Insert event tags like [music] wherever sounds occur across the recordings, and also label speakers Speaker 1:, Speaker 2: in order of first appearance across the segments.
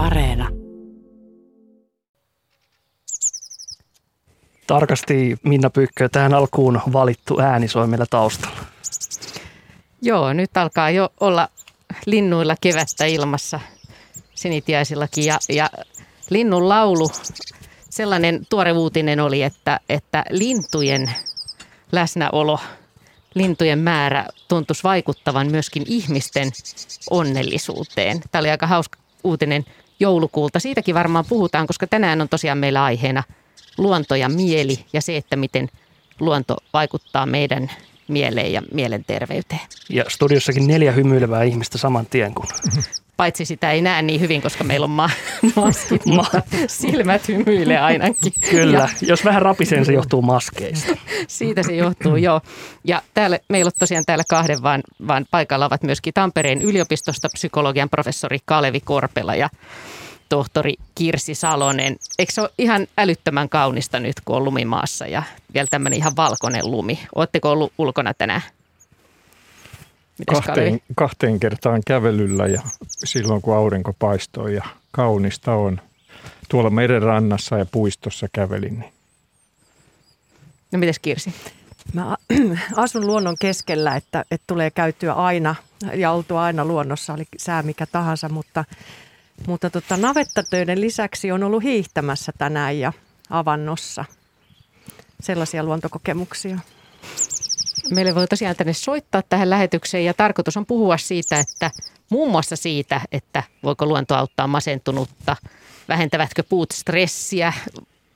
Speaker 1: Areena.
Speaker 2: Tarkasti Minna Pykkö, tähän alkuun valittu ääni soi meillä taustalla.
Speaker 3: Joo, nyt alkaa jo olla linnuilla kevättä ilmassa sinitiaisillakin ja, ja linnun laulu, sellainen tuore uutinen oli, että, että lintujen läsnäolo, lintujen määrä tuntuisi vaikuttavan myöskin ihmisten onnellisuuteen. Tämä oli aika hauska uutinen joulukuulta. Siitäkin varmaan puhutaan, koska tänään on tosiaan meillä aiheena luonto ja mieli ja se, että miten luonto vaikuttaa meidän mieleen ja mielenterveyteen.
Speaker 2: Ja studiossakin neljä hymyilevää ihmistä saman tien, kun
Speaker 3: Paitsi sitä ei näe niin hyvin, koska meillä on ma- maskit, mutta silmät hymyilee ainakin.
Speaker 2: Kyllä,
Speaker 3: Ja
Speaker 2: jos vähän rapisee, se johtuu maskeista.
Speaker 3: siitä se johtuu, joo. Ja täällä, meillä on tosiaan täällä kahden, vaan, vaan paikalla ovat myöskin Tampereen yliopistosta psykologian professori Kalevi Korpela ja tohtori Kirsi Salonen. Eikö se ole ihan älyttömän kaunista nyt, kun on lumimaassa ja vielä tämmöinen ihan valkoinen lumi? Oletteko ollut ulkona tänään? Mites
Speaker 4: kahteen, kahteen kertaan kävelyllä ja silloin kun aurinko paistoi ja kaunista on. Tuolla meren rannassa ja puistossa kävelin. Niin
Speaker 3: No mites Kirsi?
Speaker 5: Mä [clears throat] asun luonnon keskellä, että, että tulee käytyä aina ja oltua aina luonnossa, oli sää mikä tahansa, mutta, mutta tota, navettatöiden lisäksi on ollut hiihtämässä tänään ja avannossa. Sellaisia luontokokemuksia.
Speaker 3: Meille voi tosiaan tänne soittaa tähän lähetykseen ja tarkoitus on puhua siitä, että muun muassa siitä, että voiko luonto auttaa masentunutta, vähentävätkö puut stressiä,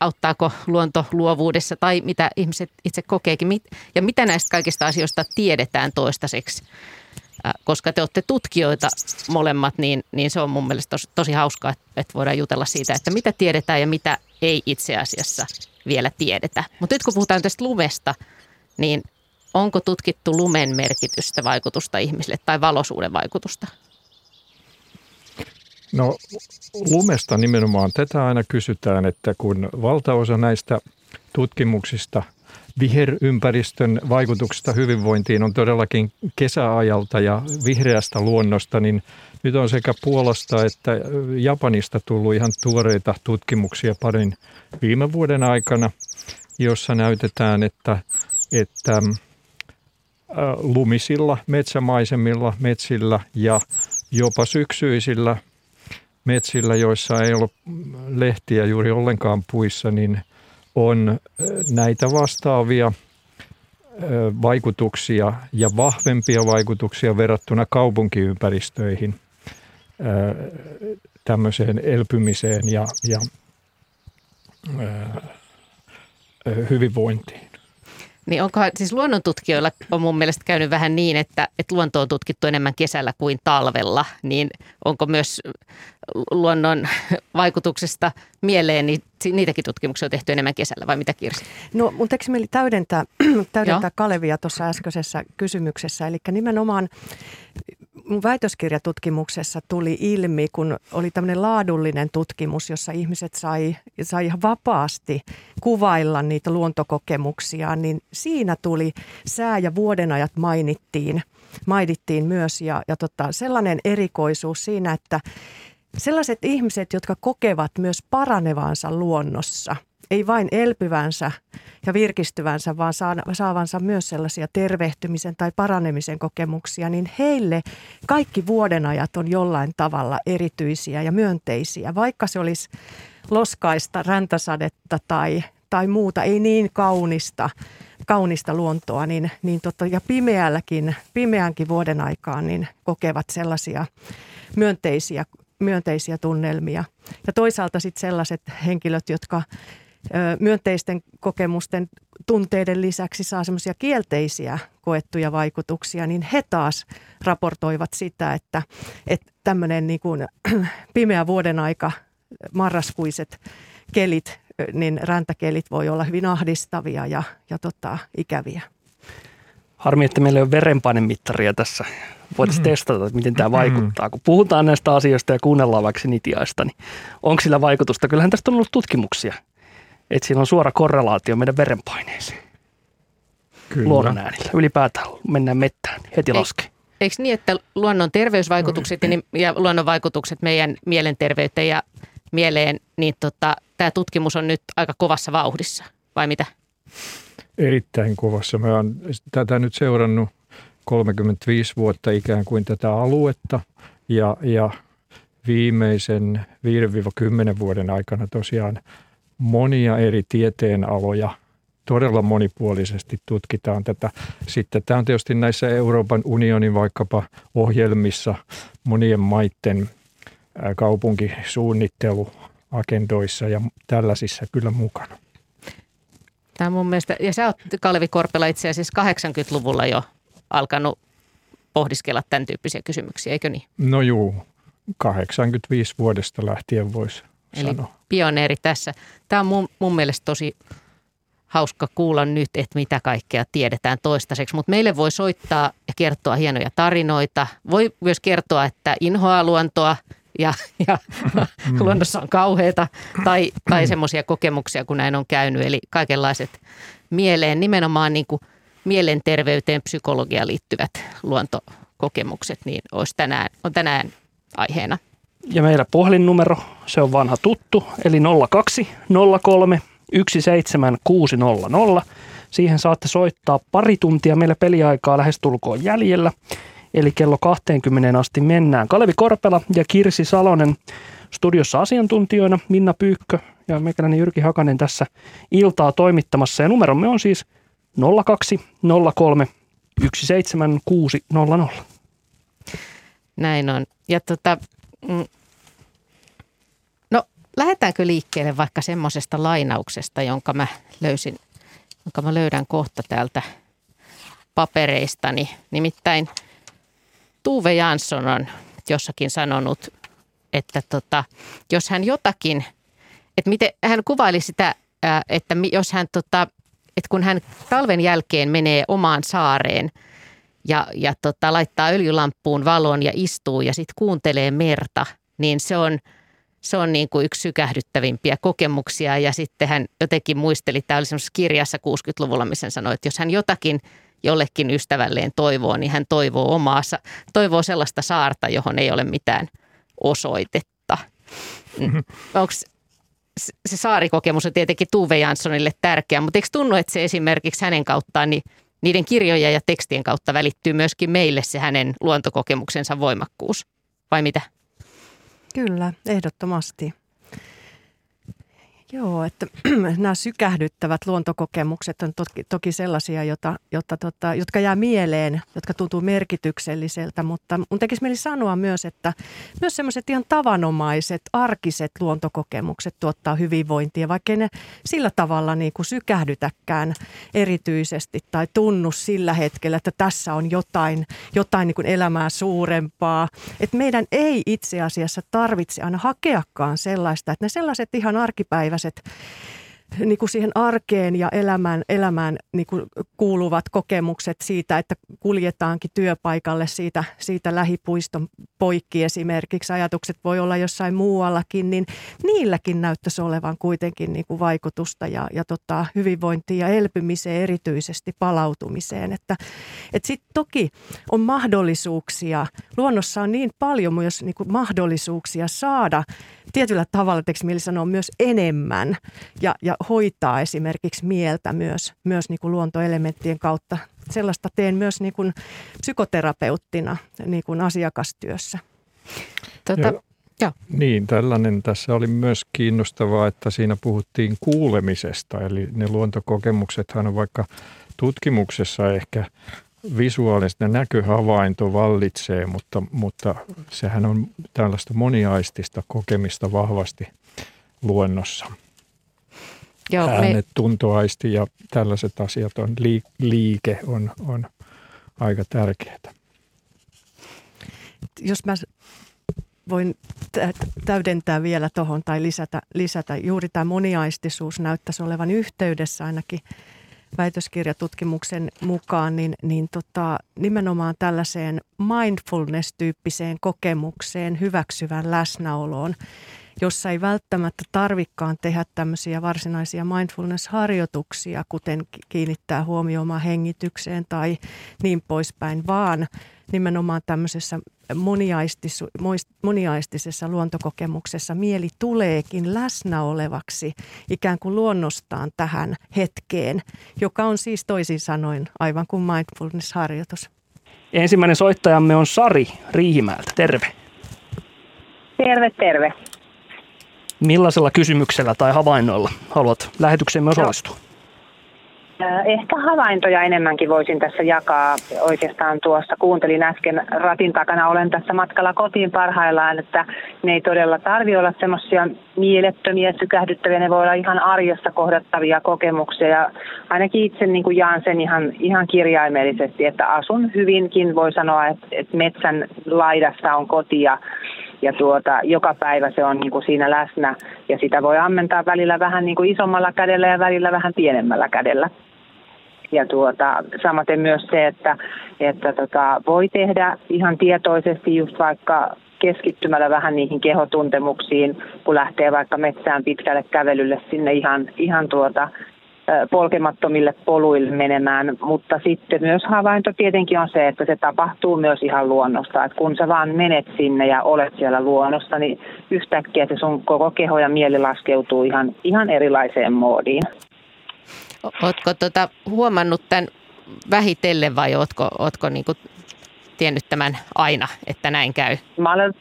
Speaker 3: auttaako luonto luovuudessa tai mitä ihmiset itse kokeekin ja mitä näistä kaikista asioista tiedetään toistaiseksi. Koska te olette tutkijoita molemmat, niin, niin se on mun mielestä tosi, tosi hauskaa, että voidaan jutella siitä, että mitä tiedetään ja mitä ei itse asiassa vielä tiedetä. Mutta nyt kun puhutaan tästä lumesta, niin onko tutkittu lumen merkitystä, vaikutusta ihmisille tai valoisuuden vaikutusta?
Speaker 4: No lumesta nimenomaan tätä aina kysytään, että kun valtaosa näistä tutkimuksista viherympäristön vaikutuksesta hyvinvointiin on todellakin kesäajalta ja vihreästä luonnosta, niin nyt on sekä Puolasta että Japanista tullut ihan tuoreita tutkimuksia parin viime vuoden aikana, jossa näytetään, että, että lumisilla metsämaisemilla, metsillä ja jopa syksyisillä metsillä, joissa ei ole lehtiä juuri ollenkaan puissa, niin on näitä vastaavia vaikutuksia ja vahvempia vaikutuksia verrattuna kaupunkiympäristöihin tämmöiseen elpymiseen ja, ja hyvinvointiin.
Speaker 3: Niin onkohan, siis luonnontutkijoilla on mun mielestä käynyt vähän niin, että, että luonto on tutkittu enemmän kesällä kuin talvella, niin onko myös luonnon vaikutuksesta mieleen, niin niitäkin tutkimuksia on tehty enemmän kesällä vai mitä Kirsi?
Speaker 5: No, mun tekisi mieli täydentää, täydentää
Speaker 3: Joo.
Speaker 5: Kalevia tuossa äskeisessä kysymyksessä. Eli nimenomaan mun väitöskirjatutkimuksessa tuli ilmi, kun oli tämmöinen laadullinen tutkimus, jossa ihmiset sai, sai ihan vapaasti kuvailla niitä luontokokemuksia, niin siinä tuli sää- ja vuodenajat mainittiin, mainittiin myös. Ja, ja tota, sellainen erikoisuus siinä, että sellaiset ihmiset, jotka kokevat myös paranevansa luonnossa, ei vain elpyvänsä ja virkistyvänsä, vaan saa- saavansa myös sellaisia tervehtymisen tai paranemisen kokemuksia, niin heille kaikki vuodenajat on jollain tavalla erityisiä ja myönteisiä, vaikka se olisi loskaista räntäsadetta tai, tai muuta, ei niin kaunista, kaunista luontoa, niin, niin tota, ja pimeälläkin, pimeänkin vuoden aikaan niin kokevat sellaisia myönteisiä, myönteisiä tunnelmia. Ja toisaalta sitten sellaiset henkilöt, jotka myönteisten kokemusten tunteiden lisäksi saa semmoisia kielteisiä koettuja vaikutuksia, niin he taas raportoivat sitä, että, että tämmöinen niin kuin [clears throat] pimeä vuoden aika, marraskuiset kelit, niin räntäkelit voi olla hyvin ahdistavia ja, ja tota, ikäviä.
Speaker 2: Harmi, että meillä ei ole verenpainemittaria tässä. Voitaisiin
Speaker 4: Mhm.
Speaker 2: testata, että miten tämä vaikuttaa. Kun puhutaan näistä asioista ja kuunnellaan vaikka nitiaista, niin onko sillä vaikutusta? Kyllähän tästä on ollut tutkimuksia, että siinä on suora korrelaatio meidän verenpaineeseen luonnon äänillä. Ylipäätään mennään mettään, heti
Speaker 3: Ei.
Speaker 2: laskee.
Speaker 3: eikö niin, että luonnon terveysvaikutukset ja, ja luonnon vaikutukset meidän mielenterveyteen ja mieleen, niin tota, tämä tutkimus on nyt aika kovassa vauhdissa, vai mitä?
Speaker 4: Erittäin kovassa. Mä oon tätä nyt seurannut 35 vuotta ikään kuin tätä aluetta ja, ja viimeisen 5-10 vuoden aikana tosiaan monia eri tieteenaloja todella monipuolisesti tutkitaan tätä. Sitten tämä on tietysti näissä Euroopan unionin vaikkapa ohjelmissa monien maiden kaupunkisuunnitteluagendoissa ja tällaisissa kyllä mukana.
Speaker 3: Tämä mun mielestä, ja sä oot Kalvi Korpela itse asiassa 80-luvulla jo alkanut pohdiskella tämän tyyppisiä kysymyksiä, eikö niin?
Speaker 4: No juu, 85 vuodesta lähtien voisi
Speaker 3: Eli
Speaker 4: sanoa.
Speaker 3: pioneeri tässä. Tämä on mun, mun mielestä tosi hauska kuulla nyt, että mitä kaikkea tiedetään toistaiseksi, mutta meille voi soittaa ja kertoa hienoja tarinoita. Voi myös kertoa, että inhoaa luontoa ja, ja mm. [laughs] luonnossa on kauheita tai, tai semmoisia kokemuksia, kun näin on käynyt. Eli kaikenlaiset mieleen, nimenomaan niin kuin mielenterveyteen, psykologiaan liittyvät luontokokemukset, niin olisi tänään, on tänään aiheena.
Speaker 2: Ja meillä puhelinnumero, se on vanha tuttu, eli 02 03 17600. Siihen saatte soittaa pari tuntia. Meillä peliaikaa lähestulkoon jäljellä. Eli kello 20 asti mennään. Kalevi Korpela ja Kirsi Salonen studiossa asiantuntijoina. Minna Pyykkö ja meikäläinen Jyrki Hakanen tässä iltaa toimittamassa. Ja numeromme on siis 02 03 17600.
Speaker 3: Näin on. Ja tota, mm, no lähdetäänkö liikkeelle vaikka semmoisesta lainauksesta, jonka mä löysin, jonka mä löydän kohta täältä papereistani. Nimittäin Tuve Jansson on jossakin sanonut, että tota, jos hän jotakin, että miten hän kuvaili sitä, että jos hän tota, että kun hän talven jälkeen menee omaan saareen – ja, ja tota, laittaa öljylamppuun valon ja istuu ja sitten kuuntelee merta, niin se on, se on niin kuin yksi sykähdyttävimpiä kokemuksia. Ja sitten hän jotenkin muisteli, tämä oli semmoisessa kirjassa 60-luvulla, missä hän sanoi, että jos hän jotakin jollekin ystävälleen toivoo, niin hän toivoo omaassa, toivoo sellaista saarta, johon ei ole mitään osoitetta. Mm. Onko se saarikokemus on tietenkin Tuve Janssonille tärkeä, mutta eikö tunnu, että se esimerkiksi hänen kauttaan niin niiden kirjojen ja tekstien kautta välittyy myöskin meille se hänen luontokokemuksensa voimakkuus, vai mitä?
Speaker 5: Kyllä, ehdottomasti. Joo, että [clears throat] nämä sykähdyttävät luontokokemukset on toki, toki sellaisia, jota, jota, tota, jotka jää mieleen, jotka tuntuu merkitykselliseltä, mutta mun tekisi mieli sanoa myös, että myös semmoiset ihan tavanomaiset, arkiset luontokokemukset tuottaa hyvinvointia, vaikka ne sillä tavalla niin kuin sykähdytäkään erityisesti tai tunnu sillä hetkellä, että tässä on jotain, jotain niin kuin elämää suurempaa. Että meidän ei itse asiassa tarvitse aina hakeakaan sellaista, että ne sellaiset ihan arkipäiväiset tällaiset niin kuin siihen arkeen ja elämään, elämään niin kuin kuuluvat kokemukset siitä, että kuljetaankin työpaikalle siitä, siitä lähipuiston poikki esimerkiksi. Ajatukset voi olla jossain muuallakin, niin niilläkin näyttäisi olevan kuitenkin niin kuin vaikutusta ja, ja tota, hyvinvointiin ja elpymiseen erityisesti palautumiseen. Että, et sitten toki on mahdollisuuksia, luonnossa on niin paljon myös niin kuin mahdollisuuksia saada tietyllä tavalla, mieli sanoa, myös enemmän ja, ja hoitaa esimerkiksi mieltä myös, myös niin kuin luontoelementtien kautta. Sellaista teen myös niin kuin psykoterapeuttina niin kuin asiakastyössä.
Speaker 4: Tuota, ja, ja. Niin, tällainen tässä oli myös kiinnostavaa, että siinä puhuttiin kuulemisesta. Eli ne luontokokemuksethan on vaikka tutkimuksessa ehkä visuaalista näköhavainto vallitsee, mutta, mutta sehän on tällaista moniaistista kokemista vahvasti luonnossa. Joo, Äänet, me... tuntoaisti ja tällaiset asiat on, liike on, on aika tärkeää.
Speaker 5: Jos mä voin täydentää vielä tuohon tai lisätä, lisätä, juuri tämä moniaistisuus näyttäisi olevan yhteydessä ainakin väitöskirjatutkimuksen mukaan, niin, niin tota, nimenomaan tällaiseen mindfulness-tyyppiseen kokemukseen, hyväksyvän läsnäoloon, jossa ei välttämättä tarvikkaan tehdä tämmöisiä varsinaisia mindfulness-harjoituksia, kuten kiinnittää huomioon hengitykseen tai niin poispäin, vaan nimenomaan tämmöisessä moniaistis, moniaistisessa luontokokemuksessa mieli tuleekin läsnä olevaksi ikään kuin luonnostaan tähän hetkeen, joka on siis toisin sanoen aivan kuin mindfulness-harjoitus.
Speaker 2: Ensimmäinen soittajamme on Sari Riihimäeltä. Terve.
Speaker 1: Terve, terve.
Speaker 2: Millaisella kysymyksellä tai havainnoilla haluat lähetyksemme osallistua?
Speaker 1: Ehkä havaintoja enemmänkin voisin tässä jakaa. Oikeastaan tuossa kuuntelin äsken ratin takana, olen tässä matkalla kotiin parhaillaan, että ne ei todella tarvi olla semmoisia mielettömiä, sykähdyttäviä, ne voi olla ihan arjessa kohdattavia kokemuksia. Ja ainakin itse niin kuin jaan sen ihan, ihan kirjaimellisesti, että asun hyvinkin, voi sanoa, että, että metsän laidassa on koti ja ja tuota, joka päivä se on niin kuin siinä läsnä ja sitä voi ammentaa välillä vähän niin kuin isommalla kädellä ja välillä vähän pienemmällä kädellä. Ja tuota, samaten myös se, että, että tota, voi tehdä ihan tietoisesti just vaikka keskittymällä vähän niihin kehotuntemuksiin, kun lähtee vaikka metsään pitkälle kävelylle sinne ihan, ihan tuota, polkemattomille poluille menemään, mutta sitten myös havainto tietenkin on se, että se tapahtuu myös ihan luonnosta, että kun sä vaan menet sinne ja olet siellä luonnosta, niin yhtäkkiä se sun koko keho ja mieli laskeutuu ihan, ihan erilaiseen moodiin.
Speaker 3: Oletko tuota huomannut tämän vähitellen vai oletko, oletko niin tiennyt tämän aina, että näin käy?
Speaker 1: Mä olen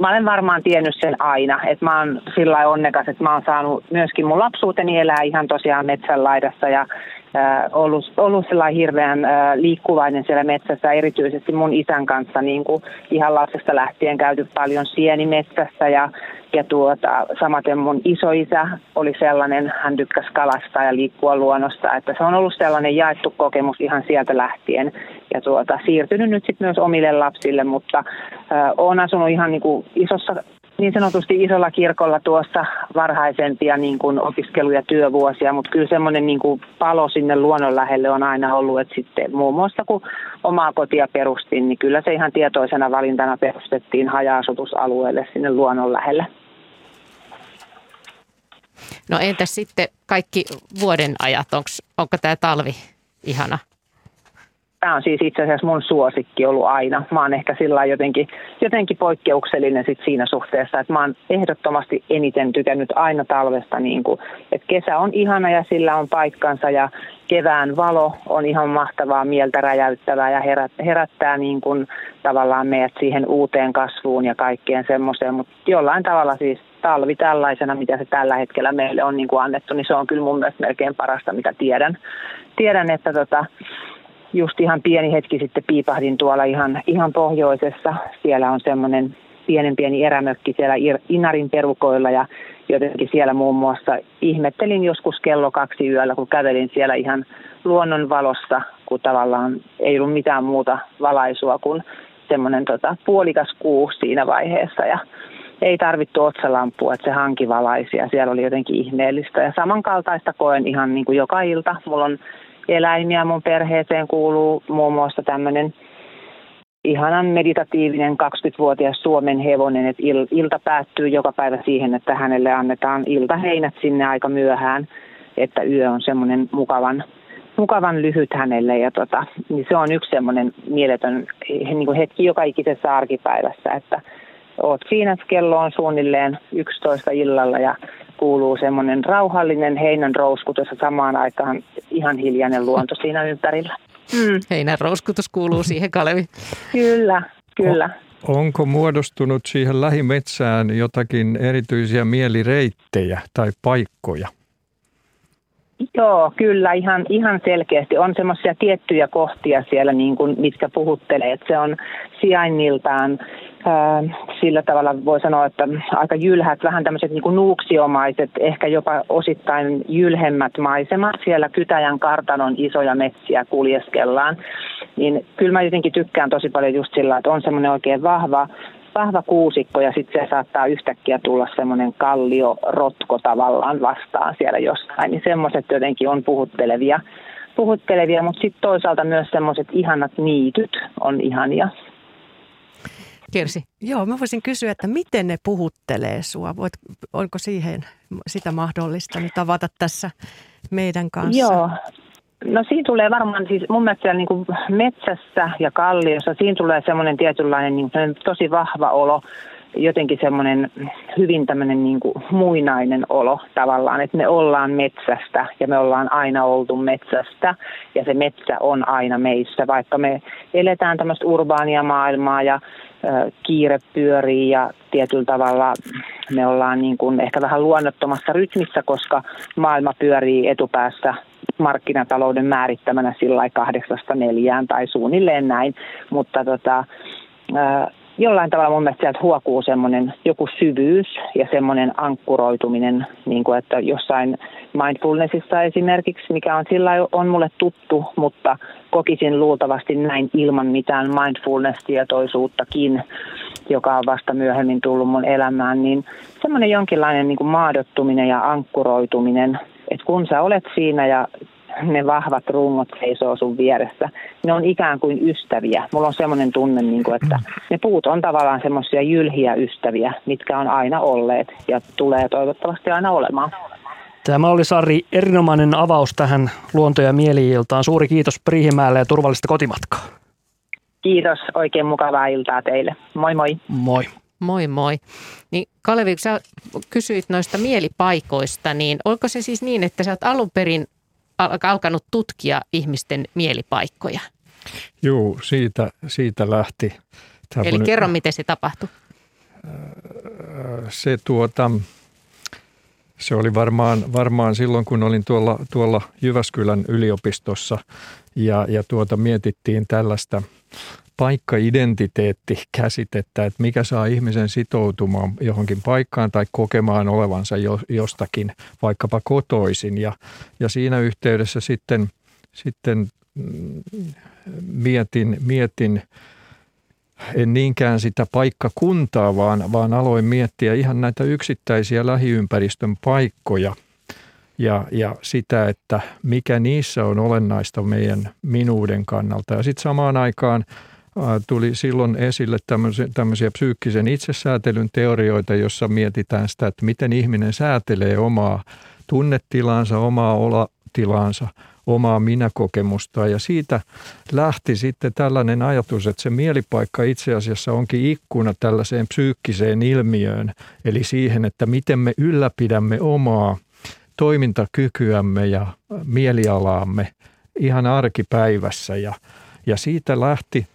Speaker 1: mä olen varmaan tiennyt sen aina, että mä oon sillä onnekas, että mä oon saanut myöskin mun lapsuuteni elää ihan tosiaan metsän laidassa ja äh, ollut, ollut sellainen hirveän äh, liikkuvainen siellä metsässä, erityisesti mun isän kanssa niin kuin ihan lapsesta lähtien käyty paljon sienimetsässä ja ja tuota, samaten mun isoisä oli sellainen, hän tykkäsi kalasta ja liikkua luonnosta, että se on ollut sellainen jaettu kokemus ihan sieltä lähtien. Ja tuota, siirtynyt nyt sitten myös omille lapsille, mutta äh, olen asunut ihan niin kuin isossa niin sanotusti isolla kirkolla tuossa varhaisempia niin kuin opiskelu- ja työvuosia, mutta kyllä semmoinen niin kuin palo sinne luonnon lähelle on aina ollut, että sitten muun muassa kun omaa kotia perustin, niin kyllä se ihan tietoisena valintana perustettiin haja-asutusalueelle sinne luonnon lähelle.
Speaker 3: No entäs sitten kaikki vuoden ajat, Onks, onko tämä talvi ihana?
Speaker 1: Tämä on siis itse asiassa mun suosikki ollut aina. Mä oon ehkä sillä jotenkin, jotenkin poikkeuksellinen sit siinä suhteessa, että mä oon ehdottomasti eniten tykännyt aina talvesta, niin kuin, että kesä on ihana ja sillä on paikkansa ja kevään valo on ihan mahtavaa, mieltä räjäyttävää ja herättää niin kuin tavallaan meidät siihen uuteen kasvuun ja kaikkeen semmoiseen, mutta jollain tavalla siis talvi tällaisena, mitä se tällä hetkellä meille on niin kuin annettu, niin se on kyllä mun mielestä melkein parasta, mitä tiedän. Tiedän, että tota, just ihan pieni hetki sitten piipahdin tuolla ihan, ihan pohjoisessa. Siellä on semmoinen pienen pieni erämökki siellä Inarin perukoilla ja jotenkin siellä muun muassa ihmettelin joskus kello kaksi yöllä, kun kävelin siellä ihan luonnon valossa, kun tavallaan ei ollut mitään muuta valaisua kuin semmoinen tota, puolikas kuu siinä vaiheessa ja ei tarvittu otsalampua, että se hanki valaisi ja siellä oli jotenkin ihmeellistä. Ja samankaltaista koen ihan niin kuin joka ilta. Mulla on eläimiä, mun perheeseen kuuluu muun muassa tämmöinen ihanan meditatiivinen 20-vuotias Suomen hevonen, että ilta päättyy joka päivä siihen, että hänelle annetaan iltaheinät sinne aika myöhään, että yö on semmoinen mukavan, mukavan lyhyt hänelle ja tota, niin se on yksi semmoinen mieletön niin kuin hetki joka ikisessä arkipäivässä, että oot siinä, kello on suunnilleen 11 illalla ja kuuluu semmoinen rauhallinen heinän rouskutus ja samaan aikaan ihan hiljainen luonto siinä ympärillä.
Speaker 3: Mm. Heinän rouskutus kuuluu siihen, Kalevi.
Speaker 1: kyllä, kyllä.
Speaker 4: O- onko muodostunut siihen lähimetsään jotakin erityisiä mielireittejä tai paikkoja?
Speaker 1: Joo, kyllä ihan, ihan selkeästi. On semmoisia tiettyjä kohtia siellä, niin kuin, mitkä puhuttelee. Että se on sijainniltaan sillä tavalla voi sanoa, että aika jylhät, vähän tämmöiset niin kuin nuuksiomaiset, ehkä jopa osittain jylhemmät maisemat. Siellä Kytäjän kartanon isoja metsiä kuljeskellaan. Niin kyllä mä jotenkin tykkään tosi paljon just sillä, että on semmoinen oikein vahva, vahva kuusikko ja sitten se saattaa yhtäkkiä tulla semmoinen kallio rotko tavallaan vastaan siellä jostain. Niin semmoiset jotenkin on puhuttelevia, puhuttelevia mutta sitten toisaalta myös semmoiset ihanat niityt on ihania.
Speaker 3: Kirsi.
Speaker 5: Joo, mä voisin kysyä, että miten ne puhuttelee sua? Voit, onko siihen sitä mahdollista nyt avata tässä meidän kanssa?
Speaker 1: Joo, No siinä tulee varmaan siis mun mielestä niin kuin metsässä ja kalliossa, siinä tulee semmoinen tietynlainen niin tosi vahva olo, jotenkin semmoinen hyvin tämmöinen niin kuin muinainen olo tavallaan, että me ollaan metsästä ja me ollaan aina oltu metsästä ja se metsä on aina meissä, vaikka me eletään tämmöistä urbaania maailmaa ja kiire pyörii ja tietyllä tavalla me ollaan niin kuin ehkä vähän luonnottomassa rytmissä, koska maailma pyörii etupäässä markkinatalouden määrittämänä sillä kahdeksasta neljään tai suunnilleen näin, mutta tota, jollain tavalla mun mielestä sieltä huokuu semmoinen joku syvyys ja semmoinen ankkuroituminen, niin kuin että jossain mindfulnessissa esimerkiksi, mikä on sillä on mulle tuttu, mutta kokisin luultavasti näin ilman mitään mindfulness-tietoisuuttakin, joka on vasta myöhemmin tullut mun elämään, niin semmoinen jonkinlainen niin kuin maadottuminen ja ankkuroituminen, että kun sä olet siinä ja ne vahvat rungot seisoo sun vieressä. Ne on ikään kuin ystäviä. Mulla on semmoinen tunne, niin kuin, että ne puut on tavallaan semmoisia jylhiä ystäviä, mitkä on aina olleet ja tulee toivottavasti aina olemaan.
Speaker 2: Tämä oli Sari erinomainen avaus tähän luonto- ja mieli-iltaan. Suuri kiitos Priihimäelle ja turvallista kotimatkaa.
Speaker 1: Kiitos, oikein mukavaa iltaa teille. Moi moi.
Speaker 2: Moi.
Speaker 3: Moi moi. Niin Kalevi, kun sä kysyit noista mielipaikoista, niin oliko se siis niin, että sä oot alun perin alkanut tutkia ihmisten mielipaikkoja?
Speaker 4: Joo, siitä, siitä lähti.
Speaker 3: Tämä Eli kerro, miten se tapahtui.
Speaker 4: Se, tuota, se oli varmaan, varmaan silloin, kun olin tuolla, tuolla Jyväskylän yliopistossa ja, ja tuota, mietittiin tällaista paikka-identiteetti-käsitettä, että mikä saa ihmisen sitoutumaan johonkin paikkaan tai kokemaan olevansa jo, jostakin vaikkapa kotoisin. Ja, ja siinä yhteydessä sitten, sitten mm, mietin, mietin en niinkään sitä paikkakuntaa, vaan, vaan aloin miettiä ihan näitä yksittäisiä lähiympäristön paikkoja ja, ja sitä, että mikä niissä on olennaista meidän minuuden kannalta. Ja sitten samaan aikaan tuli silloin esille tämmöisiä, tämmöisiä psyykkisen itsesäätelyn teorioita, jossa mietitään sitä, että miten ihminen säätelee omaa tunnetilaansa, omaa olatilaansa, omaa minäkokemusta. Ja siitä lähti sitten tällainen ajatus, että se mielipaikka itse asiassa onkin ikkuna tällaiseen psyykkiseen ilmiöön, eli siihen, että miten me ylläpidämme omaa toimintakykyämme ja mielialaamme ihan arkipäivässä. Ja, ja siitä lähti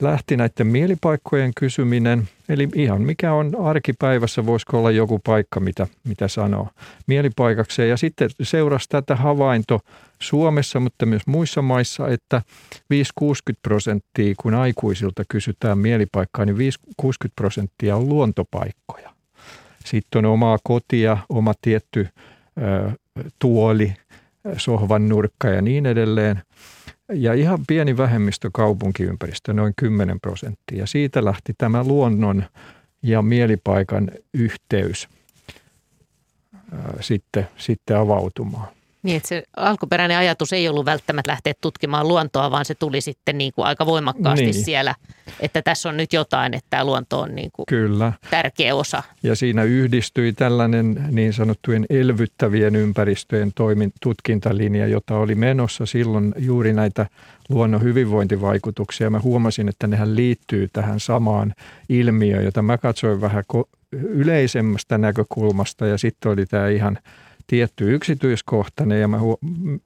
Speaker 4: lähti näiden mielipaikkojen kysyminen, eli ihan mikä on arkipäivässä, voisiko olla joku paikka, mitä, mitä sanoo mielipaikakseen. Ja sitten seurasi tätä havainto Suomessa, mutta myös muissa maissa, että 5-60 prosenttia, kun aikuisilta kysytään mielipaikkaa, niin 5-60 prosenttia on luontopaikkoja. Sitten on omaa kotia, oma tietty ö, tuoli, sohvan nurkka ja niin edelleen – ja ihan pieni vähemmistö kaupunkiympäristö, noin 10 prosenttia. Siitä lähti tämä luonnon ja mielipaikan yhteys sitten, sitten avautumaan.
Speaker 3: Niin, että se alkuperäinen ajatus ei ollut välttämättä lähteä tutkimaan luontoa, vaan se tuli sitten niin kuin aika voimakkaasti niin. siellä, että tässä on nyt jotain, että tämä luonto on niin kuin Kyllä. tärkeä osa.
Speaker 4: Ja siinä yhdistyi tällainen niin sanottujen elvyttävien ympäristöjen toimin, tutkintalinja, jota oli menossa silloin juuri näitä luonnon hyvinvointivaikutuksia. Mä huomasin, että nehän liittyy tähän samaan ilmiöön, jota mä katsoin vähän yleisemmästä näkökulmasta ja sitten oli tämä ihan – tietty yksityiskohtainen ja mä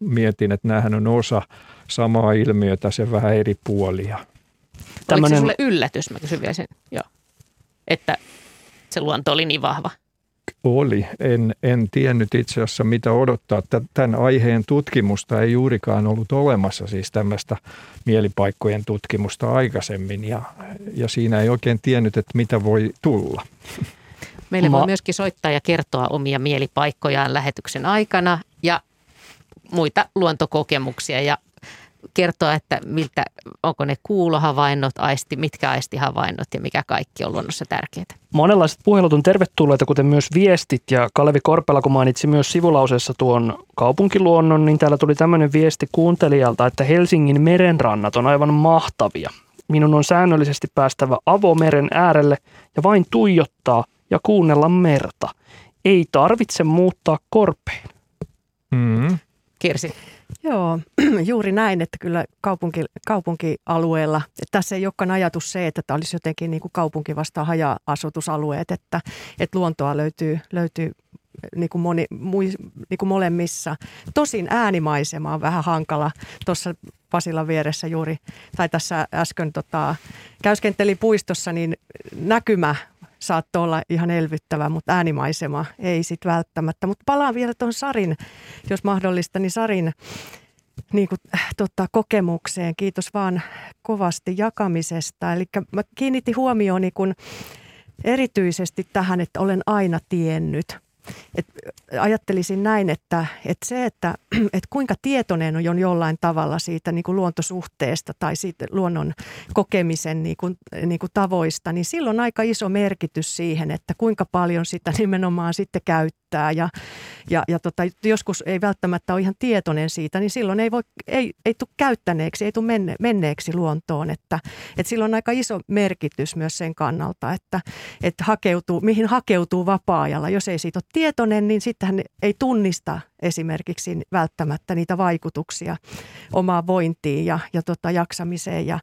Speaker 4: mietin, että näähän on osa samaa ilmiötä, se vähän eri puolia.
Speaker 3: Tällainen... Oliko se sulle yllätys, mä kysyn vielä sen, Joo. että se luonto oli niin vahva?
Speaker 4: Oli. En, en tiennyt itse asiassa mitä odottaa. Tämän aiheen tutkimusta ei juurikaan ollut olemassa, siis tämmöistä mielipaikkojen tutkimusta aikaisemmin ja, ja siinä ei oikein tiennyt, että mitä voi tulla. [laughs]
Speaker 3: Meille Ma- voi myöskin soittaa ja kertoa omia mielipaikkojaan lähetyksen aikana ja muita luontokokemuksia ja kertoa, että miltä, onko ne kuulohavainnot, aisti, mitkä aistihavainnot ja mikä kaikki on luonnossa tärkeää.
Speaker 2: Monenlaiset puhelut on tervetulleita, kuten myös viestit. Ja Kalevi Korpela, kun mainitsi myös sivulauseessa tuon kaupunkiluonnon, niin täällä tuli tämmöinen viesti kuuntelijalta, että Helsingin merenrannat on aivan mahtavia. Minun on säännöllisesti päästävä avomeren äärelle ja vain tuijottaa ja kuunnella merta. Ei tarvitse muuttaa korpeen.
Speaker 3: Mm. Kirsi?
Speaker 5: Joo, [clears throat] juuri näin, että kyllä kaupunki, kaupunkialueella, että tässä ei olekaan ajatus se, että tämä olisi jotenkin niin kuin kaupunki vastaan haja-asutusalueet, että, että luontoa löytyy, löytyy niin kuin, moni, mui, niin kuin molemmissa. Tosin äänimaisema on vähän hankala. Tuossa Pasilan vieressä juuri, tai tässä äsken tota, käyskenteli puistossa, niin näkymä saattoi olla ihan elvyttävä, mutta äänimaisema ei sitten välttämättä. Mutta palaan vielä tuon Sarin, jos mahdollista, niin Sarin niin kuin, äh, tota, kokemukseen. Kiitos vaan kovasti jakamisesta. Eli mä kiinnitin huomioon niin kun, erityisesti tähän, että olen aina tiennyt – et ajattelisin näin, että, että se, että, [clears throat] että kuinka tietoinen on jollain tavalla siitä niin kuin luontosuhteesta tai siitä luonnon kokemisen niin kuin, niin kuin tavoista, niin silloin on aika iso merkitys siihen, että kuinka paljon sitä [laughs] nimenomaan sitten käyttää. Ja, ja, ja tota, joskus ei välttämättä ole ihan tietoinen siitä, niin silloin ei, voi, ei, ei tule käyttäneeksi, ei tule menne, menneeksi luontoon. Että, että silloin on aika iso merkitys myös sen kannalta, että, että hakeutuu, mihin hakeutuu vapaa-ajalla. Jos ei siitä ole tietoinen, niin sitten hän ei tunnista esimerkiksi välttämättä niitä vaikutuksia omaan vointiin ja, ja tota jaksamiseen ja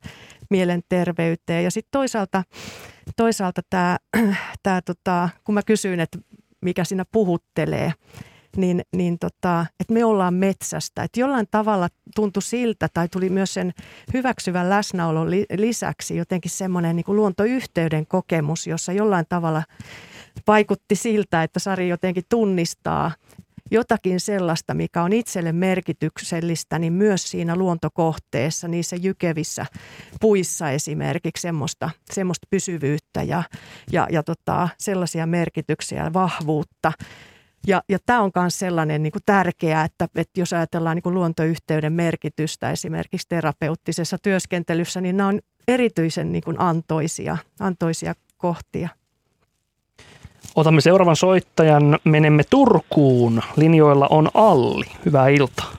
Speaker 5: mielenterveyteen. Ja sitten toisaalta, toisaalta tämä, [clears throat] tää tota, kun mä kysyin, että mikä siinä puhuttelee, niin, niin tota, että me ollaan metsästä. Että jollain tavalla tuntui siltä, tai tuli myös sen hyväksyvän läsnäolon lisäksi jotenkin semmoinen niin luontoyhteyden kokemus, jossa jollain tavalla vaikutti siltä, että Sari jotenkin tunnistaa jotakin sellaista, mikä on itselle merkityksellistä, niin myös siinä luontokohteessa, niissä jykevissä puissa esimerkiksi semmoista, semmoista pysyvyyttä ja, ja, ja tota, sellaisia merkityksiä ja vahvuutta. Ja, ja tämä on myös sellainen niin kuin tärkeää, että, että jos ajatellaan niin kuin luontoyhteyden merkitystä esimerkiksi terapeuttisessa työskentelyssä, niin nämä on erityisen niin kuin antoisia, antoisia kohtia.
Speaker 2: Otamme seuraavan soittajan. Menemme Turkuun. Linjoilla on Alli. Hyvää iltaa.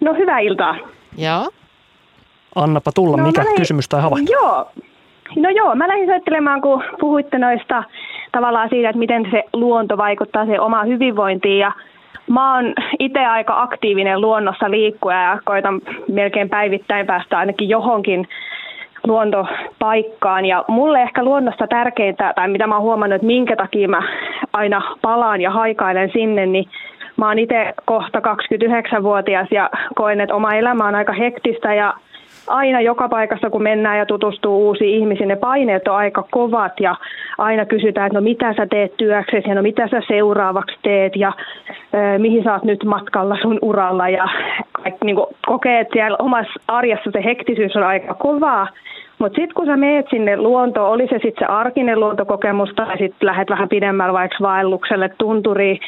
Speaker 6: No hyvää iltaa.
Speaker 3: Joo.
Speaker 2: Annapa tulla, no, mikä lähdin, kysymys tai havainto?
Speaker 6: Joo. No joo, mä lähdin soittelemaan, kun puhuitte noista tavallaan siitä, että miten se luonto vaikuttaa se omaan hyvinvointiin. Ja mä oon itse aika aktiivinen luonnossa liikkuja ja koitan melkein päivittäin päästä ainakin johonkin luontopaikkaan. Ja mulle ehkä luonnosta tärkeintä, tai mitä mä oon huomannut, että minkä takia mä aina palaan ja haikailen sinne, niin mä oon itse kohta 29-vuotias ja koen, että oma elämä on aika hektistä ja aina joka paikassa, kun mennään ja tutustuu uusiin ihmisiin, ne paineet on aika kovat ja aina kysytään, että no mitä sä teet työksesi ja no mitä sä seuraavaksi teet ja ö, mihin sä oot nyt matkalla sun uralla ja kaikki, niin kokee, että siellä omassa arjessa se hektisyys on aika kovaa. Mutta sitten kun sä meet sinne luontoon, oli se sitten se arkinen luontokokemus tai sitten lähdet vähän pidemmällä vaikka vaellukselle tunturiin,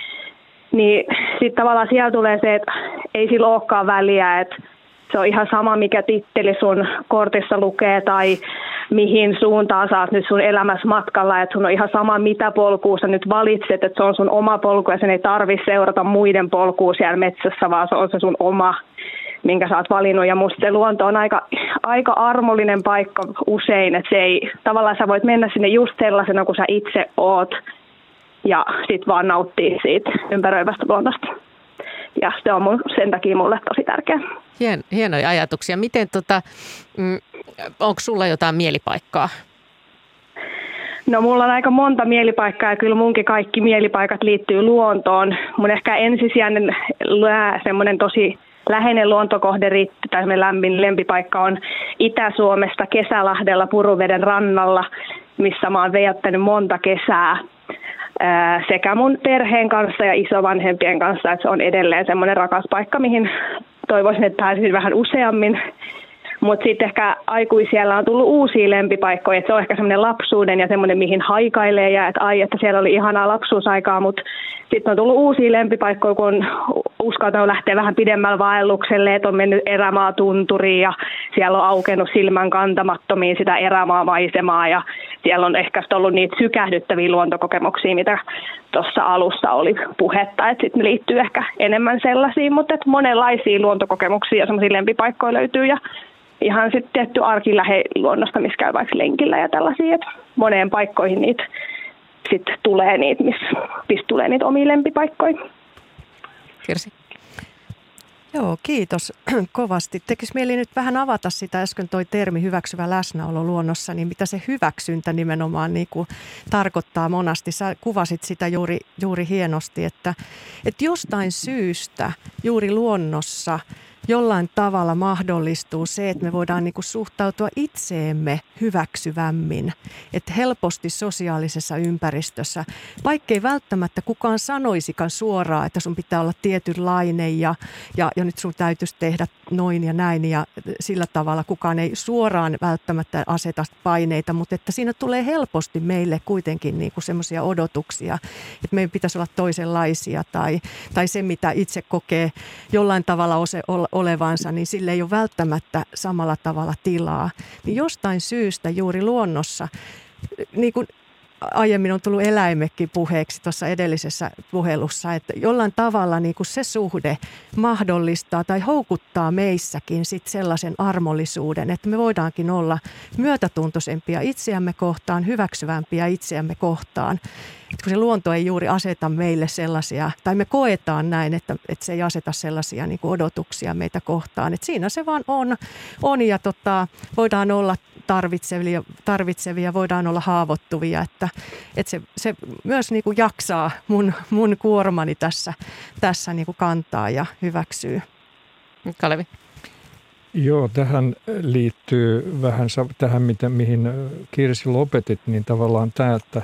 Speaker 6: niin sitten tavallaan siellä tulee se, että ei sillä olekaan väliä, että se on ihan sama, mikä titteli sun kortissa lukee tai mihin suuntaan saat nyt sun elämässä matkalla, että sun on ihan sama, mitä polkua sä nyt valitset, että se on sun oma polku ja sen ei tarvi seurata muiden polkua siellä metsässä, vaan se on se sun oma, minkä sä oot valinnut. Ja musta se luonto on aika, aika armollinen paikka usein, että se ei, tavallaan sä voit mennä sinne just sellaisena kuin sä itse oot ja sit vaan nauttii siitä ympäröivästä luonnosta ja se on mun, sen takia mulle tosi tärkeä.
Speaker 3: Hien, hienoja ajatuksia. Miten tota, mm, onko sulla jotain mielipaikkaa?
Speaker 6: No mulla on aika monta mielipaikkaa ja kyllä munkin kaikki mielipaikat liittyy luontoon. Mun ehkä ensisijainen semmoinen tosi läheinen luontokohde tai lämmin lempipaikka on Itä-Suomesta Kesälahdella Puruveden rannalla, missä mä oon viettänyt monta kesää sekä mun perheen kanssa ja isovanhempien kanssa, että se on edelleen semmoinen rakas paikka, mihin toivoisin, että pääsisin vähän useammin. Mutta sitten ehkä aikuisiellä on tullut uusia lempipaikkoja, että se on ehkä semmoinen lapsuuden ja semmoinen, mihin haikailee ja että ai, että siellä oli ihanaa lapsuusaikaa, mutta sitten on tullut uusia lempipaikkoja, kun uskaltanut lähteä vähän pidemmällä vaellukselle, että on mennyt erämaatunturiin ja siellä on aukenut silmän kantamattomiin sitä erämaamaisemaa ja siellä on ehkä ollut niitä sykähdyttäviä luontokokemuksia, mitä tuossa alussa oli puhetta, että sitten liittyy ehkä enemmän sellaisiin, mutta monenlaisia luontokokemuksia ja semmoisia lempipaikkoja löytyy ja ihan sitten tietty arkilähe luonnosta, missä käy vaikka lenkillä ja tällaisia, että moneen paikkoihin niitä sitten tulee niitä, missä, missä tulee niitä omia lempipaikkoja.
Speaker 3: Kirsi?
Speaker 5: Joo, kiitos [clears throat] kovasti. Tekisi mieli nyt vähän avata sitä äsken toi termi hyväksyvä läsnäolo luonnossa, niin mitä se hyväksyntä nimenomaan niin kuin tarkoittaa monasti. Sä kuvasit sitä juuri, juuri hienosti, että, että jostain syystä juuri luonnossa – jollain tavalla mahdollistuu se, että me voidaan niin kuin suhtautua itseemme hyväksyvämmin. Että helposti sosiaalisessa ympäristössä, vaikkei välttämättä kukaan sanoisikaan suoraan, että sun pitää olla tietynlainen ja, ja, ja nyt sun täytyisi tehdä noin ja näin ja sillä tavalla kukaan ei suoraan välttämättä aseta paineita, mutta että siinä tulee helposti meille kuitenkin niin kuin semmoisia odotuksia, että meidän pitäisi olla toisenlaisia tai, tai se, mitä itse kokee jollain tavalla olevansa, niin sille ei ole välttämättä samalla tavalla tilaa. Niin jostain syystä juuri luonnossa, niin kuin aiemmin on tullut eläimekin puheeksi tuossa edellisessä puhelussa, että jollain tavalla niin kuin se suhde mahdollistaa tai houkuttaa meissäkin sit sellaisen armollisuuden, että me voidaankin olla myötätuntoisempia itseämme kohtaan, hyväksyvämpiä itseämme kohtaan. Et kun se luonto ei juuri aseta meille sellaisia, tai me koetaan näin, että, että se ei aseta sellaisia niin kuin odotuksia meitä kohtaan. Et siinä se vaan on, on ja tota, voidaan olla tarvitsevia, tarvitsevia, voidaan olla haavoittuvia, että, että se, se myös niin kuin jaksaa mun, mun kuormani tässä, tässä niin kuin kantaa ja hyväksyy.
Speaker 3: Kalevi.
Speaker 4: Joo, tähän liittyy vähän tähän, mitä, mihin Kirsi lopetit, niin tavallaan tämä, että,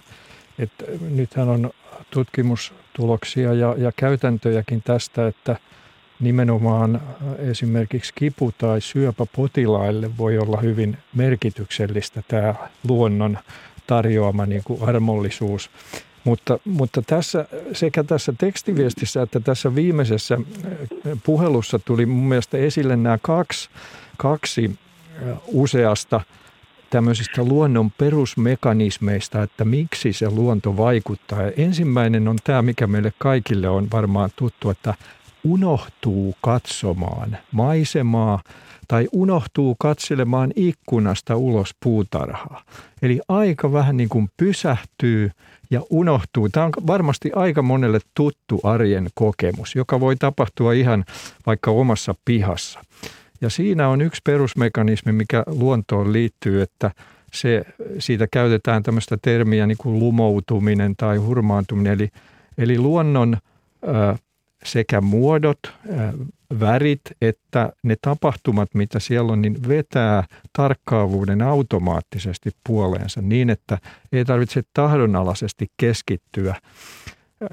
Speaker 4: että nythän on tutkimustuloksia ja, ja käytäntöjäkin tästä, että – nimenomaan äh, esimerkiksi kipu- tai syöpäpotilaille voi olla hyvin merkityksellistä tämä luonnon tarjoama niin kuin armollisuus. Mutta, mutta tässä, sekä tässä tekstiviestissä että tässä viimeisessä äh, puhelussa tuli mun mielestä esille nämä kaksi, kaksi äh, useasta tämmöisistä luonnon perusmekanismeista, että miksi se luonto vaikuttaa. Ja ensimmäinen on tämä, mikä meille kaikille on varmaan tuttu, että unohtuu katsomaan maisemaa tai unohtuu katselemaan ikkunasta ulos puutarhaa. Eli aika vähän niin kuin pysähtyy ja unohtuu. Tämä on varmasti aika monelle tuttu arjen kokemus, joka voi tapahtua ihan vaikka omassa pihassa. Ja siinä on yksi perusmekanismi, mikä luontoon liittyy, että se, siitä käytetään tämmöistä termiä niin kuin lumoutuminen tai hurmaantuminen. Eli, eli luonnon sekä muodot, värit että ne tapahtumat, mitä siellä on, niin vetää tarkkaavuuden automaattisesti puoleensa niin, että ei tarvitse tahdonalaisesti keskittyä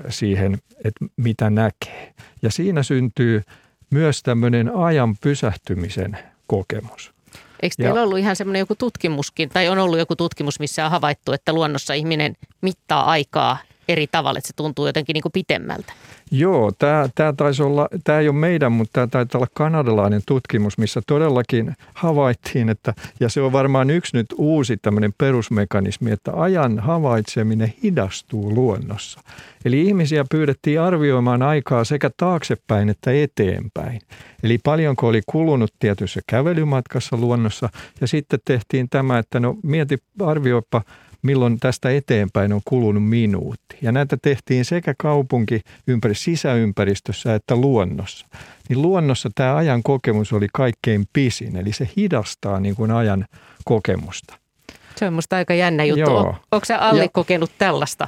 Speaker 4: siihen, että mitä näkee. Ja siinä syntyy myös tämmöinen ajan pysähtymisen kokemus.
Speaker 3: Eikö teillä ja, ollut ihan semmoinen joku tutkimuskin, tai on ollut joku tutkimus, missä on havaittu, että luonnossa ihminen mittaa aikaa eri tavalla, että se tuntuu jotenkin niin kuin pitemmältä?
Speaker 4: Joo, tämä, tämä taisi olla, tämä ei ole meidän, mutta tämä taitaa olla kanadalainen tutkimus, missä todellakin havaittiin, että, ja se on varmaan yksi nyt uusi tämmöinen perusmekanismi, että ajan havaitseminen hidastuu luonnossa. Eli ihmisiä pyydettiin arvioimaan aikaa sekä taaksepäin että eteenpäin. Eli paljonko oli kulunut tietyssä kävelymatkassa luonnossa, ja sitten tehtiin tämä, että no mieti, arvioipa milloin tästä eteenpäin on kulunut minuutti. Ja näitä tehtiin sekä kaupunki ympäri sisäympäristössä että luonnossa. Niin luonnossa tämä ajan kokemus oli kaikkein pisin, eli se hidastaa niin kuin ajan kokemusta.
Speaker 3: Se on musta aika jännä juttu. Joo. Onko se Alli ja, kokenut tällaista?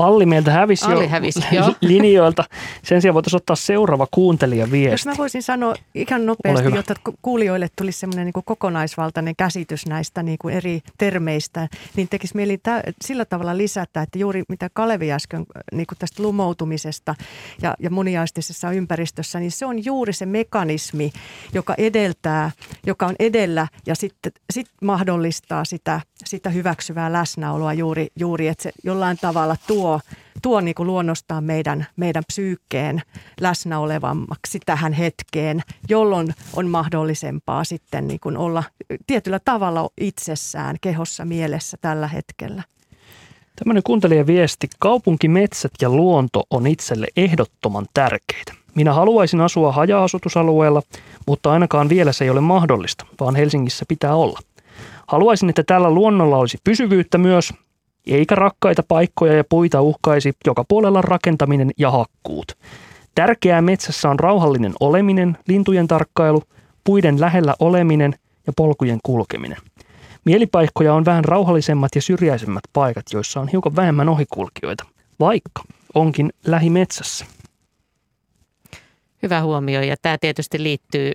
Speaker 2: Alli meiltä hävisi Alli jo hävisi, [laughs] jo. linjoilta. Sen sijaan voitaisiin ottaa seuraava kuuntelijaviesti.
Speaker 5: Jos mä voisin sanoa ihan nopeasti, jotta kuulijoille tulisi semmoinen niin kokonaisvaltainen käsitys näistä niin kuin eri termeistä, niin tekisi mieli tä- sillä tavalla lisätä, että juuri mitä Kalevi äsken niin kuin tästä lumoutumisesta ja, ja moniaistisessa ympäristössä, niin se on juuri se mekanismi, joka edeltää, joka on edellä ja sitten sit mahdollistaa sitä, sitä hyväksyvää läsnäoloa juuri, juuri, että se jollain tavalla tuo tuo, tuo niin kuin luonnostaan meidän, meidän psyykkeen läsnäolevammaksi tähän hetkeen, jolloin on mahdollisempaa sitten niin kuin olla tietyllä tavalla itsessään, kehossa, mielessä tällä hetkellä.
Speaker 2: Tämmöinen kuuntelijan viesti. Kaupunkimetsät ja luonto on itselle ehdottoman tärkeitä. Minä haluaisin asua haja-asutusalueella, mutta ainakaan vielä se ei ole mahdollista, vaan Helsingissä pitää olla. Haluaisin, että tällä luonnolla olisi pysyvyyttä myös, eikä rakkaita paikkoja ja puita uhkaisi joka puolella rakentaminen ja hakkuut. Tärkeää metsässä on rauhallinen oleminen, lintujen tarkkailu, puiden lähellä oleminen ja polkujen kulkeminen. Mielipaikkoja on vähän rauhallisemmat ja syrjäisemmät paikat, joissa on hiukan vähemmän ohikulkijoita, vaikka onkin lähimetsässä.
Speaker 3: Hyvä huomio ja tämä tietysti liittyy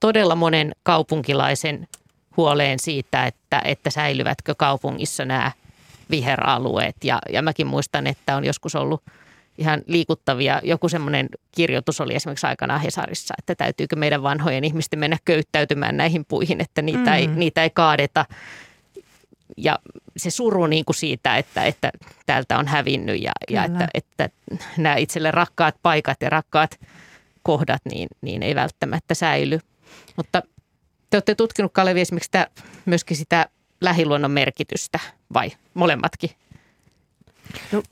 Speaker 3: todella monen kaupunkilaisen huoleen siitä, että, että säilyvätkö kaupungissa nämä viheralueet. Ja, ja mäkin muistan, että on joskus ollut ihan liikuttavia. Joku semmoinen kirjoitus oli esimerkiksi aikanaan Hesarissa, että täytyykö meidän vanhojen ihmisten mennä köyttäytymään näihin puihin, että niitä, mm. ei, niitä ei kaadeta. Ja se suru niin kuin siitä, että, että täältä on hävinnyt ja, ja että, että nämä itselle rakkaat paikat ja rakkaat kohdat niin, niin ei välttämättä säily. Mutta te olette tutkinut Kalevi esimerkiksi sitä, myöskin sitä lähiluonnon merkitystä vai molemmatkin?
Speaker 5: No,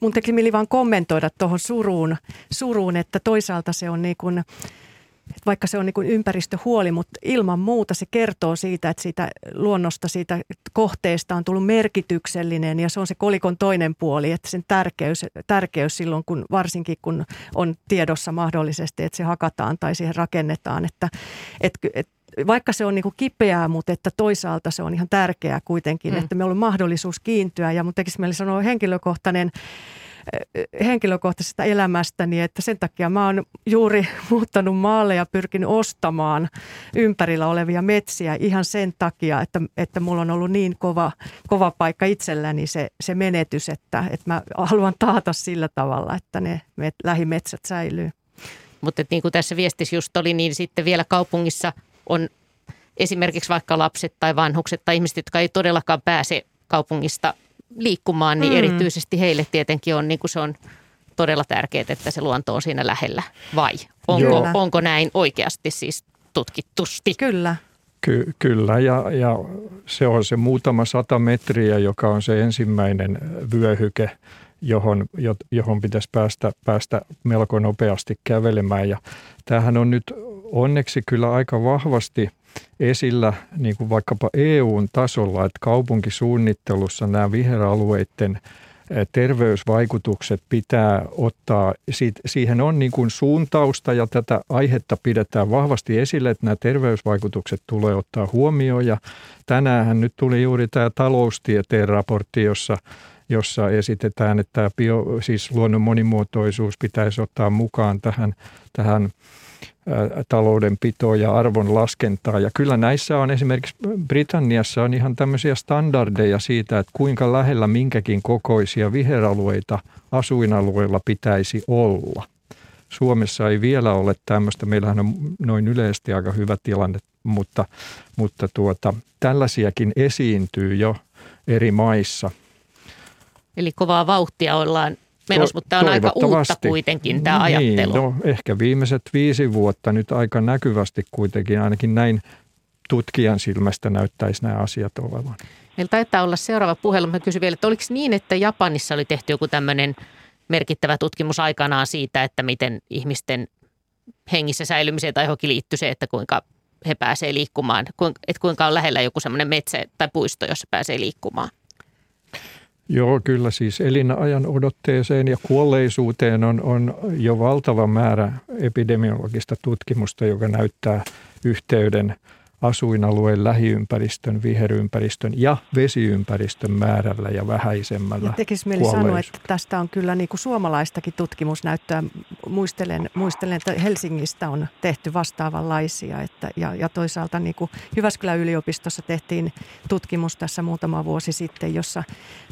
Speaker 5: mun teki mieli vaan kommentoida tuohon suruun, suruun, että toisaalta se on niin kuin, vaikka se on niin kuin ympäristöhuoli, mutta ilman muuta se kertoo siitä, että siitä luonnosta, siitä kohteesta on tullut merkityksellinen ja se on se kolikon toinen puoli, että sen tärkeys, tärkeys silloin, kun varsinkin kun on tiedossa mahdollisesti, että se hakataan tai siihen rakennetaan, että, että, että vaikka se on niin kuin kipeää, mutta että toisaalta se on ihan tärkeää kuitenkin, mm. että meillä on mahdollisuus kiintyä. Ja mun tekisi mieli sanoa henkilökohtainen eh, henkilökohtaisesta elämästäni, että sen takia mä oon juuri [laughs] muuttanut maalle ja pyrkin ostamaan ympärillä olevia metsiä ihan sen takia, että, että mulla on ollut niin kova, kova paikka itselläni se, se menetys, että, että mä haluan taata sillä tavalla, että ne met, lähimetsät säilyy.
Speaker 3: Mutta niin kuin tässä viestissä just oli, niin sitten vielä kaupungissa – on esimerkiksi vaikka lapset tai vanhukset tai ihmiset, jotka ei todellakaan pääse kaupungista liikkumaan, niin mm. erityisesti heille tietenkin on, niin kuin se on todella tärkeää, että se luonto on siinä lähellä. Vai onko, onko näin oikeasti siis tutkittusti?
Speaker 5: Kyllä.
Speaker 4: Ky- kyllä, ja, ja se on se muutama sata metriä, joka on se ensimmäinen vyöhyke, johon, johon pitäisi päästä, päästä melko nopeasti kävelemään. Ja tämähän on nyt onneksi kyllä aika vahvasti esillä niin kuin vaikkapa EUn tasolla, että kaupunkisuunnittelussa nämä viheralueiden terveysvaikutukset pitää ottaa, siihen on niin kuin suuntausta ja tätä aihetta pidetään vahvasti esille, että nämä terveysvaikutukset tulee ottaa huomioon. Ja tänään nyt tuli juuri tämä taloustieteen raportti, jossa jossa esitetään, että bio, siis luonnon monimuotoisuus pitäisi ottaa mukaan tähän, tähän taloudenpitoa ja arvon laskentaa. Ja kyllä näissä on esimerkiksi Britanniassa on ihan tämmöisiä standardeja siitä, että kuinka lähellä minkäkin kokoisia viheralueita asuinalueilla pitäisi olla. Suomessa ei vielä ole tämmöistä, meillähän on noin yleisesti aika hyvä tilanne, mutta, mutta tuota, tällaisiakin esiintyy jo eri maissa.
Speaker 3: Eli kovaa vauhtia ollaan menossa, mutta tämä on aika uutta kuitenkin tämä niin, ajattelu.
Speaker 4: No, ehkä viimeiset viisi vuotta nyt aika näkyvästi kuitenkin, ainakin näin tutkijan silmästä näyttäisi nämä asiat olevan.
Speaker 3: Meillä taitaa olla seuraava puhelu. Mä kysyn vielä, että oliko niin, että Japanissa oli tehty joku tämmöinen merkittävä tutkimus aikanaan siitä, että miten ihmisten hengissä säilymiseen tai johonkin liittyy se, että kuinka he pääsee liikkumaan, että kuinka on lähellä joku semmoinen metsä tai puisto, jossa pääsee liikkumaan.
Speaker 4: Joo, kyllä siis elinajan odotteeseen ja kuolleisuuteen on, on jo valtava määrä epidemiologista tutkimusta, joka näyttää yhteyden asuinalueen lähiympäristön, viherympäristön ja vesiympäristön määrällä ja vähäisemmällä ja
Speaker 5: tekisi mieli sanoa, että tästä on kyllä niin kuin suomalaistakin tutkimusnäyttöä. Muistelen, muistelen, että Helsingistä on tehty vastaavanlaisia. Että, ja, ja toisaalta niin kuin Jyväskylän yliopistossa tehtiin tutkimus tässä muutama vuosi sitten, jossa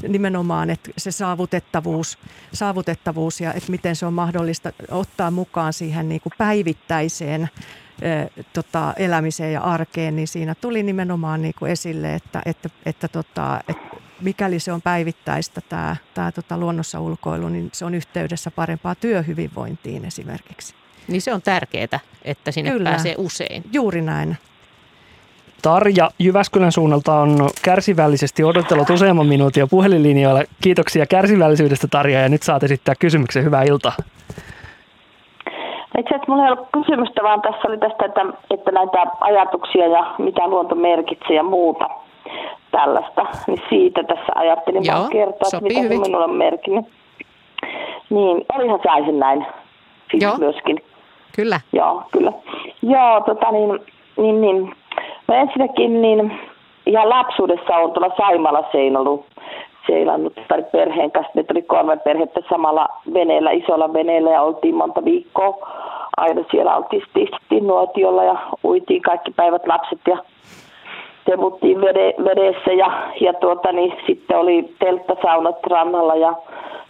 Speaker 5: nimenomaan että se saavutettavuus, saavutettavuus ja että miten se on mahdollista ottaa mukaan siihen niin kuin päivittäiseen tota, elämiseen ja arkeen, niin siinä tuli nimenomaan niin kuin esille, että, että, että, tota, että mikäli se on päivittäistä tämä, tämä tota, luonnossa ulkoilu, niin se on yhteydessä parempaa työhyvinvointiin esimerkiksi.
Speaker 3: Niin se on tärkeää, että sinne Kyllä. pääsee usein.
Speaker 5: Juuri näin.
Speaker 2: Tarja Jyväskylän suunnalta on kärsivällisesti odotellut useamman minuutin puhelinlinjoilla. Kiitoksia kärsivällisyydestä Tarja ja nyt saat esittää kysymyksen. Hyvää iltaa.
Speaker 7: Itse asiassa minulla ei ollut kysymystä, vaan tässä oli tästä, että, että näitä ajatuksia ja mitä luonto merkitsee ja muuta tällaista. Niin siitä tässä ajattelin Joo, vaan kertoa, että mitä hyvin. se minulle on merkinnyt. Niin, olihan saisen näin. siis
Speaker 3: Joo.
Speaker 7: myöskin.
Speaker 3: Kyllä.
Speaker 7: Joo, kyllä. Joo, tota niin, niin, niin. No ensinnäkin niin ihan lapsuudessa on tuolla Saimalla seinallut seilannut tai perheen kanssa. Me tuli kolme perhettä samalla veneellä, isolla veneellä ja oltiin monta viikkoa. Aina siellä oltiin istuttiin nuotiolla ja uitiin kaikki päivät lapset ja temuttiin vede, vedessä ja, ja tuota, niin, sitten oli telttasaunat rannalla ja,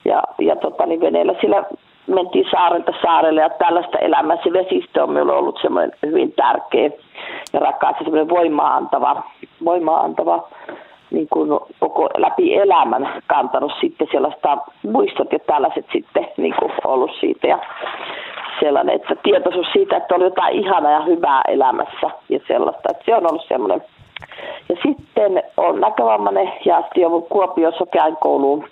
Speaker 7: ja, ja tota, niin, veneellä siellä mentiin saarelta saarelle ja tällaista elämää. Se vesistö on minulle ollut semmoinen hyvin tärkeä ja rakas ja semmoinen voimaa antava, voimaa antava niin kuin koko läpi elämän kantanut sitten sellaista muistot ja tällaiset sitten niin kuin ollut siitä. Ja sellainen, että tietoisuus siitä, että on jotain ihanaa ja hyvää elämässä ja sellaista, että se on ollut semmoinen. Ja sitten on näkövammainen ja sitten jo Kuopio Sokeain kouluun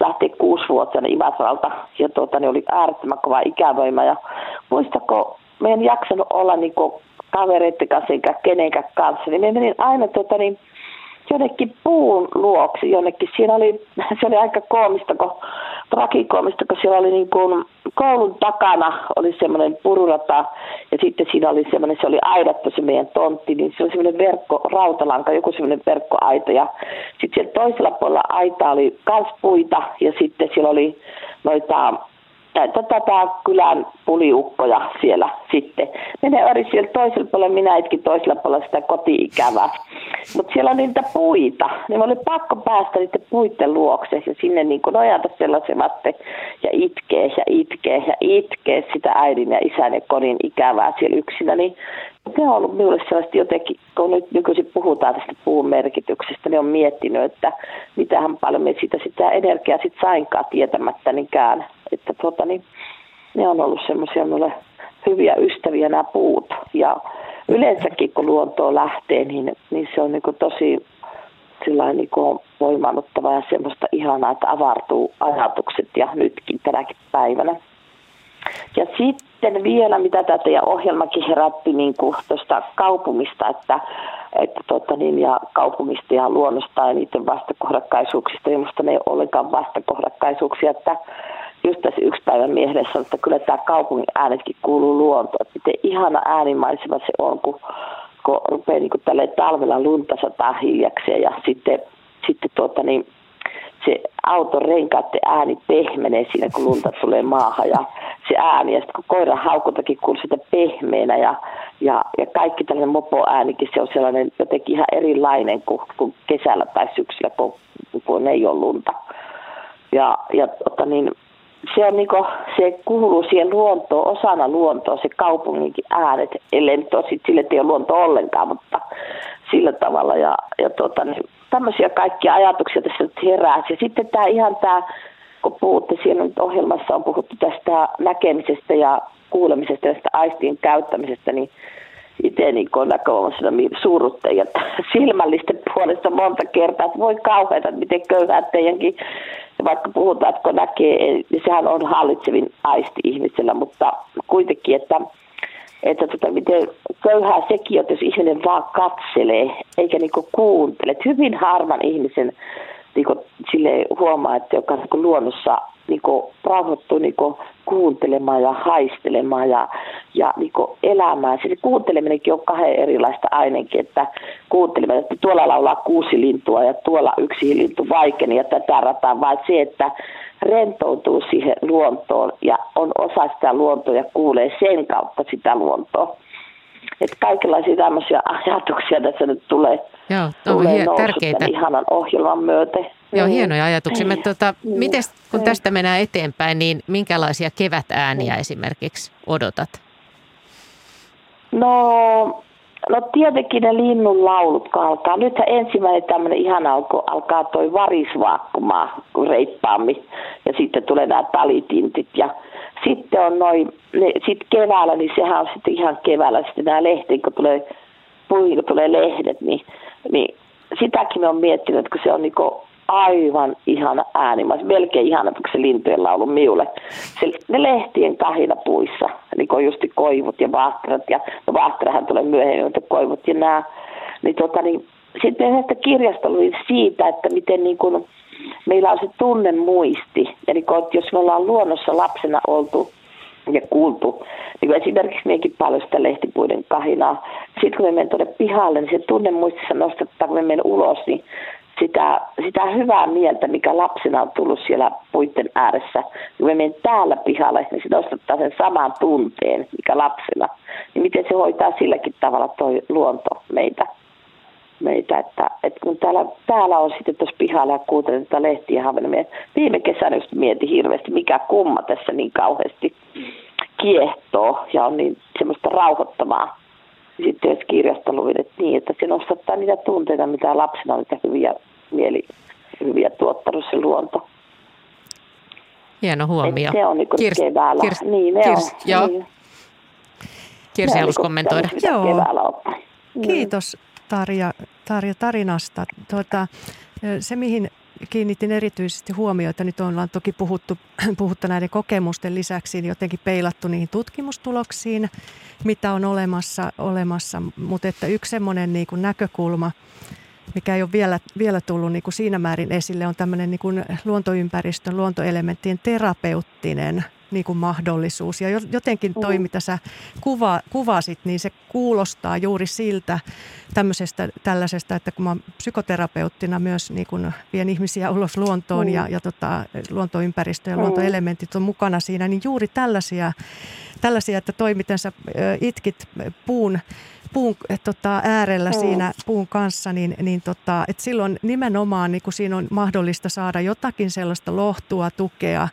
Speaker 7: lähti kuusivuotiaana Imatralta ja tuota, niin oli äärettömän kova ikävoima. Ja muistako, me en jaksanut olla niin kavereiden kanssa enkä kenenkään kanssa, niin me menin aina tuota, niin, jonnekin puun luokse, jonnekin. Siinä oli, se oli aika koomista, kun, trakikoomista, kun siellä oli niin kuin, koulun takana oli semmoinen pururata ja sitten siinä oli semmoinen, se oli aidattu se meidän tontti, niin se oli semmoinen verkko, rautalanka, joku semmoinen verkkoaita ja sitten siellä toisella puolella aita oli kans puita ja sitten siellä oli noita tätä, tätä kylän puliukkoja siellä sitten. Menee ori siellä toisella puolella, minä itkin toisella puolella sitä koti-ikävää. Mutta siellä on niitä puita, niin oli pakko päästä niiden puitten luokse ja sinne niin kuin nojata sellaisen vatte ja itkee ja itkee ja itkee sitä äidin ja isän ja kodin ikävää siellä yksinä. Niin ne on ollut minulle sellaista jotenkin, kun nyt nykyisin puhutaan tästä puun merkityksestä, niin on miettinyt, että mitähän paljon me sitä, sitä energiaa sitten sainkaan tietämättä niinkään. Että tota, niin, ne on ollut semmoisia minulle hyviä ystäviä nämä puut. Ja yleensäkin kun luontoon lähtee, niin, niin se on niin tosi niin voimannuttava ja semmoista ihanaa, että avartuu ajatukset ja nytkin tänäkin päivänä. Ja sitten vielä, mitä tämä teidän ohjelmakin herätti niin tuosta kaupungista, että, että tota niin, ja kaupungista ja luonnosta ja niiden vastakohdakkaisuuksista, ja minusta ne ei ole ollenkaan vastakohdakkaisuuksia, että just tässä yksi päivän miehelle sanoi, että kyllä tämä kaupungin äänetkin kuuluu luontoon, että miten ihana äänimaisema se on, kun, kun rupeaa niin kuin talvella lunta sataa hiljakseen ja sitten, sitten tuota niin, se auton renkaiden ääni pehmenee siinä, kun lunta tulee maahan ja se ääni. Ja sitten kun koiran haukuntakin kuuluu sitä pehmeänä ja, ja, ja kaikki tällainen mopoäänikin, se on sellainen jotenkin ihan erilainen kuin, kuin kesällä tai syksyllä, kun, kun ei ole lunta. Ja, ja tota niin, se, on niinku, se kuuluu siihen luontoon, osana luontoa, se kaupunginkin äänet, ellei nyt ole sit sille, ei ole luonto ollenkaan, mutta sillä tavalla. Ja, ja tota, niin, tämmöisiä kaikkia ajatuksia tässä nyt herää. Ja sitten tämä ihan tämä, kun puhutte siellä nyt ohjelmassa on puhuttu tästä näkemisestä ja kuulemisesta ja aistien käyttämisestä, niin itse niin on näkökulmassa suuruttajia [laughs] silmällisten puolesta monta kertaa, että voi kauheata, että miten köyhää teidänkin, vaikka puhutaan, että kun näkee, niin sehän on hallitsevin aisti ihmisellä, mutta kuitenkin, että että tota, miten köyhää sekin on, jos ihminen vaan katselee eikä niinku kuuntele. Et hyvin harvan ihmisen niinku, sille huomaa, että joka niinku luonnossa niinku, rauhoittuu niinku, kuuntelemaan ja haistelemaan ja, ja niinku, elämään. Se kuunteleminenkin on kahden erilaista ainakin, että kuunteleminen, että tuolla laulaa kuusi lintua ja tuolla yksi lintu vaikeni ja tätä rataa, vaan se, että rentoutuu siihen luontoon ja on osa sitä luontoa ja kuulee sen kautta sitä luontoa. Että kaikenlaisia tämmöisiä ajatuksia tässä nyt tulee,
Speaker 3: Joo,
Speaker 7: tulee
Speaker 3: hie- tärkeitä.
Speaker 7: ihanan ohjelman myötä.
Speaker 3: Joo,
Speaker 7: Niin.
Speaker 3: hienoja ajatuksia. Mä,
Speaker 7: Niin.
Speaker 3: tuota,
Speaker 7: Niin.
Speaker 3: mites, kun
Speaker 7: Niin.
Speaker 3: tästä mennään eteenpäin, niin minkälaisia kevätääniä esimerkiksi odotat?
Speaker 7: No, no tietenkin ne linnun laulut alkaa. Nythän ensimmäinen tämmöinen ihan alko, alkaa toi varisvaakkumaa reippaammin. Ja sitten tulee nämä talitintit ja sitten on noin, ne, sit keväällä, niin sehän on sitten ihan keväällä sitten nämä lehdet, kun tulee, puihin, kun tulee lehdet, niin, niin sitäkin me on miettinyt, että kun se on niinku aivan ihana ääni. Mä olisin melkein ihana, se lintujen laulu miulle. Se, ne lehtien kahina puissa, niin kuin just koivut ja vahtrat, ja no vahtrahan tulee myöhemmin, mutta koivut ja nämä. Niin, tota, niin, sitten näistä kirjasta luin siitä, että miten niin kuin, meillä on se tunnemuisti. Eli kun, jos me ollaan luonnossa lapsena oltu ja kuultu. Niin esimerkiksi minäkin paljon sitä lehtipuiden kahinaa. Sitten kun me menen tuonne pihalle, niin se tunne muistissa nostattaa, kun me menen ulos, niin sitä, sitä hyvää mieltä, mikä lapsena on tullut siellä puitten ääressä. Kun me menen täällä pihalle, niin se nostattaa sen saman tunteen, mikä lapsena. Niin miten se hoitaa silläkin tavalla toi luonto meitä meitä, että, että kun täällä, täällä on sitten tuossa pihalla ja kuuntelin tätä lehtiä Havenamien, viime kesänä just mietin hirveästi, mikä kumma tässä niin kauheasti kiehtoo ja on niin semmoista rauhoittavaa. Sitten jos kirjasta luvin, että niin, että se nostattaa niitä tunteita, mitä lapsena on niitä hyviä mieli, hyviä tuottanut se luonto.
Speaker 3: Hieno huomio.
Speaker 7: Et se on niin
Speaker 3: Kirs,
Speaker 7: keväällä.
Speaker 3: Kirs,
Speaker 7: niin, ne
Speaker 3: Kirs,
Speaker 7: on.
Speaker 3: joo.
Speaker 7: Niin.
Speaker 3: Kirsi halusi kommentoida.
Speaker 5: Joo.
Speaker 7: Keväällä on. Niin.
Speaker 5: Kiitos Tarja, Tarja tarinasta. Tuota, se, mihin kiinnitin erityisesti huomiota, nyt ollaan toki puhuttu, [clears throat] puhuttu näiden kokemusten lisäksi, niin jotenkin peilattu niihin tutkimustuloksiin, mitä on olemassa, olemassa. mutta että yksi semmoinen niin kuin näkökulma, mikä ei ole vielä, vielä tullut niin kuin siinä määrin esille, on tämmöinen niin kuin luontoympäristön, luontoelementtien terapeuttinen niin kuin mahdollisuus. Ja jotenkin toi, mitä sä kuva, kuvasit, niin se kuulostaa juuri siltä tämmöisestä, tällaisesta, että kun mä psykoterapeuttina myös niin kuin vien ihmisiä ulos luontoon mm. ja, ja tota, luontoympäristö ja luontoelementit on mukana siinä, niin juuri tällaisia, tällaisia että toi, miten sä itkit puun puun tota, äärellä mm. siinä puun kanssa, niin, niin tota, et silloin nimenomaan niin kun siinä on mahdollista saada jotakin sellaista lohtua, tukea,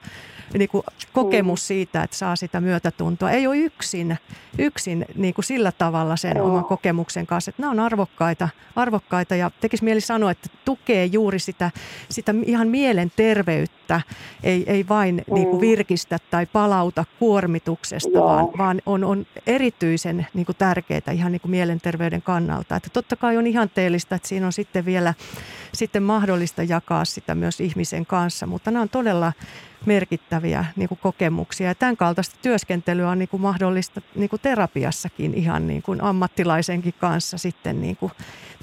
Speaker 5: niin kuin kokemus mm. siitä, että saa sitä myötätuntoa. Ei ole yksin, yksin niin kuin sillä tavalla sen Joo. oman kokemuksen kanssa. Että nämä on arvokkaita, arvokkaita ja tekisi mieli sanoa, että tukee juuri sitä, sitä ihan mielenterveyttä, ei, ei vain mm. niin kuin virkistä tai palauta kuormituksesta, vaan, vaan on, on erityisen niin kuin tärkeää ihan niin kuin mielenterveyden kannalta. Että totta kai on ihanteellista, että siinä on sitten vielä sitten mahdollista jakaa sitä myös ihmisen kanssa, mutta nämä on todella merkittäviä niin kuin kokemuksia. Ja tämän kaltaista työskentelyä on niin kuin mahdollista niin kuin terapiassakin ihan niin kuin ammattilaisenkin kanssa sitten niin kuin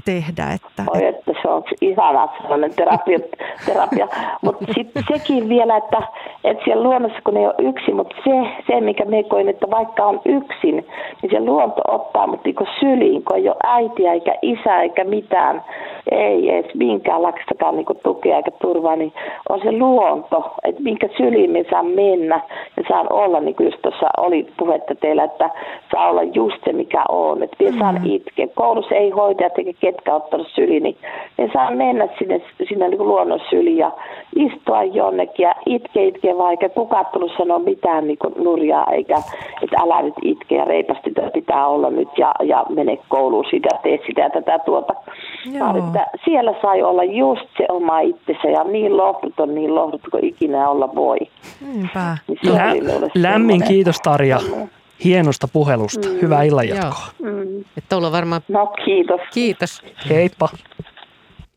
Speaker 5: tehdä. Että,
Speaker 7: että se on ihana sellainen terapia. terapia. Mutta sitten sekin vielä, että, että siellä luonnossa kun ei ole yksin, mutta se, se, mikä me koin, että vaikka on yksin, niin se luonto ottaa mut niin syliin, kun ei ole äitiä eikä isä eikä mitään, ei edes minkäänlaistakaan niin tukea eikä turvaa, niin on se luonto, että minkä syliin me saa mennä ja saan olla, niin kuin just tuossa oli puhetta teillä, että saa olla just se, mikä on. Että me saan mm. itkeä. Koulussa ei hoitajat eikä ketkä ottanut syli, niin me saa mennä sinne, sinne niin kuin luonnon syliin ja istua jonnekin ja itke, itke, vaikka kukaan tullut sanoa mitään niin kuin nurjaa, eikä, että älä nyt itke ja reipasti pitää olla nyt ja, ja mene kouluun sitä, tee sitä ja tätä tuota. Vaan, että siellä sai olla just se oma itsensä ja niin lohduton, niin lohduton kuin ikinä olla voi.
Speaker 5: Niinpä.
Speaker 7: Niin
Speaker 2: Lä, lämmin kiitos Tarja hienosta puhelusta. Mm. Hyvää illanjatkoa.
Speaker 3: Mm. Että on varmaan...
Speaker 7: No kiitos.
Speaker 3: Kiitos.
Speaker 2: Heippa.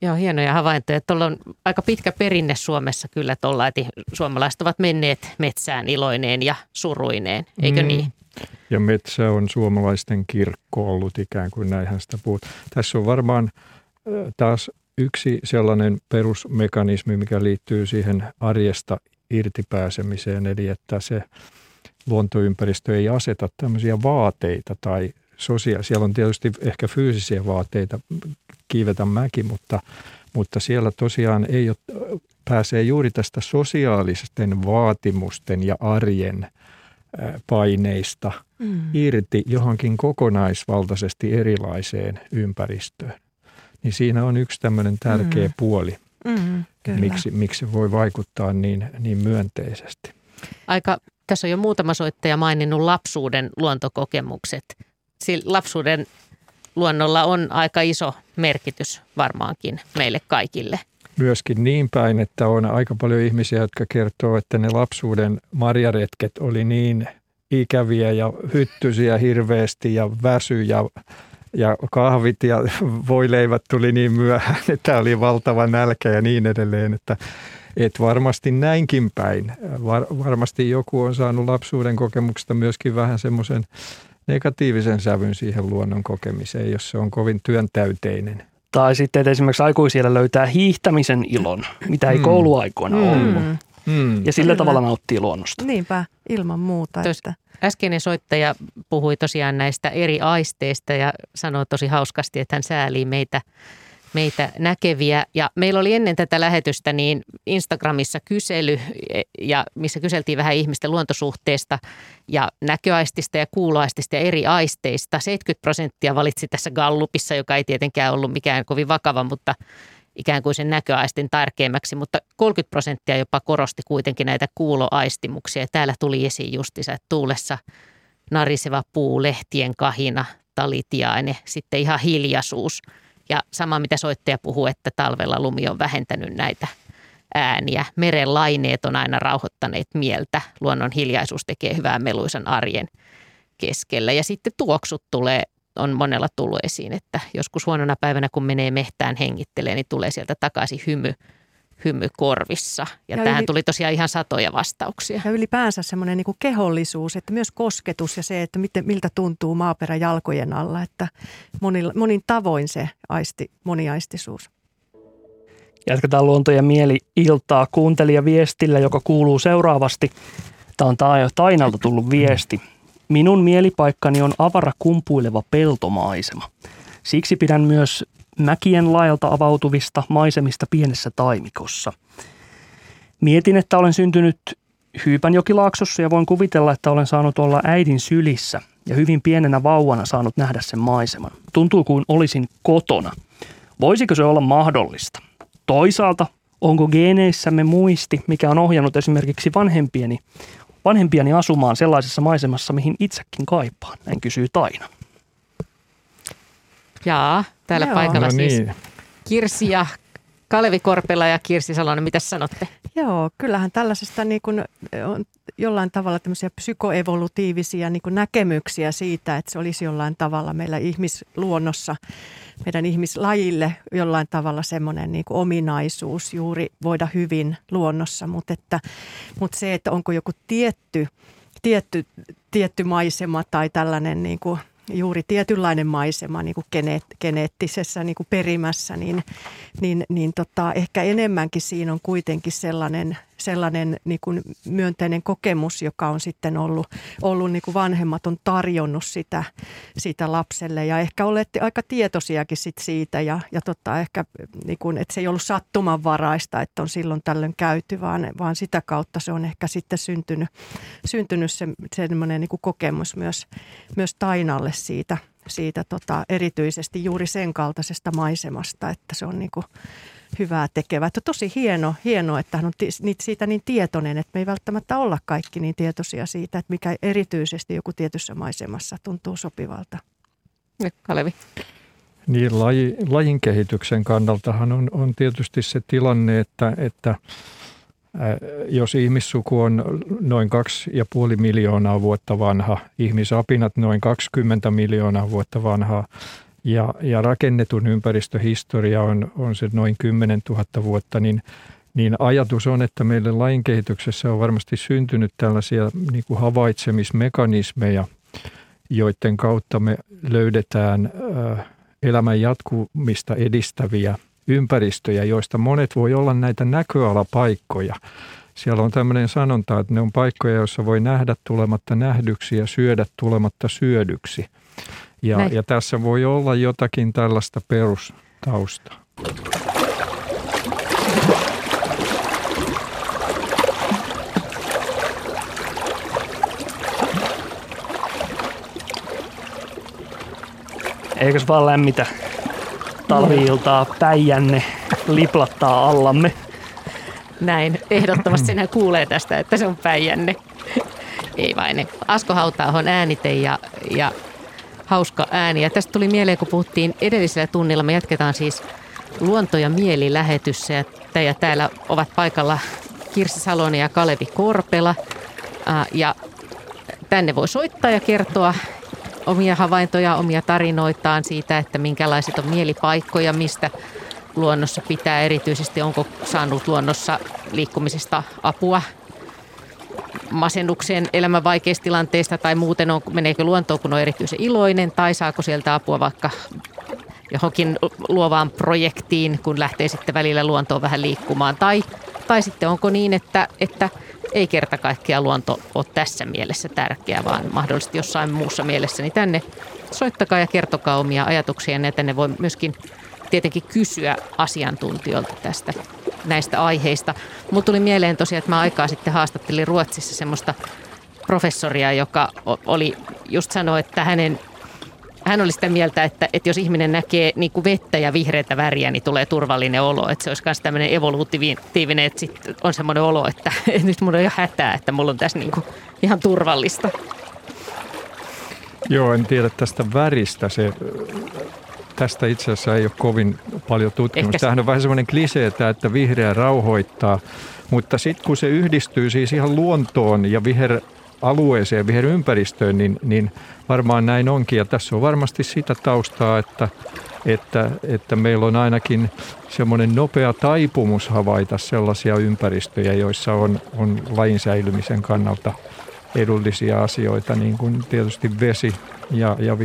Speaker 3: Joo, hienoja havaintoja. Tuolla on aika pitkä perinne Suomessa kyllä tuolla, että suomalaiset ovat menneet metsään iloineen ja suruineen, eikö mm. niin?
Speaker 4: Ja metsä on suomalaisten kirkko ollut ikään kuin näinhän sitä puhut. Tässä on varmaan taas yksi sellainen perusmekanismi, mikä liittyy siihen arjesta irtipääsemiseen, eli että se luontoympäristö ei aseta tämmöisiä vaateita tai sosia- siellä on tietysti ehkä fyysisiä vaateita, kiivetä mäki, mutta, mutta siellä tosiaan ei ole, pääsee juuri tästä sosiaalisten vaatimusten ja arjen paineista mm. irti johonkin kokonaisvaltaisesti erilaiseen ympäristöön. Niin siinä on yksi tämmöinen tärkeä mm. puoli, mm, miksi, miksi se voi vaikuttaa niin, niin myönteisesti.
Speaker 3: Aika, tässä on jo muutama soittaja maininnut lapsuuden luontokokemukset. Lapsuuden luonnolla on aika iso merkitys varmaankin meille kaikille.
Speaker 4: Myöskin niin päin, että on aika paljon ihmisiä, jotka kertoo, että ne lapsuuden marjaretket oli niin ikäviä ja hyttysiä hirveästi ja väsy ja, ja kahvit ja voileivät tuli niin myöhään, että oli valtava nälkä ja niin edelleen, että et varmasti näinkin päin. Var, varmasti joku on saanut lapsuuden kokemuksesta myöskin vähän semmoisen negatiivisen sävyn siihen luonnon kokemiseen, jos se on kovin työntäyteinen.
Speaker 2: Tai sitten, että esimerkiksi aikuisilla löytää hiihtämisen ilon, mitä ei mm. kouluaikoina ollut. Mm. Mm. Ja sillä Kyllä. tavalla nauttii luonnosta.
Speaker 5: Niinpä, ilman muuta.
Speaker 3: Tos, että... Äskeinen soittaja puhui tosiaan näistä eri aisteista ja sanoi tosi hauskasti, että hän säälii meitä – meitä näkeviä. Ja meillä oli ennen tätä lähetystä niin Instagramissa kysely, e, ja missä kyseltiin vähän ihmisten luontosuhteesta ja näköaistista ja kuuloaistista ja eri aisteista. 70 prosenttia valitsi tässä Gallupissa, joka ei tietenkään ollut mikään kovin vakava, mutta ikään kuin sen näköaistin tärkeimmäksi, mutta 30 prosenttia jopa korosti kuitenkin näitä kuuloaistimuksia. Ja täällä tuli esiin justissa, että tuulessa nariseva puu, lehtien kahina, talitiaine, sitten ihan hiljaisuus – ja sama mitä soittaja puhuu, että talvella lumi on vähentänyt näitä ääniä. Meren laineet on aina rauhoittaneet mieltä. Luonnon hiljaisuus tekee hyvää meluisan arjen keskellä. Ja sitten tuoksut tulee, on monella tullut esiin, että joskus huonona päivänä kun menee mehtään hengittelee, niin tulee sieltä takaisin hymy hymy korvissa. Ja, ja tähän yli... tuli tosiaan ihan satoja vastauksia.
Speaker 5: Ja ylipäänsä semmoinen niin kehollisuus, että myös kosketus ja se, että miten, miltä tuntuu maaperä jalkojen alla. Että monin, monin tavoin se aisti, moniaistisuus.
Speaker 2: Jatketaan luonto- ja mieli-iltaa viestillä, joka kuuluu seuraavasti. Tämä on Tainalta tullut viesti. Minun mielipaikkani on avara kumpuileva peltomaisema. Siksi pidän myös mäkien laajalta avautuvista maisemista pienessä taimikossa. Mietin, että olen syntynyt Hyypänjokilaaksossa ja voin kuvitella, että olen saanut olla äidin sylissä ja hyvin pienenä vauvana saanut nähdä sen maiseman. Tuntuu kuin olisin kotona. Voisiko se olla mahdollista? Toisaalta, onko geeneissämme muisti, mikä on ohjannut esimerkiksi vanhempieni, vanhempiani asumaan sellaisessa maisemassa, mihin itsekin kaipaan? Näin kysyy Taina.
Speaker 3: Jaa, täällä Joo. paikalla no siis niin. Kirsi ja Kalevi Korpela ja Kirsi Salonen, mitä sanotte?
Speaker 5: Joo, kyllähän tällaisesta niin kuin on jollain tavalla tämmöisiä psykoevolutiivisia niin kuin näkemyksiä siitä, että se olisi jollain tavalla meillä ihmisluonnossa, meidän ihmislajille jollain tavalla semmoinen niin kuin ominaisuus juuri voida hyvin luonnossa, mutta, että, mutta se, että onko joku tietty, tietty, tietty maisema tai tällainen niin kuin – juuri tietynlainen maisema niin kuin geneet, geneettisessä niin kuin perimässä, niin, niin, niin tota, ehkä enemmänkin siinä on kuitenkin sellainen sellainen niin kuin myönteinen kokemus, joka on sitten ollut, ollut niin kuin vanhemmat on tarjonnut sitä, sitä lapselle. Ja ehkä olette aika tietoisiakin sit siitä ja, ja totta, ehkä niin kuin, että se ei ollut sattumanvaraista, että on silloin tällöin käyty, vaan, vaan sitä kautta se on ehkä sitten syntynyt, syntynyt se, semmoinen niin kuin kokemus myös, myös Tainalle siitä, siitä tota, erityisesti juuri sen kaltaisesta maisemasta, että se on niin kuin hyvää tekevä. Että tosi hieno, hieno, että hän on siitä niin tietoinen, että me ei välttämättä olla kaikki niin tietoisia siitä, että mikä erityisesti joku tietyssä maisemassa tuntuu sopivalta.
Speaker 3: Kalevi.
Speaker 4: Niin, laji, lajin kehityksen kannaltahan on, on tietysti se tilanne, että, että jos ihmissuku on noin 2,5 miljoonaa vuotta vanha, ihmisapinat noin 20 miljoonaa vuotta vanhaa, ja, ja rakennetun ympäristöhistoria on, on se noin 10 000 vuotta, niin, niin ajatus on, että meille lain kehityksessä on varmasti syntynyt tällaisia niin kuin havaitsemismekanismeja, joiden kautta me löydetään elämän jatkumista edistäviä ympäristöjä, joista monet voi olla näitä näköalapaikkoja. Siellä on tämmöinen sanonta, että ne on paikkoja, joissa voi nähdä tulematta nähdyksi ja syödä tulematta syödyksi. Ja, ja tässä voi olla jotakin tällaista perustaustaa.
Speaker 2: Eikös vaan lämmitä talviiltaa päijänne liplattaa allamme?
Speaker 3: Näin, ehdottomasti sinä kuulee tästä, että se on päijänne. Ei vain. Asko hautaa on äänite ja, ja hauska ääni. Ja tästä tuli mieleen, kun puhuttiin edellisellä tunnilla. Me jatketaan siis luonto- ja mielilähetyssä. Ja, täällä ovat paikalla Kirsi Salonen ja Kalevi Korpela. Ja tänne voi soittaa ja kertoa omia havaintoja, omia tarinoitaan siitä, että minkälaiset on mielipaikkoja, mistä luonnossa pitää erityisesti, onko saanut luonnossa liikkumisesta apua masennukseen elämän vaikeista tilanteista tai muuten on, meneekö luontoon, kun on erityisen iloinen tai saako sieltä apua vaikka johonkin luovaan projektiin, kun lähtee sitten välillä luontoon vähän liikkumaan? Tai Tai sitten onko niin, että, että ei kerta kaikkiaan luonto ole tässä mielessä tärkeä, vaan mahdollisesti jossain muussa mielessä, niin tänne soittakaa ja kertokaa omia ajatuksia ja tänne voi myöskin tietenkin kysyä asiantuntijoilta tästä näistä aiheista. Mutta tuli mieleen tosiaan, että mä aikaa sitten haastattelin Ruotsissa semmoista professoria, joka oli just sanoi, että hänen hän oli sitä mieltä, että, että jos ihminen näkee niin kuin vettä ja vihreitä väriä, niin tulee turvallinen olo. Että se olisi myös tämmöinen evoluutiivinen, että sit on semmoinen olo, että, että [laughs] nyt mulla on jo hätää, että mulla on tässä niin kuin ihan turvallista.
Speaker 4: Joo, en tiedä tästä väristä. Se, tästä itse asiassa ei ole kovin paljon tutkimusta. Tämähän on vähän semmoinen kliseetä, että vihreä rauhoittaa. Mutta sitten kun se yhdistyy siis ihan luontoon ja viher alueeseen, viherympäristöön, niin, niin varmaan näin onkin. Ja tässä on varmasti sitä taustaa, että, että, että meillä on ainakin semmoinen nopea taipumus havaita sellaisia ympäristöjä, joissa on, on lajin säilymisen kannalta edullisia asioita, niin kuin tietysti vesi ja, ja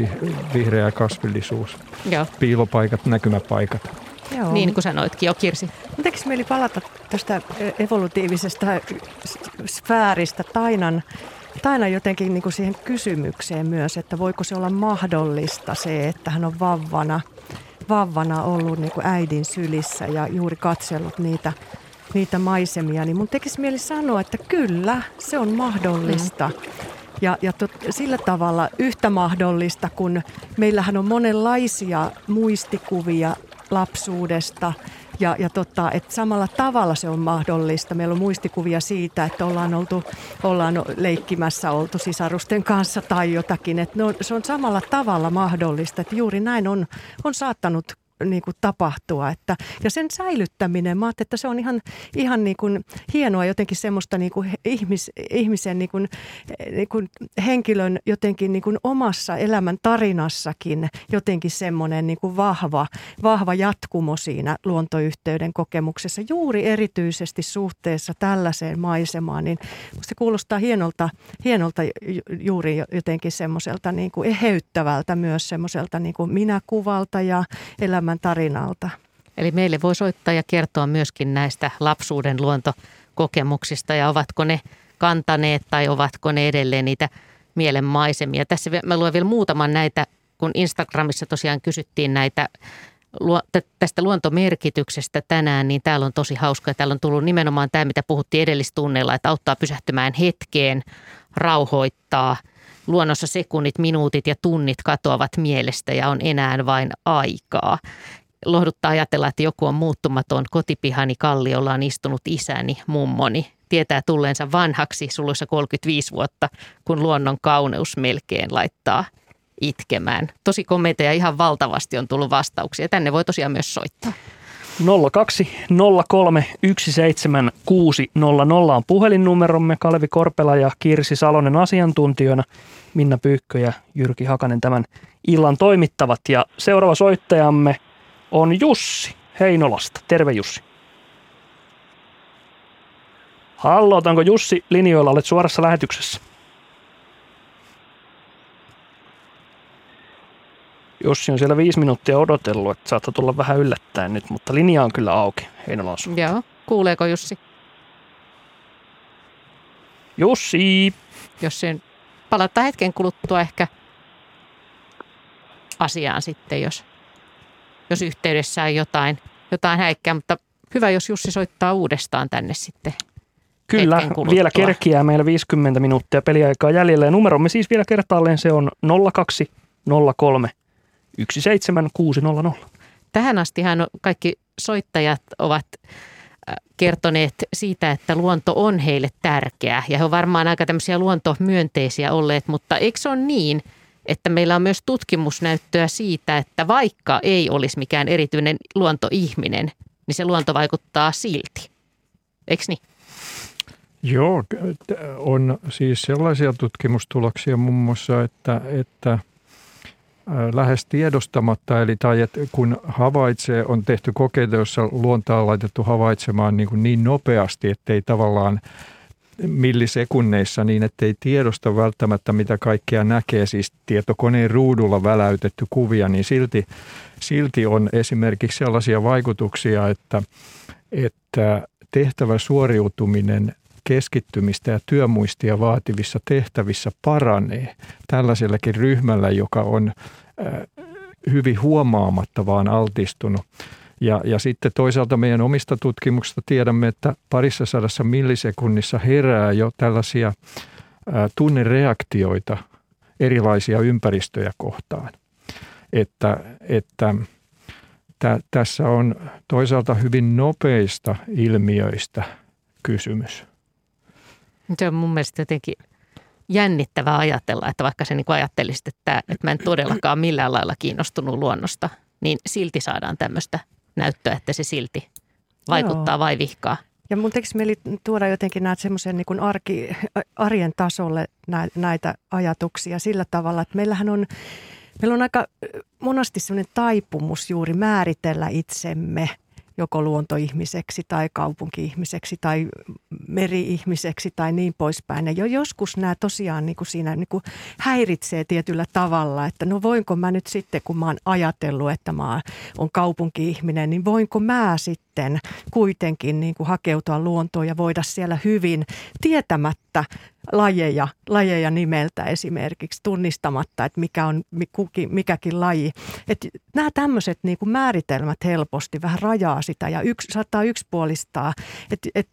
Speaker 4: vihreä kasvillisuus, Joo. piilopaikat, näkymäpaikat.
Speaker 3: Joo. Niin kuin sanoitkin jo, Kirsi.
Speaker 5: Mutta mieli palata tästä evolutiivisesta sfääristä Tainan Taina jotenkin niin kuin siihen kysymykseen myös, että voiko se olla mahdollista se, että hän on vauvana, vauvana ollut niin kuin äidin sylissä ja juuri katsellut niitä, niitä maisemia. Niin mun tekisi mieli sanoa, että kyllä, se on mahdollista. Mm. Ja, ja tot, sillä tavalla yhtä mahdollista, kun meillähän on monenlaisia muistikuvia lapsuudesta – ja, ja tota, että samalla tavalla se on mahdollista. Meillä on muistikuvia siitä, että ollaan, oltu, ollaan leikkimässä oltu sisarusten kanssa tai jotakin. Että on, se on samalla tavalla mahdollista, että juuri näin on, on saattanut niin kuin tapahtua. Että, ja sen säilyttäminen, mä että se on ihan, ihan niin kuin hienoa jotenkin semmoista niin kuin ihmis, ihmisen niin kuin, niin kuin henkilön jotenkin niin kuin omassa elämän tarinassakin jotenkin semmoinen niin kuin vahva, vahva jatkumo siinä luontoyhteyden kokemuksessa. Juuri erityisesti suhteessa tällaiseen maisemaan, niin se kuulostaa hienolta, hienolta juuri jotenkin semmoiselta niin kuin eheyttävältä myös semmoiselta niin kuin minäkuvalta ja elämän elämän tarinalta.
Speaker 3: Eli meille voi soittaa ja kertoa myöskin näistä lapsuuden luontokokemuksista ja ovatko ne kantaneet tai ovatko ne edelleen niitä mielenmaisemia. Tässä mä luen vielä muutaman näitä, kun Instagramissa tosiaan kysyttiin näitä tästä luontomerkityksestä tänään, niin täällä on tosi hauska. Täällä on tullut nimenomaan tämä, mitä puhuttiin edellistunneilla, että auttaa pysähtymään hetkeen, rauhoittaa – Luonnossa sekunnit, minuutit ja tunnit katoavat mielestä ja on enää vain aikaa. Lohduttaa ajatella, että joku on muuttumaton. Kotipihani kalliolla on istunut isäni, mummoni. Tietää tulleensa vanhaksi suluissa 35 vuotta, kun luonnon kauneus melkein laittaa itkemään. Tosi komeita ihan valtavasti on tullut vastauksia. Tänne voi tosiaan myös soittaa.
Speaker 2: 02 03 17600 on puhelinnumeromme. Kalvi Korpela ja Kirsi Salonen asiantuntijoina. Minna Pyykkö ja Jyrki Hakanen tämän illan toimittavat. Ja seuraava soittajamme on Jussi Heinolasta. Terve Jussi. Hallo, Jussi linjoilla? Olet suorassa lähetyksessä. Jussi on siellä viisi minuuttia odotellut, että saattaa tulla vähän yllättäen nyt, mutta linja on kyllä auki Heinolan suuntaan.
Speaker 3: Joo, kuuleeko Jussi?
Speaker 2: Jussi!
Speaker 3: Jos sen palata hetken kuluttua ehkä asiaan sitten, jos, jos yhteydessä on jotain, jotain häikkää, mutta hyvä, jos Jussi soittaa uudestaan tänne sitten.
Speaker 2: Kyllä, vielä kerkiää meillä 50 minuuttia peliaikaa jäljellä ja numeromme siis vielä kertaalleen se on 0203 17600.
Speaker 3: Tähän astihan kaikki soittajat ovat äh, kertoneet siitä, että luonto on heille tärkeää ja he ovat varmaan aika tämmöisiä luontomyönteisiä olleet, mutta eikö se ole niin, että meillä on myös tutkimusnäyttöä siitä, että vaikka ei olisi mikään erityinen luontoihminen, niin se luonto vaikuttaa silti. Eikö niin?
Speaker 4: Joo, on siis sellaisia tutkimustuloksia muun muassa, että, että – lähes tiedostamatta, eli tai että kun havaitsee, on tehty kokeita, joissa luontaa on laitettu havaitsemaan niin, kuin niin nopeasti, ettei tavallaan millisekunneissa niin, ettei tiedosta välttämättä mitä kaikkea näkee, siis tietokoneen ruudulla väläytetty kuvia, niin silti, silti on esimerkiksi sellaisia vaikutuksia, että, että tehtävä suoriutuminen keskittymistä ja työmuistia vaativissa tehtävissä paranee. Tällaisellakin ryhmällä, joka on hyvin huomaamatta vaan altistunut. Ja, ja sitten toisaalta meidän omista tutkimuksista tiedämme, että parissa sadassa millisekunnissa herää jo tällaisia tunnereaktioita erilaisia ympäristöjä kohtaan. Että, että tä, tässä on toisaalta hyvin nopeista ilmiöistä kysymys.
Speaker 3: Se on mun mielestä jotenkin jännittävää ajatella, että vaikka se niin ajattelisit, että, että mä en todellakaan millään lailla kiinnostunut luonnosta, niin silti saadaan tämmöistä näyttöä, että se silti vaikuttaa Joo. vai vihkaa.
Speaker 5: Ja mun tekisi mieli tuoda jotenkin näitä semmoisen niin arki, arjen tasolle näitä ajatuksia sillä tavalla, että meillähän on, meillä on aika monasti semmoinen taipumus juuri määritellä itsemme – joko luontoihmiseksi tai kaupunki-ihmiseksi tai meri-ihmiseksi tai niin poispäin. Ja jo joskus nämä tosiaan niin kuin siinä niin kuin häiritsee tietyllä tavalla, että no voinko mä nyt sitten, kun mä oon ajatellut, että mä oon kaupunki-ihminen, niin voinko mä sitten kuitenkin niin kuin hakeutua luontoon ja voida siellä hyvin tietämättä, lajeja, lajeja nimeltä esimerkiksi tunnistamatta, että mikä on mikäkin laji. Että nämä tämmöiset niin kuin määritelmät helposti vähän rajaa sitä ja yksi, saattaa yksipuolistaa. Et, et,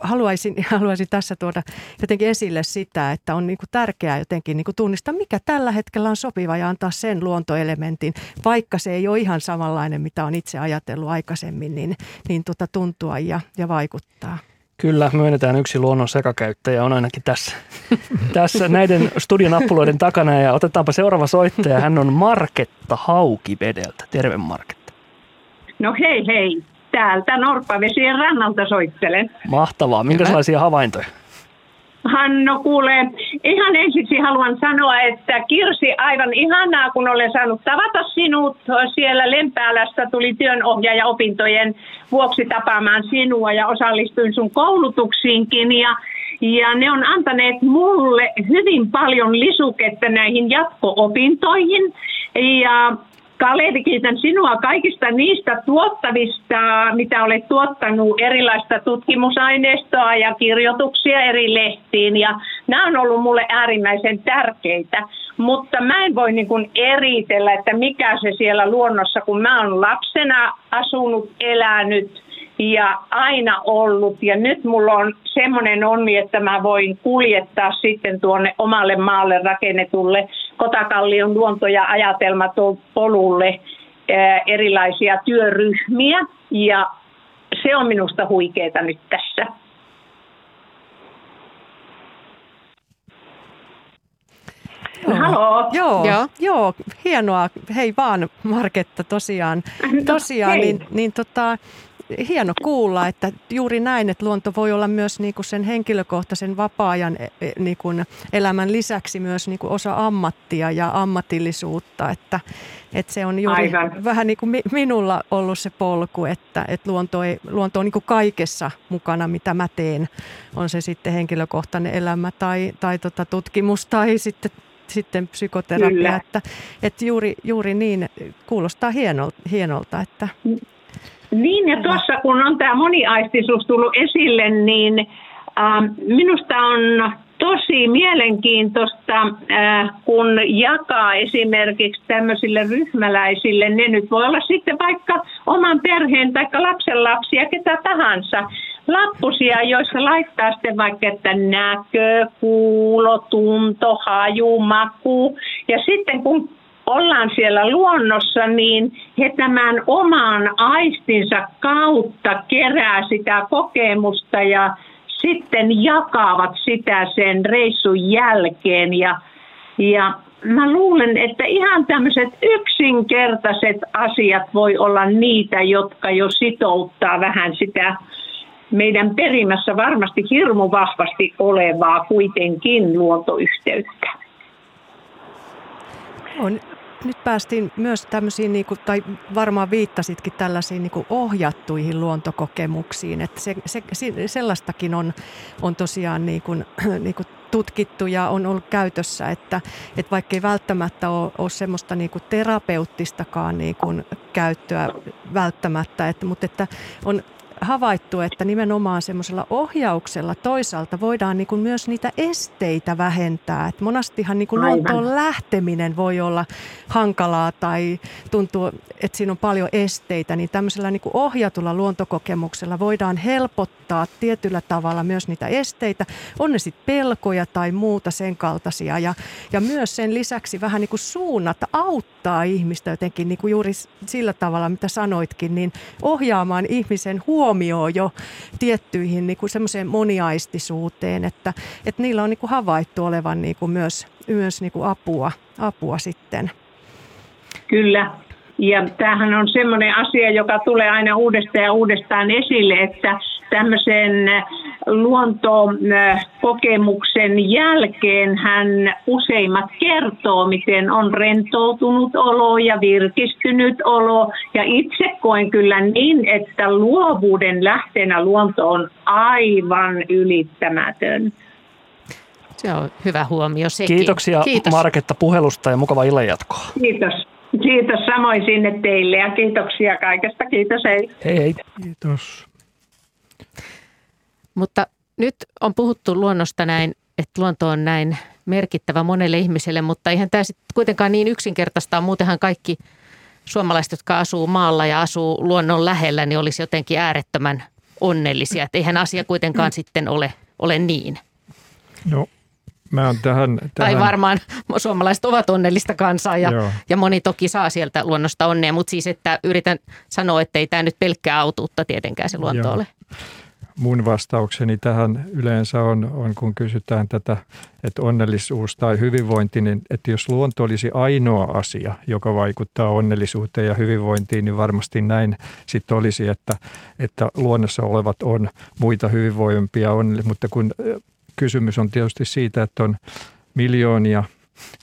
Speaker 5: haluaisin, [laughs] haluaisin tässä tuoda jotenkin esille sitä, että on niin kuin tärkeää jotenkin niin kuin tunnistaa, mikä tällä hetkellä on sopiva ja antaa sen luontoelementin, vaikka se ei ole ihan samanlainen, mitä on itse ajatellut aikaisemmin, niin, niin tuota tuntua ja, ja vaikuttaa.
Speaker 2: Kyllä, myönnetään yksi luonnon sekakäyttäjä on ainakin tässä, [laughs] tässä näiden studionappuloiden takana ja otetaanpa seuraava soittaja. Hän on Marketta Haukivedeltä. Terve Marketta.
Speaker 8: No hei hei, täältä Norppavesien rannalta soittelen.
Speaker 2: Mahtavaa. Minkälaisia havaintoja?
Speaker 8: Hanno, kuule, ihan ensiksi haluan sanoa, että Kirsi, aivan ihanaa, kun olen saanut tavata sinut siellä Lempäälässä. Tuli työnohjaaja opintojen vuoksi tapaamaan sinua ja osallistuin sun koulutuksiinkin. Ja, ja ne on antaneet mulle hyvin paljon lisuketta näihin jatko-opintoihin. Ja Kalevi, kiitän sinua kaikista niistä tuottavista, mitä olet tuottanut erilaista tutkimusaineistoa ja kirjoituksia eri lehtiin. Ja nämä on ollut mulle äärimmäisen tärkeitä. Mutta mä en voi niin kuin eritellä, että mikä se siellä luonnossa, kun mä oon lapsena asunut, elänyt ja aina ollut. Ja nyt mulla on semmoinen onni, että mä voin kuljettaa sitten tuonne omalle maalle rakennetulle Kotakallion luonto- ja ajatelmatopolulle erilaisia työryhmiä. Ja se on minusta huikeeta nyt tässä.
Speaker 5: Joo, joo, joo. joo, hienoa. Hei vaan Marketta tosiaan. No, tosiaan, niin, niin tota, hieno kuulla, että juuri näin, että luonto voi olla myös niin kuin sen henkilökohtaisen vapaa-ajan e, e, niin kuin elämän lisäksi myös niin kuin osa ammattia ja ammatillisuutta, että, että se on juuri Aivan. vähän niin kuin minulla ollut se polku, että, että luonto, ei, luonto on niin kuin kaikessa mukana, mitä mä teen, on se sitten henkilökohtainen elämä tai, tai tota tutkimus tai sitten sitten psykoterapia, että, että juuri, juuri niin. Kuulostaa hienolta, hienolta että
Speaker 8: niin, ja tuossa kun on tämä moniaistisuus tullut esille, niin äh, minusta on tosi mielenkiintoista, äh, kun jakaa esimerkiksi tämmöisille ryhmäläisille, ne nyt voi olla sitten vaikka oman perheen tai lapsenlapsia, ketä tahansa, lappusia, joissa laittaa sitten vaikka, että näkö, kuulo, tunto, haju, maku. Ja sitten kun ollaan siellä luonnossa, niin he tämän oman aistinsa kautta kerää sitä kokemusta ja sitten jakavat sitä sen reissun jälkeen. Ja, ja mä luulen, että ihan tämmöiset yksinkertaiset asiat voi olla niitä, jotka jo sitouttaa vähän sitä meidän perimässä varmasti hirmu vahvasti olevaa kuitenkin luontoyhteyttä.
Speaker 5: On, nyt päästiin myös tämmöisiin, niin kuin, tai varmaan viittasitkin tällaisiin niin kuin ohjattuihin luontokokemuksiin. Että se, se, sellaistakin on, on tosiaan niin kuin, [clears throat] niin kuin tutkittu ja on ollut käytössä, että, että vaikka ei välttämättä ole, ole semmoista niin kuin terapeuttistakaan niin kuin käyttöä välttämättä, että, mutta että on havaittu, että nimenomaan semmoisella ohjauksella toisaalta voidaan niin kuin myös niitä esteitä vähentää. Et monastihan niin kuin luontoon lähteminen voi olla hankalaa tai tuntuu, että siinä on paljon esteitä, niin tämmöisellä niin kuin ohjatulla luontokokemuksella voidaan helpottaa tietyllä tavalla myös niitä esteitä. On ne sitten pelkoja tai muuta sen kaltaisia ja, ja myös sen lisäksi vähän niin kuin suunnata, auttaa ihmistä jotenkin niin kuin juuri sillä tavalla, mitä sanoitkin, niin ohjaamaan ihmisen huomioon jo tiettyihin niin kuin semmoiseen moniaistisuuteen, että, että niillä on niin kuin havaittu olevan niin kuin myös, myös niin kuin apua, apua sitten.
Speaker 8: Kyllä. Ja tämähän on semmoinen asia, joka tulee aina uudestaan ja uudestaan esille, että tämmöisen luontokokemuksen jälkeen hän useimmat kertoo, miten on rentoutunut olo ja virkistynyt olo. Ja itse koen kyllä niin, että luovuuden lähteenä luonto on aivan ylittämätön.
Speaker 3: Se on hyvä huomio sekin.
Speaker 2: Kiitoksia Kiitos. Marketta puhelusta ja mukava illan jatkoa.
Speaker 8: Kiitos. Kiitos samoin sinne teille ja kiitoksia kaikesta. Kiitos hei.
Speaker 2: Hei hei.
Speaker 4: Kiitos.
Speaker 3: Mutta nyt on puhuttu luonnosta näin, että luonto on näin merkittävä monelle ihmiselle, mutta eihän tämä sitten kuitenkaan niin yksinkertaista ole. Muutenhan kaikki suomalaiset, jotka asuu maalla ja asuu luonnon lähellä, niin olisi jotenkin äärettömän onnellisia. Että eihän asia kuitenkaan sitten ole, ole niin.
Speaker 4: No, mä oon tähän, tähän...
Speaker 3: Tai varmaan [laughs] suomalaiset ovat onnellista kansaa ja, ja moni toki saa sieltä luonnosta onnea, mutta siis että yritän sanoa, että ei tämä nyt pelkkää autuutta tietenkään se luonto Joo. ole
Speaker 4: mun vastaukseni tähän yleensä on, on, kun kysytään tätä, että onnellisuus tai hyvinvointi, niin että jos luonto olisi ainoa asia, joka vaikuttaa onnellisuuteen ja hyvinvointiin, niin varmasti näin sitten olisi, että, että luonnossa olevat on muita hyvinvoimpia onnellisia. Mutta kun kysymys on tietysti siitä, että on miljoonia –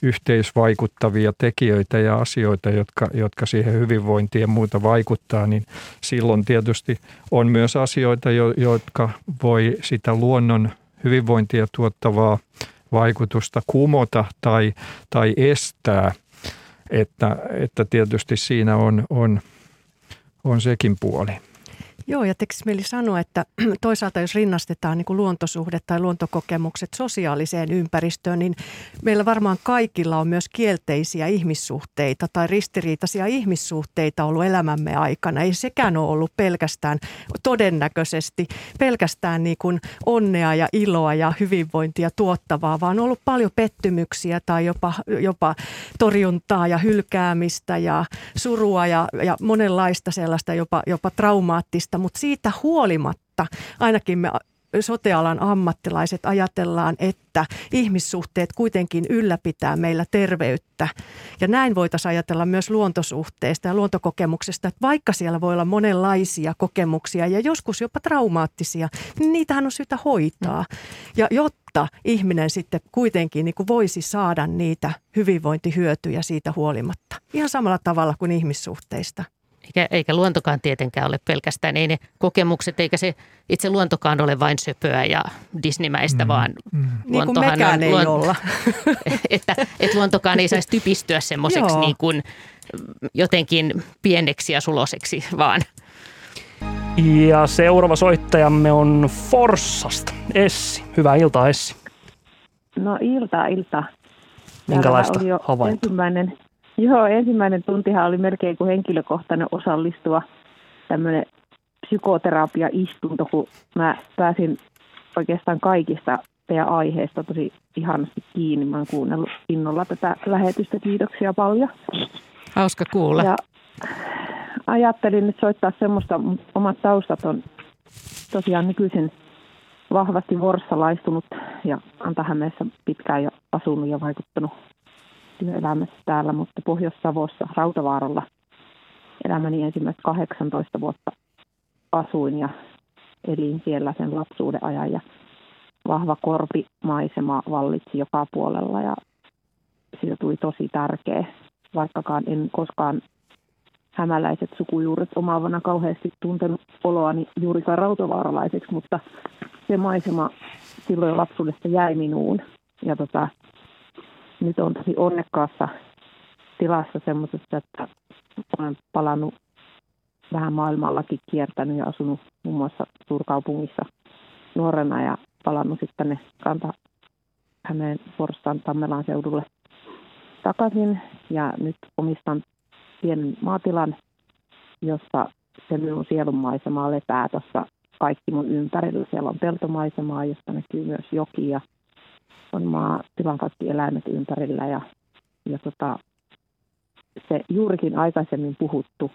Speaker 4: yhteisvaikuttavia tekijöitä ja asioita, jotka, jotka siihen hyvinvointiin ja muuta vaikuttaa, niin silloin tietysti on myös asioita, jotka voi sitä luonnon hyvinvointia tuottavaa vaikutusta kumota tai, tai estää. Että, että tietysti siinä on, on, on sekin puoli.
Speaker 5: Joo, ja tekisi mieli sanoa, että [clears throat] toisaalta jos rinnastetaan niin kuin luontosuhde tai luontokokemukset sosiaaliseen ympäristöön, niin meillä varmaan kaikilla on myös kielteisiä ihmissuhteita tai ristiriitaisia ihmissuhteita ollut elämämme aikana. Ei sekään ole ollut pelkästään todennäköisesti pelkästään niin kuin onnea ja iloa ja hyvinvointia tuottavaa, vaan on ollut paljon pettymyksiä tai jopa, jopa torjuntaa ja hylkäämistä ja surua ja, ja monenlaista sellaista jopa, jopa traumaattista mutta siitä huolimatta ainakin me sotealan ammattilaiset ajatellaan, että ihmissuhteet kuitenkin ylläpitää meillä terveyttä. Ja näin voitaisiin ajatella myös luontosuhteista ja luontokokemuksesta, että vaikka siellä voi olla monenlaisia kokemuksia ja joskus jopa traumaattisia, niin niitähän on syytä hoitaa. Ja jotta ihminen sitten kuitenkin niin kuin voisi saada niitä hyvinvointihyötyjä siitä huolimatta. Ihan samalla tavalla kuin ihmissuhteista.
Speaker 3: Eikä, eikä luontokaan tietenkään ole pelkästään, ei ne kokemukset eikä se itse luontokaan ole vain söpöä ja disnimäistä, mm, vaan
Speaker 5: mm. luontohan niin on, ei luon... olla. [laughs]
Speaker 3: että, että luontokaan ei saisi typistyä semmoiseksi niin kuin jotenkin pieneksi ja suloseksi, vaan
Speaker 2: ja seuraava soittajamme on Forssasta. Essi. Hyvää iltaa, Essi.
Speaker 9: No iltaa, iltaa.
Speaker 2: Minkälaista havaintoa?
Speaker 9: Ensimmäinen Joo, ensimmäinen tuntihan oli melkein kuin henkilökohtainen osallistuva tämmöinen psykoterapia-istunto, kun mä pääsin oikeastaan kaikista teidän aiheesta tosi ihanasti kiinni. Mä oon kuunnellut innolla tätä lähetystä. Kiitoksia paljon.
Speaker 3: Hauska kuulla. Ja
Speaker 9: ajattelin nyt soittaa semmoista, omat taustat on tosiaan nykyisin vahvasti vorssalaistunut ja on tähän meissä pitkään jo asunut ja vaikuttanut työelämässä täällä, mutta Pohjois-Savossa Rautavaaralla elämäni ensimmäistä 18 vuotta asuin ja elin siellä sen lapsuuden ajan ja vahva korpimaisema vallitsi joka puolella ja siitä tuli tosi tärkeä, vaikkakaan en koskaan hämäläiset sukujuuret omaavana kauheasti tuntenut oloani juurikaan rautavaaralaiseksi, mutta se maisema silloin lapsuudesta jäi minuun. Ja tota, nyt on tosi onnekkaassa tilassa semmoisessa, että olen palannut vähän maailmallakin kiertänyt ja asunut muun muassa suurkaupungissa nuorena ja palannut sitten tänne kanta Hämeen Forstan Tammelan seudulle takaisin. Ja nyt omistan pienen maatilan, jossa se minun sielunmaisemaa lepää tuossa kaikki mun ympärillä. Siellä on peltomaisemaa, josta näkyy myös joki ja on maatilan kaikki eläimet ympärillä ja, ja tota, se juurikin aikaisemmin puhuttu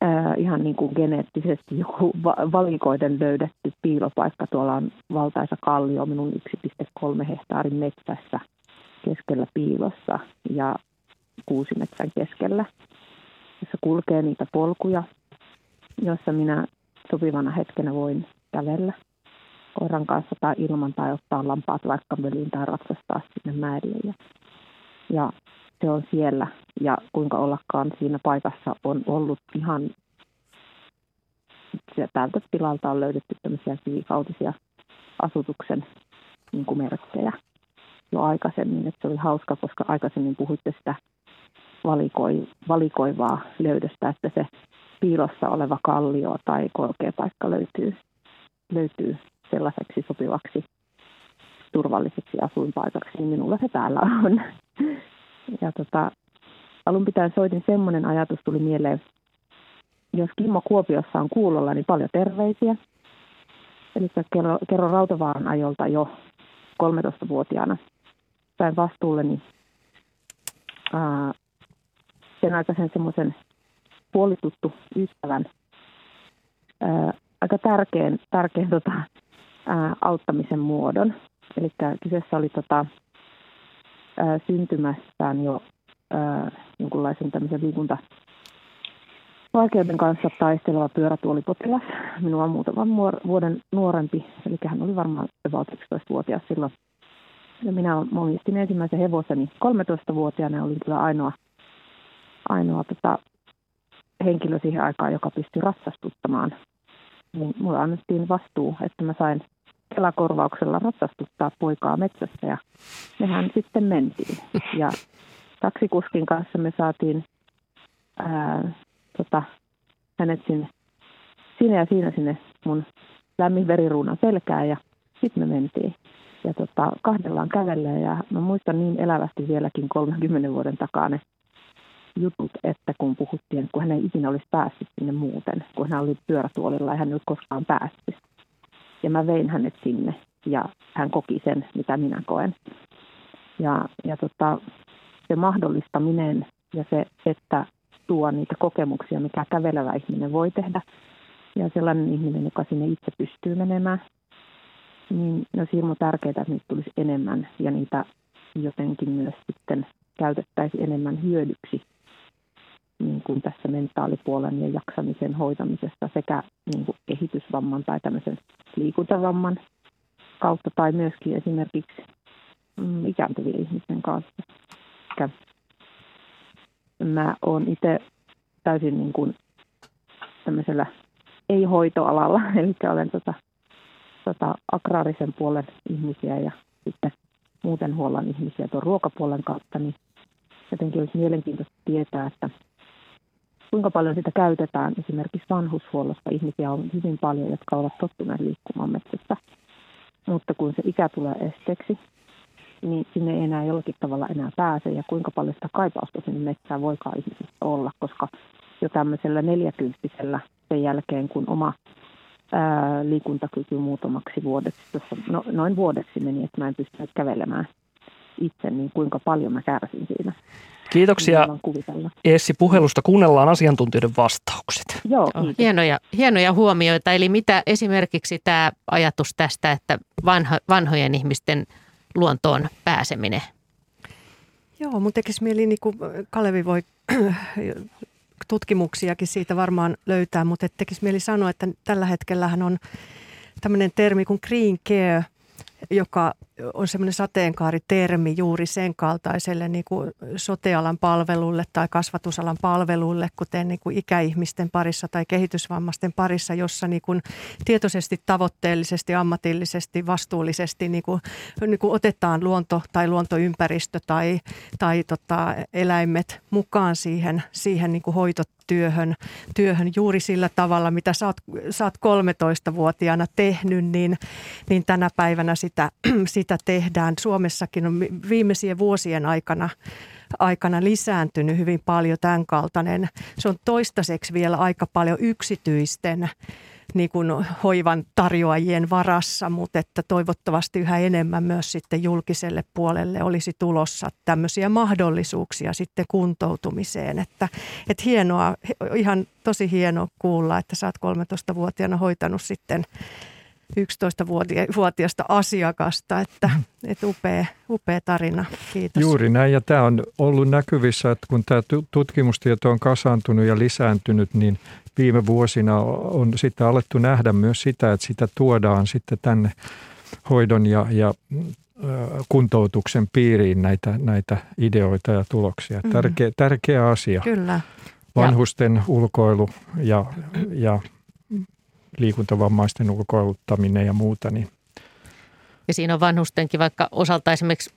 Speaker 9: ää, ihan niin kuin geneettisesti joku va- valikoiden löydetty piilopaikka. Tuolla on valtaisa kallio minun 1,3 hehtaarin metsässä keskellä piilossa ja kuusimetsän keskellä, jossa kulkee niitä polkuja, joissa minä sopivana hetkenä voin kävellä koiran kanssa tai ilman tai ottaa lampaat vaikka veliin tai ratsastaa sinne mäelle. Ja, ja se on siellä ja kuinka ollakaan siinä paikassa on ollut ihan, tältä tilalta on löydetty tämmöisiä kivikautisia asutuksen niin kuin merkkejä jo aikaisemmin. Että se oli hauska, koska aikaisemmin puhuitte sitä valikoi, valikoivaa löydöstä, että se piilossa oleva kallio tai korkea paikka löytyy, löytyy sellaiseksi sopivaksi turvalliseksi asuinpaikaksi, niin minulla se täällä on. Ja tota, alun pitäen soitin semmoinen ajatus tuli mieleen, jos Kimmo Kuopiossa on kuulolla, niin paljon terveisiä. Eli kerro, kerro Rautavaaran ajolta jo 13-vuotiaana sain vastuulleni ää, sen aikaisen semmoisen puolituttu ystävän ää, aika tärkeän, tärkeän tota, auttamisen muodon. Eli kyseessä oli tota, ää, syntymästään jo ää, jonkunlaisen tämmöisen liikunta vaikeuden kanssa taisteleva pyörätuolipotilas. Minua muutaman vuoden nuorempi, eli hän oli varmaan about 11-vuotias silloin. Ja minä omistin ensimmäisen hevoseni 13-vuotiaana ja olin kyllä ainoa, ainoa tota, henkilö siihen aikaan, joka pystyi ratsastuttamaan. Niin mulle annettiin vastuu, että mä sain kelakorvauksella ratsastuttaa poikaa metsässä ja mehän sitten mentiin. Ja taksikuskin kanssa me saatiin ää, tota, hänet sinne, sinne ja siinä sinne mun lämmin veriruunan selkään ja sitten me mentiin. Ja tota, kahdellaan kävelee ja mä muistan niin elävästi vieläkin 30 vuoden takaa ne jutut, että kun puhuttiin, kun hän ei ikinä olisi päässyt sinne muuten, kun hän oli pyörätuolilla ja hän ei ollut koskaan päässyt. Ja mä vein hänet sinne ja hän koki sen, mitä minä koen. Ja, ja tota, se mahdollistaminen ja se, että tuo niitä kokemuksia, mikä kävelevä ihminen voi tehdä, ja sellainen ihminen, joka sinne itse pystyy menemään, niin ne olisi hirmu tärkeää, että niitä tulisi enemmän ja niitä jotenkin myös sitten käytettäisiin enemmän hyödyksi niin kuin tässä mentaalipuolen ja jaksamisen hoitamisessa sekä niin kuin kehitysvamman tai tämmöisen liikuntavamman kautta tai myöskin esimerkiksi mm, ikääntyvien ihmisten kanssa. Mä oon itse täysin niin kuin tämmöisellä ei-hoitoalalla, [laughs] eli olen tota, tota, agraarisen puolen ihmisiä ja sitten muuten huollan ihmisiä tuon ruokapuolen kautta, niin jotenkin olisi mielenkiintoista tietää, että kuinka paljon sitä käytetään. Esimerkiksi vanhushuollosta. Ihmisiä on hyvin paljon, jotka ovat tottuneet liikkumaan metsässä, mutta kun se ikä tulee esteeksi, niin sinne ei enää jollakin tavalla enää pääse. Ja kuinka paljon sitä kaipausta sinne metsään voikaan ihmisistä olla, koska jo tämmöisellä neljäkymppisellä sen jälkeen, kun oma ää, liikuntakyky muutamaksi vuodeksi, tuossa no, noin vuodeksi meni, että mä en pystynyt kävelemään itse, niin kuinka paljon mä kärsin siinä.
Speaker 2: Kiitoksia Essi puhelusta. Kuunnellaan asiantuntijoiden vastaukset.
Speaker 9: Joo,
Speaker 3: hienoja, hienoja huomioita. Eli mitä esimerkiksi tämä ajatus tästä, että vanho, vanhojen ihmisten luontoon pääseminen?
Speaker 5: Joo, mun tekisi mieli, niin kuin Kalevi voi [clears throat] tutkimuksiakin siitä varmaan löytää, mutta tekisi mieli sanoa, että tällä hetkellähän on tämmöinen termi kuin green care, joka on semmoinen sateenkaaritermi juuri sen kaltaiselle niin kuin sotealan palvelulle tai kasvatusalan palvelulle, kuten niin kuin ikäihmisten parissa tai kehitysvammaisten parissa, jossa niin kuin tietoisesti, tavoitteellisesti, ammatillisesti, vastuullisesti niin kuin, niin kuin otetaan luonto tai luontoympäristö tai, tai tota, eläimet mukaan siihen, siihen niin kuin hoitotyöhön työhön juuri sillä tavalla, mitä sä oot, sä oot 13-vuotiaana tehnyt, niin, niin tänä päivänä sitä, [clears throat] sitä tehdään. Suomessakin on viimeisien vuosien aikana aikana lisääntynyt hyvin paljon tämän kaltainen. Se on toistaiseksi vielä aika paljon yksityisten niin kuin hoivan tarjoajien varassa, mutta että toivottavasti yhä enemmän myös sitten julkiselle puolelle olisi tulossa tämmöisiä mahdollisuuksia sitten kuntoutumiseen. Että, että hienoa, ihan tosi hienoa kuulla, että sä oot 13-vuotiaana hoitanut sitten 11-vuotiaasta asiakasta, että, että upea, upea tarina. Kiitos.
Speaker 4: Juuri näin ja tämä on ollut näkyvissä, että kun tämä tutkimustieto on kasaantunut ja lisääntynyt, niin viime vuosina on sitten alettu nähdä myös sitä, että sitä tuodaan sitten tänne hoidon ja, ja kuntoutuksen piiriin näitä, näitä ideoita ja tuloksia. Mm. Tärkeä, tärkeä asia.
Speaker 5: Kyllä.
Speaker 4: Vanhusten ja. ulkoilu ja, ja liikuntavammaisten ulkoiluttaminen ja muuta. Niin.
Speaker 3: Ja siinä on vanhustenkin vaikka osalta esimerkiksi,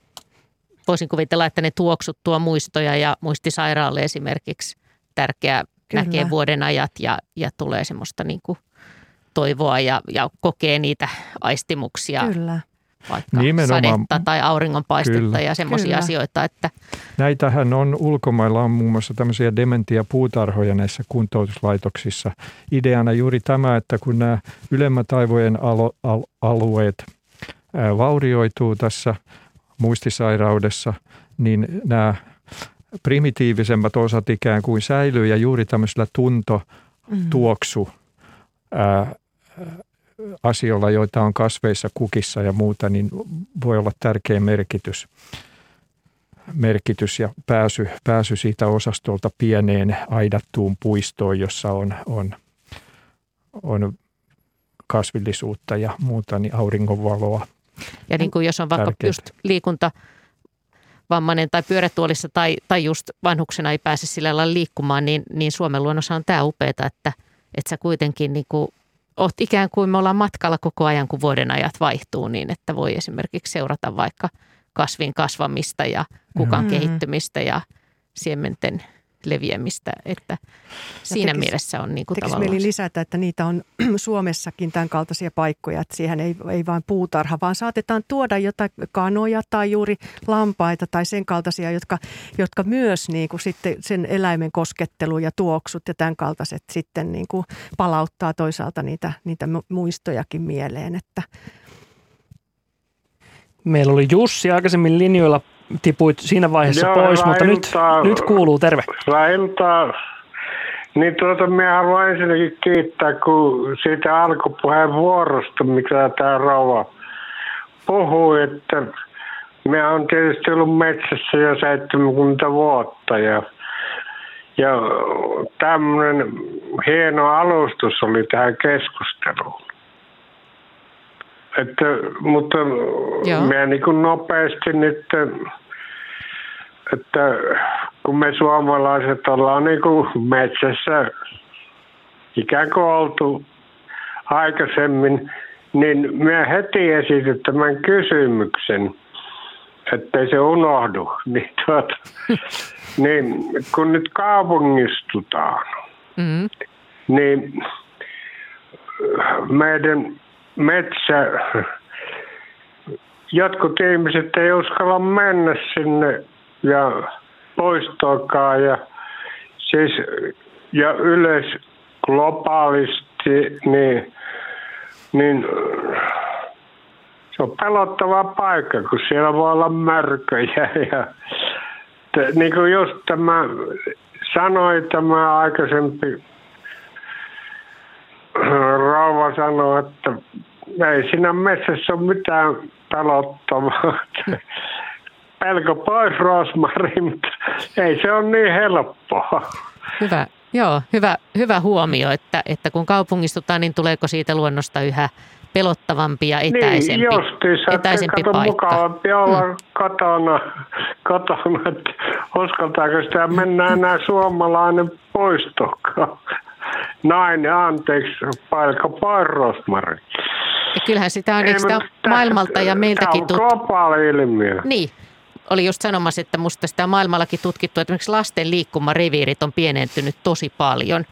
Speaker 3: voisin kuvitella, että ne tuoksut tuo muistoja ja muistisairaalle esimerkiksi tärkeä Kyllä. näkee vuoden ajat ja, ja tulee semmoista niin kuin toivoa ja, ja kokee niitä aistimuksia.
Speaker 5: Kyllä
Speaker 3: vaikka Nimenomaan. sadetta tai auringonpaistetta Kyllä. ja semmoisia asioita. Että...
Speaker 4: Näitähän on ulkomailla on muun muassa tämmöisiä dementia-puutarhoja näissä kuntoutuslaitoksissa. Ideana juuri tämä, että kun nämä ylemmät aivojen alo, al, alueet ää, vaurioituu tässä muistisairaudessa, niin nämä primitiivisemmat osat ikään kuin säilyy ja juuri tämmöisellä tunto, mm. tuoksu, ää, asioilla, joita on kasveissa, kukissa ja muuta, niin voi olla tärkeä merkitys, merkitys ja pääsy, pääsy siitä osastolta pieneen aidattuun puistoon, jossa on, on, on kasvillisuutta ja muuta, niin auringonvaloa.
Speaker 3: Ja niin kuin jos on vaikka tärkeää. just liikunta, vammainen tai pyörätuolissa tai, tai just vanhuksena ei pääse sillä lailla liikkumaan, niin, niin Suomen luonnossa on tämä upeeta, että, että sä kuitenkin niin kuin oot ikään kuin me ollaan matkalla koko ajan, kun vuoden ajat vaihtuu, niin että voi esimerkiksi seurata vaikka kasvin kasvamista ja kukan mm. kehittymistä ja siementen leviämistä, että siinä tekis, mielessä on niin kuin tavallaan...
Speaker 5: mieli lisätä, että niitä on [clears throat] Suomessakin tämän kaltaisia paikkoja, että siihen ei, ei vain puutarha, vaan saatetaan tuoda jotain kanoja tai juuri lampaita tai sen kaltaisia, jotka, jotka myös niin kuin sitten sen eläimen koskettelu ja tuoksut ja tämän kaltaiset sitten niin kuin palauttaa toisaalta niitä, niitä muistojakin mieleen, että
Speaker 2: Meillä oli Jussi aikaisemmin linjoilla tipuit siinä vaiheessa Joo, pois, mutta nyt, nyt kuuluu terve.
Speaker 10: Hyvää iltaa. Niin tuota, minä haluan ensinnäkin kiittää kun siitä alkupuheenvuorosta, mikä tämä rouva puhui, että minä olen tietysti ollut metsässä jo 70 vuotta ja, ja tämmöinen hieno alustus oli tähän keskusteluun. Että, mutta Joo. minä niin kuin nopeasti nyt, että kun me suomalaiset ollaan niin kuin metsässä ikään kuin oltu aikaisemmin, niin minä heti esitän tämän kysymyksen, ettei se unohdu. [laughs] Niin, tuota, niin kun nyt kaupungistutaan, mm-hmm. niin meidän metsä. Jotkut ihmiset ei uskalla mennä sinne ja poistoakaan ja siis ja yleis globaalisti niin, niin se on pelottava paikka, kun siellä voi olla märköjä [laughs] ja t- niin kuin just tämä sanoi tämä aikaisempi rouva sanoi, että ei siinä metsässä ole mitään pelottavaa. [laughs] Pelko pois, Rosmari, mutta ei se ole niin helppoa.
Speaker 3: Hyvä, Joo, hyvä, hyvä huomio, että, että kun kaupungistutaan, niin tuleeko siitä luonnosta yhä pelottavampi ja etäisempi,
Speaker 10: niin, justiinsa,
Speaker 3: etäisempi
Speaker 10: kato,
Speaker 3: paikka.
Speaker 10: mukavampi olla
Speaker 3: Mm.
Speaker 10: kotona, kotona, että uskaltaako sitä mennä enää suomalainen poistokaan. Nainen, anteeksi, paikka pois Rosmari.
Speaker 3: Ja kyllähän sitä on,
Speaker 10: Ei,
Speaker 3: sitä
Speaker 10: tässä-
Speaker 3: maailmalta ja meiltäkin
Speaker 10: Tämä on globaali ilmiö.
Speaker 3: Niin, oli just sanomassa, että musta sitä on maailmallakin tutkittu, että esimerkiksi lasten liikkumareviirit on pienentynyt tosi paljon.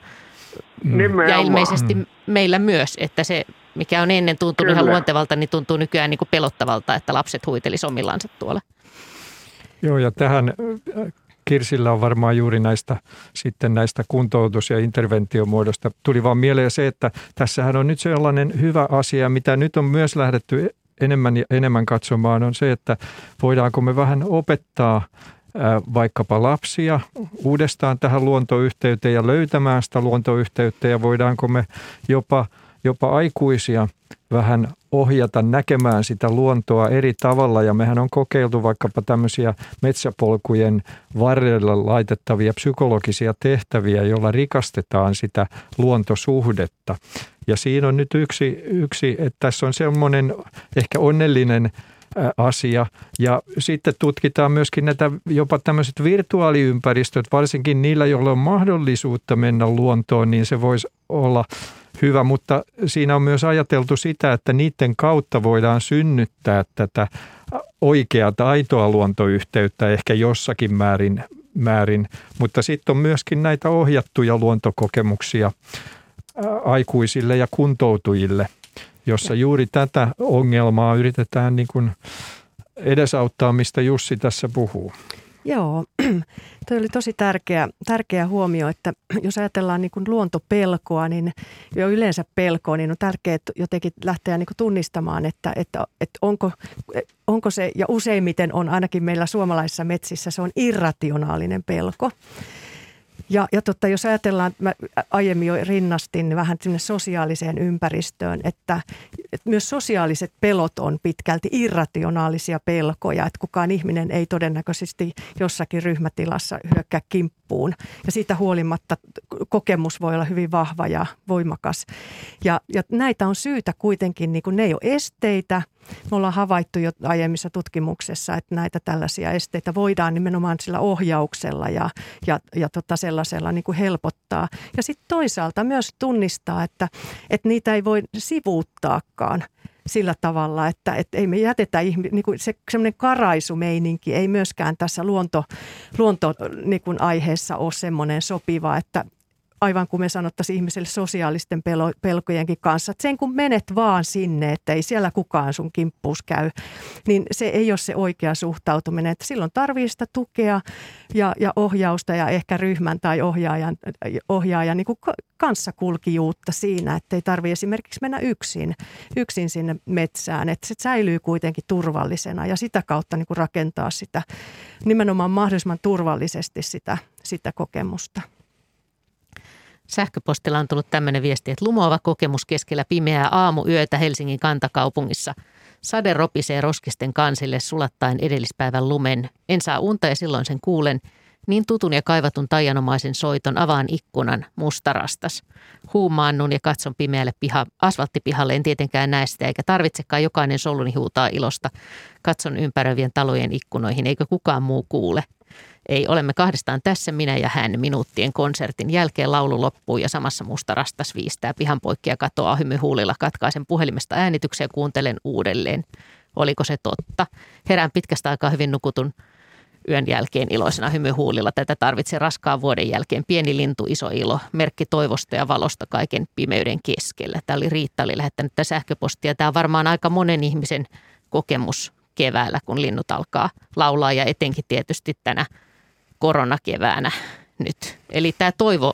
Speaker 10: Nimenomaan.
Speaker 3: Ja ilmeisesti meillä myös, että se mikä on ennen tuntunut ihan
Speaker 10: Kyllä.
Speaker 3: luontevalta, niin tuntuu nykyään niin kuin pelottavalta, että lapset huitelisi omillansa tuolla.
Speaker 4: Joo, ja tähän äh, Kirsillä on varmaan juuri näistä sitten näistä kuntoutus- ja interventiomuodosta. Tuli vaan mieleen se, että tässähän on nyt sellainen hyvä asia, mitä nyt on myös lähdetty enemmän ja enemmän katsomaan, on se, että voidaanko me vähän opettaa vaikkapa lapsia uudestaan tähän luontoyhteyteen ja löytämään sitä luontoyhteyttä ja voidaanko me jopa, jopa aikuisia vähän ohjata näkemään sitä luontoa eri tavalla. Ja mehän on kokeiltu vaikkapa tämmöisiä metsäpolkujen varrella laitettavia psykologisia tehtäviä, joilla rikastetaan sitä luontosuhdetta. Ja siinä on nyt yksi, yksi että tässä on semmoinen ehkä onnellinen asia. Ja sitten tutkitaan myöskin näitä jopa tämmöiset virtuaaliympäristöt, varsinkin niillä, joilla on mahdollisuutta mennä luontoon, niin se voisi olla hyvä, mutta siinä on myös ajateltu sitä, että niiden kautta voidaan synnyttää tätä oikeaa aitoa luontoyhteyttä ehkä jossakin määrin, määrin. mutta sitten on myöskin näitä ohjattuja luontokokemuksia aikuisille ja kuntoutujille, jossa juuri tätä ongelmaa yritetään niin kuin edesauttaa, mistä Jussi tässä puhuu.
Speaker 5: Joo, [clears throat] toi oli tosi tärkeä, tärkeä huomio, että [clears throat] jos ajatellaan niin kuin luontopelkoa, niin jo yleensä pelkoa, niin on tärkeää jotenkin lähteä niin kuin tunnistamaan, että, että, että onko, onko se, ja useimmiten on ainakin meillä suomalaisissa metsissä, se on irrationaalinen pelko. Ja, ja totta, jos ajatellaan, mä aiemmin jo rinnastin vähän sinne sosiaaliseen ympäristöön, että, että myös sosiaaliset pelot on pitkälti irrationaalisia pelkoja, että kukaan ihminen ei todennäköisesti jossakin ryhmätilassa hyökkää kimppuun. Ja siitä huolimatta kokemus voi olla hyvin vahva ja voimakas. Ja, ja näitä on syytä kuitenkin, niin kuin ne ei ole esteitä, me ollaan havaittu jo aiemmissa tutkimuksessa, että näitä tällaisia esteitä voidaan nimenomaan sillä ohjauksella ja, ja, ja tota sellaisella niin kuin helpottaa. Ja sitten toisaalta myös tunnistaa, että, että niitä ei voi sivuuttaakaan sillä tavalla, että, että ei me jätetä ihmi, niin kuin se semmoinen karaisumeininki ei myöskään tässä luonto, luonto niin kuin aiheessa ole semmoinen sopiva, että aivan kuin me sanottaisiin ihmiselle sosiaalisten pelo, pelkojenkin kanssa, että sen kun menet vaan sinne, että ei siellä kukaan sun kimppuus käy, niin se ei ole se oikea suhtautuminen. Että silloin tarvii sitä tukea ja, ja ohjausta ja ehkä ryhmän tai ohjaajan, ohjaajan niin kanssakulkijuutta siinä, että ei tarvitse esimerkiksi mennä yksin, yksin sinne metsään, että se säilyy kuitenkin turvallisena ja sitä kautta niin rakentaa sitä nimenomaan mahdollisimman turvallisesti sitä, sitä kokemusta.
Speaker 3: Sähköpostilla on tullut tämmöinen viesti, että lumoava kokemus keskellä pimeää aamuyötä Helsingin kantakaupungissa. Sade ropisee roskisten kansille sulattaen edellispäivän lumen. En saa unta ja silloin sen kuulen. Niin tutun ja kaivatun taianomaisen soiton avaan ikkunan, mustarastas. Huumaannun ja katson pimeälle piha, asfalttipihalle, en tietenkään näe sitä, eikä tarvitsekaan jokainen soluni huutaa ilosta. Katson ympäröivien talojen ikkunoihin, eikö kukaan muu kuule. Ei, olemme kahdestaan tässä, minä ja hän. Minuuttien konsertin jälkeen laulu loppuu ja samassa musta rastas viistää pihan poikki ja katoaa hymyhuulilla. Katkaisen puhelimesta äänityksen ja kuuntelen uudelleen. Oliko se totta? Herään pitkästä aikaa hyvin nukutun yön jälkeen iloisena hymyhuulilla. Tätä tarvitsee raskaan vuoden jälkeen. Pieni lintu, iso ilo, merkki toivosta ja valosta kaiken pimeyden keskellä. Tämä oli Riitta, oli lähettänyt tätä sähköpostia. Tämä on varmaan aika monen ihmisen kokemus keväällä, kun linnut alkaa laulaa ja etenkin tietysti tänä koronakeväänä nyt. Eli tämä toivo,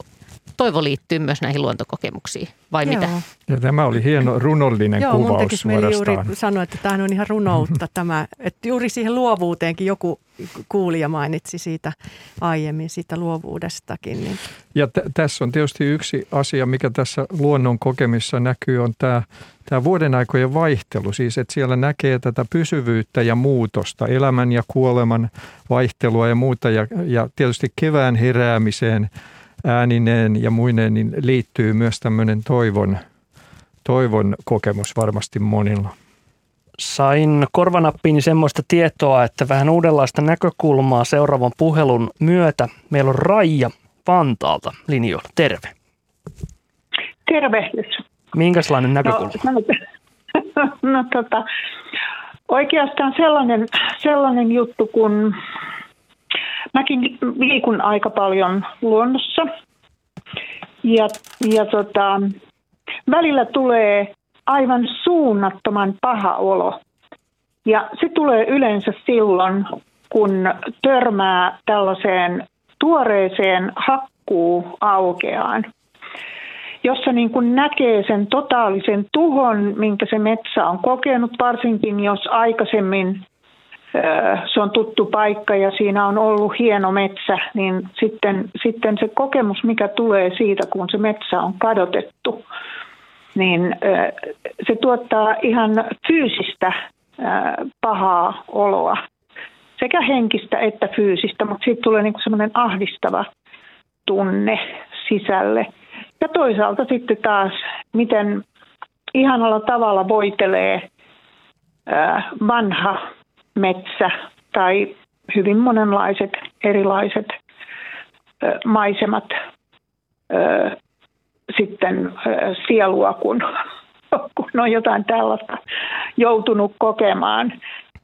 Speaker 3: toivo liittyy myös näihin luontokokemuksiin, vai
Speaker 5: Joo.
Speaker 3: mitä?
Speaker 4: Ja tämä oli hieno runollinen
Speaker 5: Joo,
Speaker 4: kuvaus
Speaker 5: mieli juuri sanoa, että tämä on ihan runoutta [laughs] tämä, että juuri siihen luovuuteenkin joku kuulija mainitsi siitä aiemmin, siitä luovuudestakin. Niin.
Speaker 4: Ja t- tässä on tietysti yksi asia, mikä tässä luonnon kokemissa näkyy, on tämä, tämä vuoden aikojen vaihtelu. Siis, että siellä näkee tätä pysyvyyttä ja muutosta, elämän ja kuoleman vaihtelua ja muuta. Ja, ja tietysti kevään heräämiseen äänineen ja muineen, niin liittyy myös tämmöinen toivon, toivon kokemus varmasti monilla.
Speaker 2: Sain korvanappiini semmoista tietoa, että vähän uudenlaista näkökulmaa seuraavan puhelun myötä. Meillä on Raija Vantaalta linjoilla. Terve.
Speaker 11: Tervehdys.
Speaker 2: Minkälainen näkökulma?
Speaker 11: No, no, [laughs] no tota, oikeastaan sellainen, sellainen juttu, kun mäkin liikun aika paljon luonnossa. Ja, ja tota, välillä tulee aivan suunnattoman paha olo. Ja se tulee yleensä silloin, kun törmää tällaiseen tuoreeseen hakkuuaukeaan, jossa niin kuin näkee sen totaalisen tuhon, minkä se metsä on kokenut, varsinkin jos aikaisemmin se on tuttu paikka ja siinä on ollut hieno metsä, niin sitten, sitten se kokemus, mikä tulee siitä, kun se metsä on kadotettu, niin se tuottaa ihan fyysistä pahaa oloa, sekä henkistä että fyysistä, mutta siitä tulee niin semmoinen ahdistava tunne sisälle. Ja toisaalta sitten taas, miten ihanalla tavalla voitelee vanha metsä tai hyvin monenlaiset erilaiset maisemat sitten sielua, kun, [laughs] kun on jotain tällaista joutunut kokemaan.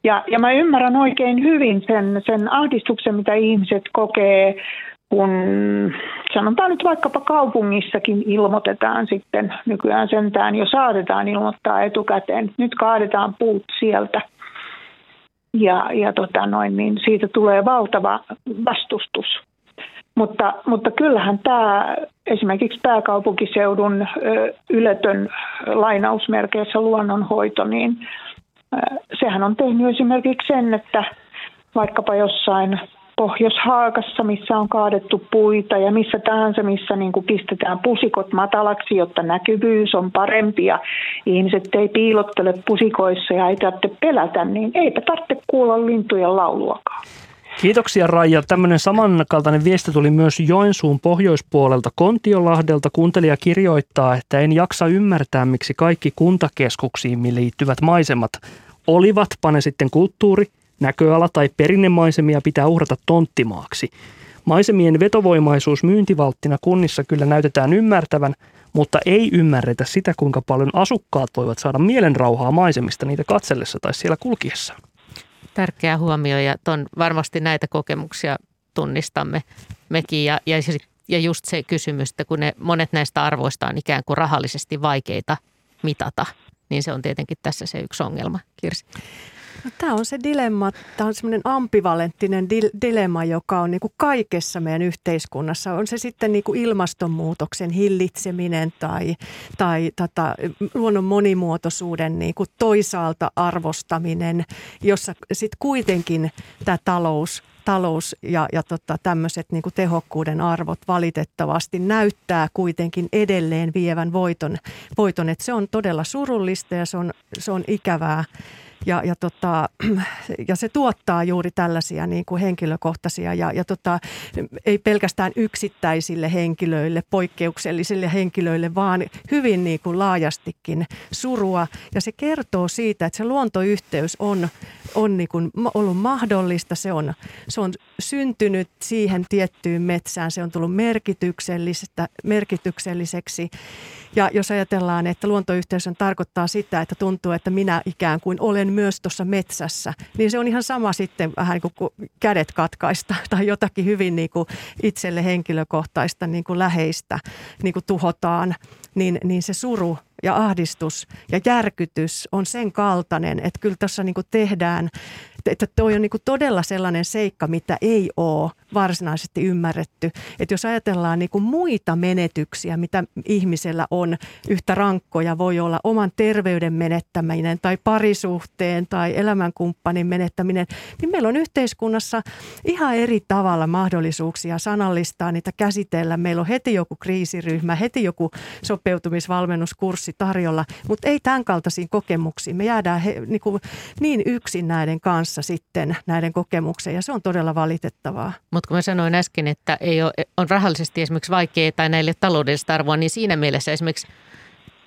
Speaker 11: Ja, ja mä ymmärrän oikein hyvin sen, sen ahdistuksen, mitä ihmiset kokee, kun sanotaan nyt vaikkapa kaupungissakin ilmoitetaan sitten, nykyään sentään jo saatetaan ilmoittaa etukäteen, nyt kaadetaan puut sieltä. Ja, ja tota noin, niin siitä tulee valtava vastustus. Mutta, mutta kyllähän tämä esimerkiksi pääkaupunkiseudun yletön lainausmerkeissä luonnonhoito, niin sehän on tehnyt esimerkiksi sen, että vaikkapa jossain Pohjois-Haakassa, missä on kaadettu puita ja missä tahansa, missä niin kuin pistetään pusikot matalaksi, jotta näkyvyys on parempi ja ihmiset ei piilottele pusikoissa ja ei tarvitse pelätä, niin eipä tarvitse kuulla lintujen lauluakaan.
Speaker 2: Kiitoksia Raija. Tämmöinen samankaltainen viesti tuli myös Joensuun pohjoispuolelta Kontiolahdelta. Kuuntelija kirjoittaa, että en jaksa ymmärtää, miksi kaikki kuntakeskuksiin liittyvät maisemat olivat, pane sitten kulttuuri, näköala tai perinnemaisemia pitää uhrata tonttimaaksi. Maisemien vetovoimaisuus myyntivalttina kunnissa kyllä näytetään ymmärtävän, mutta ei ymmärretä sitä, kuinka paljon asukkaat voivat saada mielenrauhaa maisemista niitä katsellessa tai siellä kulkiessa.
Speaker 3: Tärkeä huomio ja ton, varmasti näitä kokemuksia tunnistamme mekin ja, ja, ja just se kysymys, että kun ne, monet näistä arvoista on ikään kuin rahallisesti vaikeita mitata, niin se on tietenkin tässä se yksi ongelma, Kirsi.
Speaker 5: No, tämä on se dilemma, tämä on semmoinen ambivalenttinen dil- dilemma, joka on niin kuin kaikessa meidän yhteiskunnassa. On se sitten niin kuin ilmastonmuutoksen hillitseminen tai, tai tota, luonnon monimuotoisuuden niin kuin toisaalta arvostaminen, jossa sitten kuitenkin tämä talous talous ja, ja tota, tämmöiset niin tehokkuuden arvot valitettavasti näyttää kuitenkin edelleen vievän voiton. voiton. että se on todella surullista ja se on, se on ikävää ja, ja, tota, [clears throat] ja se tuottaa juuri tällaisia niin kuin henkilökohtaisia ja, ja tota, ei pelkästään yksittäisille henkilöille, poikkeuksellisille henkilöille, vaan hyvin niin kuin laajastikin surua. Ja se kertoo siitä, että se luontoyhteys on, on niin kuin ollut mahdollista, se on, se on syntynyt siihen tiettyyn metsään, se on tullut merkitykselliseksi. Ja jos ajatellaan, että luontoyhteys tarkoittaa sitä, että tuntuu, että minä ikään kuin olen myös tuossa metsässä, niin se on ihan sama sitten vähän niin kuin kädet katkaista [laughs] tai jotakin hyvin niin kuin itselle henkilökohtaista niin kuin läheistä niin kuin tuhotaan, niin, niin se suru ja ahdistus ja järkytys on sen kaltainen, että kyllä tuossa niin tehdään että toi on niin todella sellainen seikka, mitä ei ole varsinaisesti ymmärretty. Että jos ajatellaan niin muita menetyksiä, mitä ihmisellä on, yhtä rankkoja voi olla oman terveyden menettäminen tai parisuhteen tai elämänkumppanin menettäminen, niin meillä on yhteiskunnassa ihan eri tavalla mahdollisuuksia sanallistaa niitä käsitellä. Meillä on heti joku kriisiryhmä, heti joku sopeutumisvalmennuskurssi tarjolla, mutta ei tämän kaltaisiin kokemuksiin. Me jäädään he, niin, kuin niin yksin näiden kanssa sitten näiden kokemukseen ja se on todella valitettavaa.
Speaker 3: Mutta kun mä sanoin äsken, että ei ole, on rahallisesti esimerkiksi vaikeaa tai näille taloudellista arvoa, niin siinä mielessä esimerkiksi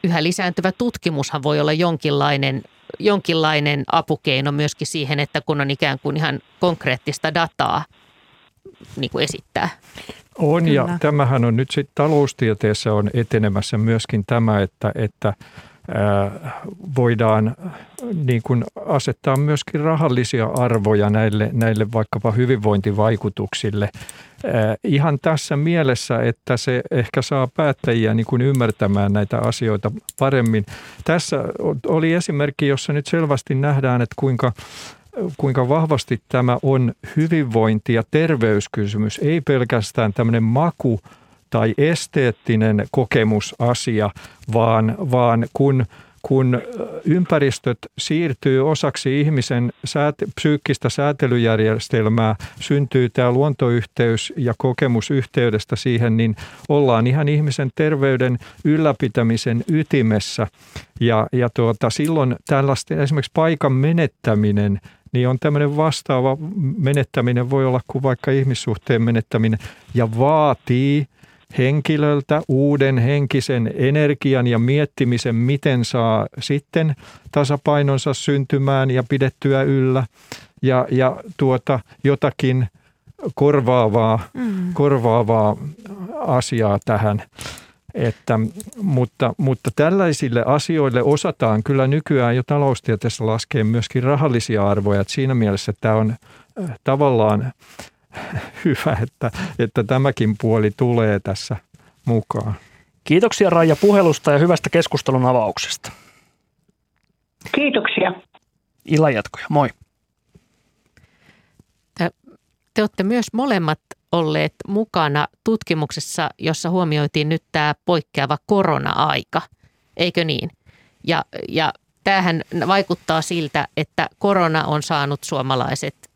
Speaker 3: yhä lisääntyvä tutkimushan voi olla jonkinlainen, jonkinlainen apukeino myöskin siihen, että kun on ikään kuin ihan konkreettista dataa niin kuin esittää.
Speaker 4: On Kyllä. ja tämähän on nyt sitten taloustieteessä on etenemässä myöskin tämä, että, että voidaan niin kuin asettaa myöskin rahallisia arvoja näille, näille vaikkapa hyvinvointivaikutuksille. Ihan tässä mielessä, että se ehkä saa päättäjiä niin kuin ymmärtämään näitä asioita paremmin. Tässä oli esimerkki, jossa nyt selvästi nähdään, että kuinka kuinka vahvasti tämä on hyvinvointi- ja terveyskysymys, ei pelkästään tämmöinen maku tai esteettinen kokemusasia, vaan, vaan kun, kun ympäristöt siirtyy osaksi ihmisen sääte, psyykkistä säätelyjärjestelmää, syntyy tämä luontoyhteys ja kokemus yhteydestä siihen, niin ollaan ihan ihmisen terveyden ylläpitämisen ytimessä. Ja, ja tuota, silloin tällaisten esimerkiksi paikan menettäminen – niin on tämmöinen vastaava menettäminen, voi olla kuin vaikka ihmissuhteen menettäminen, ja vaatii henkilöltä uuden henkisen energian ja miettimisen, miten saa sitten tasapainonsa syntymään ja pidettyä yllä ja, ja tuota, jotakin korvaavaa, mm. korvaavaa asiaa tähän. Että, mutta, mutta tällaisille asioille osataan kyllä nykyään jo taloustieteessä laskea myöskin rahallisia arvoja. Että siinä mielessä tämä on äh, tavallaan [laughs] hyvä, että, että tämäkin puoli tulee tässä mukaan.
Speaker 2: Kiitoksia Raija puhelusta ja hyvästä keskustelun avauksesta.
Speaker 8: Kiitoksia.
Speaker 2: Illan jatkoja, moi.
Speaker 3: Te olette myös molemmat olleet mukana tutkimuksessa, jossa huomioitiin nyt tämä poikkeava korona-aika, eikö niin? Ja, ja tämähän vaikuttaa siltä, että korona on saanut suomalaiset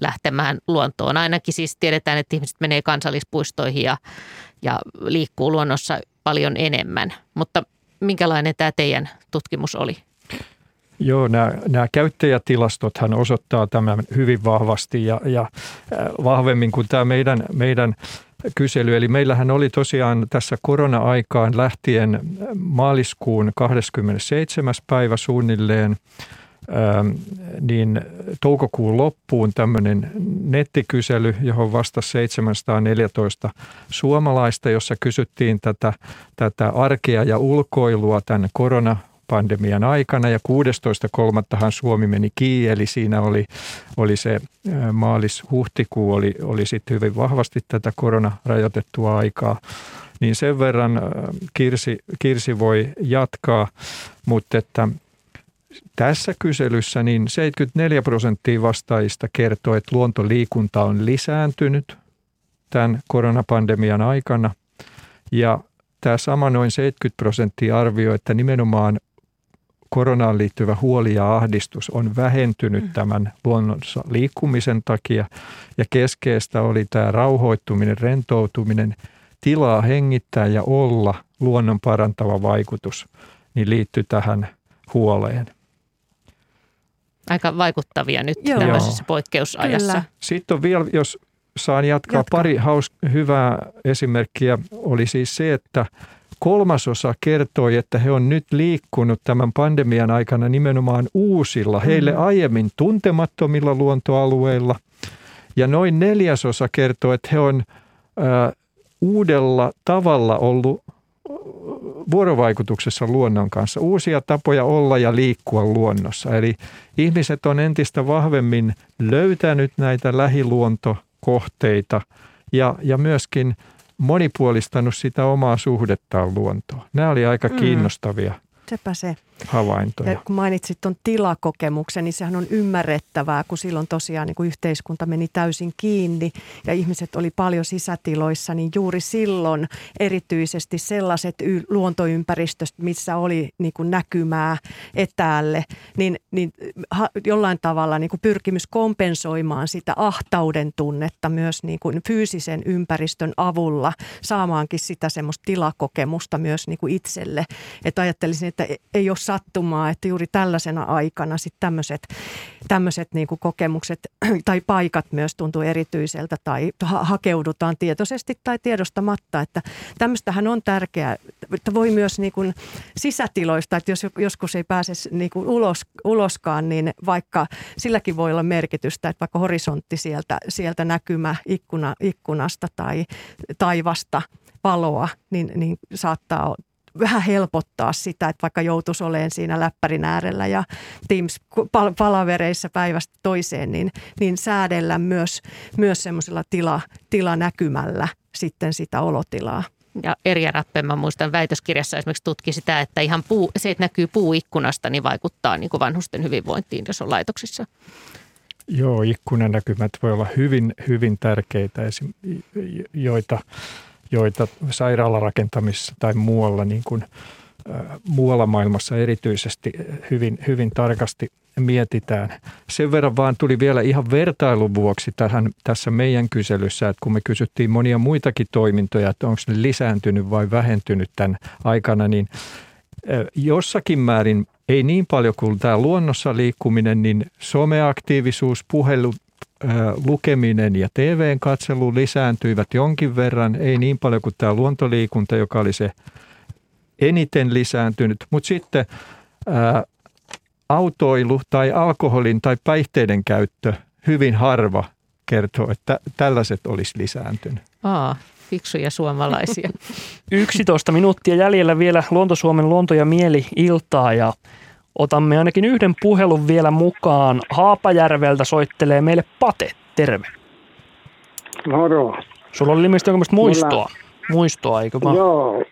Speaker 3: lähtemään luontoon. Ainakin siis tiedetään, että ihmiset menee kansallispuistoihin ja, ja liikkuu luonnossa paljon enemmän. Mutta minkälainen tämä teidän tutkimus oli?
Speaker 4: Joo, nämä, nämä käyttäjätilastothan osoittaa tämän hyvin vahvasti ja, ja äh, vahvemmin kuin tämä meidän, meidän kysely. Eli meillähän oli tosiaan tässä korona-aikaan lähtien maaliskuun 27. päivä suunnilleen niin toukokuun loppuun tämmöinen nettikysely, johon vastasi 714 suomalaista, jossa kysyttiin tätä, tätä arkea ja ulkoilua tämän korona pandemian aikana ja 16.3. Suomi meni kiinni, eli siinä oli, oli se maalis-huhtikuu oli, oli sitten hyvin vahvasti tätä koronarajoitettua aikaa. Niin sen verran Kirsi, Kirsi voi jatkaa, mutta että tässä kyselyssä niin 74 prosenttia vastaajista kertoo, että luontoliikunta on lisääntynyt tämän koronapandemian aikana. Ja tämä sama noin 70 prosenttia arvioi, että nimenomaan koronaan liittyvä huoli ja ahdistus on vähentynyt mm. tämän luonnossa liikkumisen takia. Ja keskeistä oli tämä rauhoittuminen, rentoutuminen, tilaa hengittää ja olla luonnon parantava vaikutus, niin liittyy tähän huoleen.
Speaker 3: Aika vaikuttavia nyt Joo. tämmöisessä poikkeusajassa. Kyllä.
Speaker 4: Sitten on vielä, jos saan jatkaa, Jatka. pari haus, hyvää esimerkkiä, oli siis se, että kolmasosa kertoi, että he on nyt liikkunut tämän pandemian aikana nimenomaan uusilla, heille mm. aiemmin tuntemattomilla luontoalueilla. Ja noin neljäsosa kertoo, että he on äh, uudella tavalla ollut vuorovaikutuksessa luonnon kanssa, uusia tapoja olla ja liikkua luonnossa. Eli ihmiset on entistä vahvemmin löytänyt näitä lähiluontokohteita ja, ja myöskin – monipuolistanut sitä omaa suhdettaan luontoon. Nämä oli aika mm. kiinnostavia
Speaker 5: Sepä se.
Speaker 4: Havaintoja. Ja
Speaker 5: kun mainitsit tuon tilakokemuksen, niin sehän on ymmärrettävää, kun silloin tosiaan niin kuin yhteiskunta meni täysin kiinni ja ihmiset oli paljon sisätiloissa, niin juuri silloin erityisesti sellaiset y- luontoympäristöt, missä oli niin kuin näkymää etäälle, niin, niin ha, jollain tavalla niin kuin pyrkimys kompensoimaan sitä ahtauden tunnetta myös niin kuin fyysisen ympäristön avulla, saamaankin sitä semmoista tilakokemusta myös niin kuin itselle. Että ajattelisin, että ei ole sattumaa, että juuri tällaisena aikana sitten tämmöiset niin kokemukset [clears throat] tai paikat myös tuntuu erityiseltä tai ha- hakeudutaan tietoisesti tai tiedostamatta. Että tämmöistähän on tärkeää, että voi myös niin kuin sisätiloista, että jos joskus ei pääse niin kuin ulos, uloskaan, niin vaikka silläkin voi olla merkitystä, että vaikka horisontti sieltä, sieltä näkymä ikkuna, ikkunasta tai taivasta valoa, niin, niin saattaa vähän helpottaa sitä, että vaikka joutuisi olemaan siinä läppärin äärellä ja Teams-palavereissa päivästä toiseen, niin, niin säädellä myös, myös semmoisella tila, tilanäkymällä sitten sitä olotilaa.
Speaker 3: Ja Erja Rappe, mä muistan väitöskirjassa esimerkiksi tutki sitä, että ihan puu, se, että näkyy puuikkunasta, niin vaikuttaa niin kuin vanhusten hyvinvointiin, jos on laitoksissa.
Speaker 4: Joo, ikkunanäkymät voi olla hyvin, hyvin tärkeitä, joita joita sairaalarakentamisessa tai muualla, niin kuin, muualla maailmassa erityisesti hyvin, hyvin tarkasti mietitään. Sen verran vaan tuli vielä ihan vertailun vuoksi tähän, tässä meidän kyselyssä, että kun me kysyttiin monia muitakin toimintoja, että onko ne lisääntynyt vai vähentynyt tämän aikana, niin jossakin määrin ei niin paljon kuin tämä luonnossa liikkuminen, niin someaktiivisuus, puhelu, lukeminen ja TVn katselu lisääntyivät jonkin verran, ei niin paljon kuin tämä luontoliikunta, joka oli se eniten lisääntynyt, mutta sitten ää, autoilu tai alkoholin tai päihteiden käyttö hyvin harva kertoo, että tällaiset olisi lisääntynyt.
Speaker 3: Aa, fiksuja suomalaisia. [laughs]
Speaker 2: 11 minuuttia jäljellä vielä Luonto-Suomen luonto ja mieli iltaa ja Otamme ainakin yhden puhelun vielä mukaan. Haapajärveltä soittelee meille Pate. Terve.
Speaker 12: Moro.
Speaker 2: Sulla oli ilmeisesti jonkinlaista muistoa. Mulla... Muistoa, eikö vaan?
Speaker 12: Joo.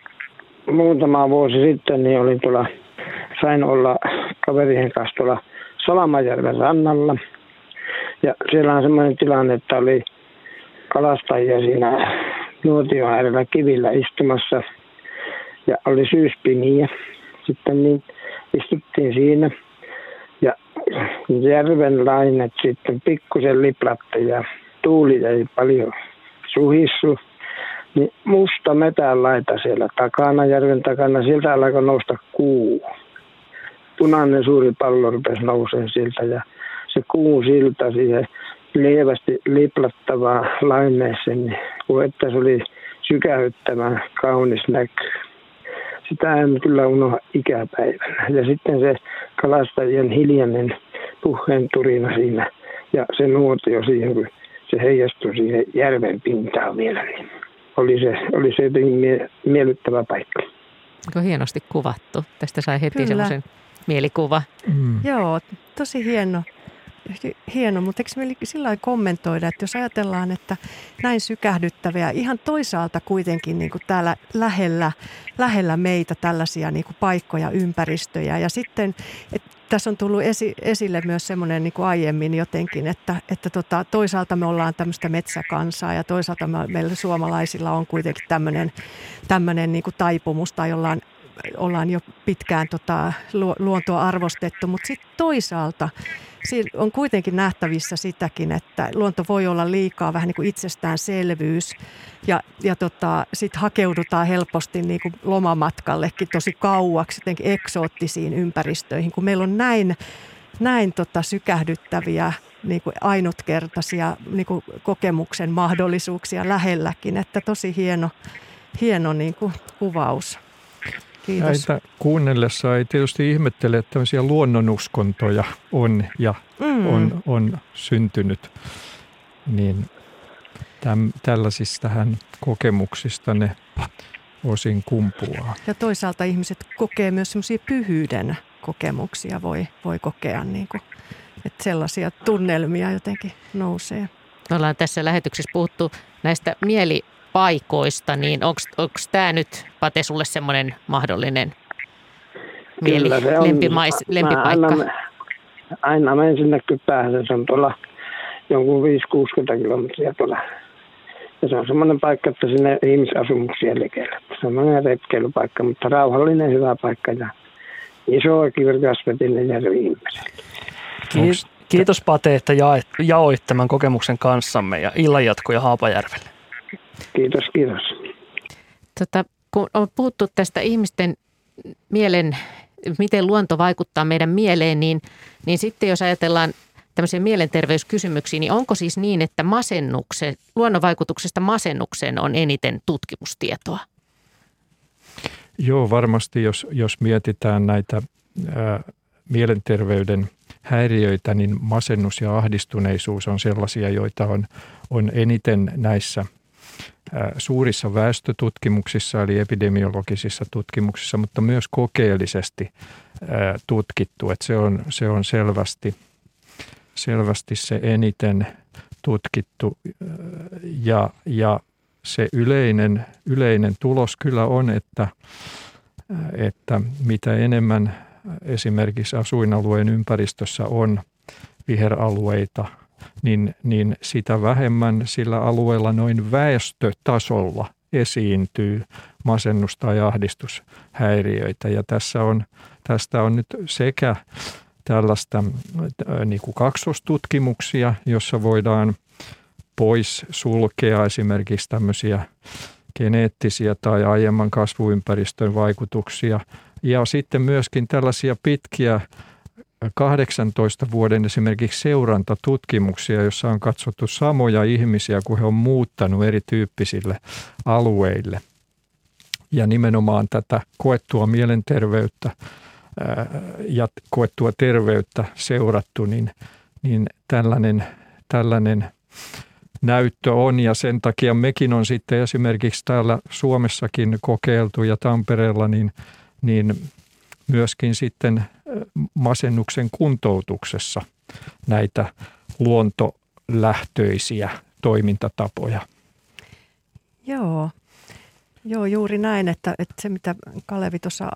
Speaker 12: Muutama vuosi sitten niin olin tuolla, sain olla kaverien kanssa tuolla Salamajärven rannalla. Ja siellä on semmoinen tilanne, että oli kalastajia siinä nuotion äärellä kivillä istumassa. Ja oli syyspimiä. Sitten niin istuttiin siinä ja järven lainet sitten pikkusen liplatte ja tuuli ei paljon suhissu. Niin musta metän laita siellä takana, järven takana, sieltä alkoi nousta kuu. Punainen suuri pallo rupesi nousemaan siltä ja se kuu silta siihen lievästi liplattavaa laineeseen, niin kuin että se oli sykähyttävän kaunis näky sitä en kyllä unohda ikäpäivänä. Ja sitten se kalastajien hiljainen puheen turina siinä ja se nuotio siihen, kun se heijastui siihen järven pintaan vielä, niin oli se, oli se jotenkin mie- miellyttävä paikka.
Speaker 3: Onko hienosti kuvattu? Tästä sai heti semmoisen mielikuva.
Speaker 5: Mm. Joo, tosi hieno hieno, mutta eikö meillä sillä kommentoida, että jos ajatellaan, että näin sykähdyttäviä, ihan toisaalta kuitenkin niin kuin täällä lähellä, lähellä meitä tällaisia niin kuin paikkoja, ympäristöjä. Ja sitten, että tässä on tullut esi, esille myös semmoinen niin aiemmin jotenkin, että, että tota, toisaalta me ollaan tämmöistä metsäkansaa ja toisaalta me, meillä suomalaisilla on kuitenkin tämmöinen, tämmöinen niin kuin taipumus tai ollaan ollaan jo pitkään tota, luontoa arvostettu, mutta sitten toisaalta on kuitenkin nähtävissä sitäkin, että luonto voi olla liikaa vähän niin kuin itsestäänselvyys ja, ja tota, sitten hakeudutaan helposti niin kuin lomamatkallekin tosi kauaksi jotenkin eksoottisiin ympäristöihin, kun meillä on näin, näin tota sykähdyttäviä niin kuin ainutkertaisia niin kuin kokemuksen mahdollisuuksia lähelläkin, että tosi hieno, hieno niin kuin kuvaus.
Speaker 4: Kiitos. Näitä kuunnellessa ei tietysti ihmettele, että tämmöisiä luonnonuskontoja on ja mm. on, on syntynyt. Niin täm, tällaisistahan kokemuksista ne osin kumpuaa.
Speaker 5: Ja toisaalta ihmiset kokee myös semmoisia pyhyyden kokemuksia, voi, voi kokea, niin kuin, että sellaisia tunnelmia jotenkin nousee.
Speaker 3: Me ollaan tässä lähetyksessä puhuttu näistä mieli paikoista, niin onko tämä nyt Pate sulle semmoinen mahdollinen mieli, lempimais, lempipaikka?
Speaker 12: Aina, aina menen sinne kypäähän, se on tuolla jonkun 5-60 kilometriä tuolla. Ja se on semmoinen paikka, että sinne ihmisasumuksia likellä. Semmoinen retkeilypaikka, mutta rauhallinen hyvä paikka ja iso kirkasvetinen järvi ihmiselle.
Speaker 2: Kiitos, kiitos Pate, että jaoit tämän kokemuksen kanssamme ja illanjatkoja Haapajärvelle.
Speaker 12: Kiitos, kiitos.
Speaker 3: Tota, kun on puhuttu tästä ihmisten mielen miten luonto vaikuttaa meidän mieleen, niin, niin sitten jos ajatellaan tämmöisiä mielenterveyskysymyksiä, niin onko siis niin, että masennuksen, luonnonvaikutuksesta masennukseen on eniten tutkimustietoa?
Speaker 4: Joo, varmasti jos, jos mietitään näitä ää, mielenterveyden häiriöitä, niin masennus ja ahdistuneisuus on sellaisia, joita on, on eniten näissä suurissa väestötutkimuksissa eli epidemiologisissa tutkimuksissa, mutta myös kokeellisesti tutkittu. Että se, on, se on selvästi, selvästi se eniten tutkittu ja, ja se yleinen, yleinen tulos kyllä on, että, että mitä enemmän esimerkiksi asuinalueen ympäristössä on viheralueita, niin, niin sitä vähemmän sillä alueella noin väestötasolla esiintyy masennusta ja ahdistushäiriöitä. Ja tässä on, tästä on nyt sekä tällaista niin kuin kaksostutkimuksia, jossa voidaan – pois sulkea esimerkiksi tämmöisiä geneettisiä tai aiemman kasvuympäristön vaikutuksia. Ja sitten myöskin tällaisia pitkiä 18 vuoden esimerkiksi seurantatutkimuksia, jossa on katsottu samoja ihmisiä, kun he on muuttanut erityyppisille alueille. Ja nimenomaan tätä koettua mielenterveyttä ja koettua terveyttä seurattu, niin, niin tällainen, tällainen näyttö on ja sen takia mekin on sitten esimerkiksi täällä Suomessakin kokeiltu ja Tampereella niin, niin myöskin sitten masennuksen kuntoutuksessa näitä luontolähtöisiä toimintatapoja.
Speaker 5: Joo, Joo, juuri näin, että, että se mitä Kalevi tuossa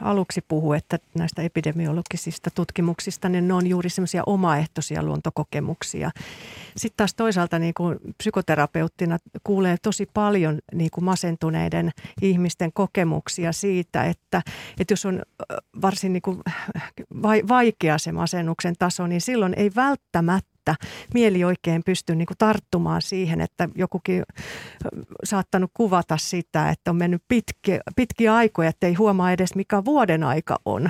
Speaker 5: aluksi puhui, että näistä epidemiologisista tutkimuksista, niin ne on juuri semmoisia omaehtoisia luontokokemuksia. Sitten taas toisaalta niin kuin psykoterapeuttina kuulee tosi paljon niin kuin masentuneiden ihmisten kokemuksia siitä, että, että jos on varsin niin kuin vaikea se masennuksen taso, niin silloin ei välttämättä että mieli oikein pystyy niin kuin tarttumaan siihen, että jokukin saattanut kuvata sitä, että on mennyt pitki, pitkiä aikoja, että ei huomaa edes mikä vuoden aika on.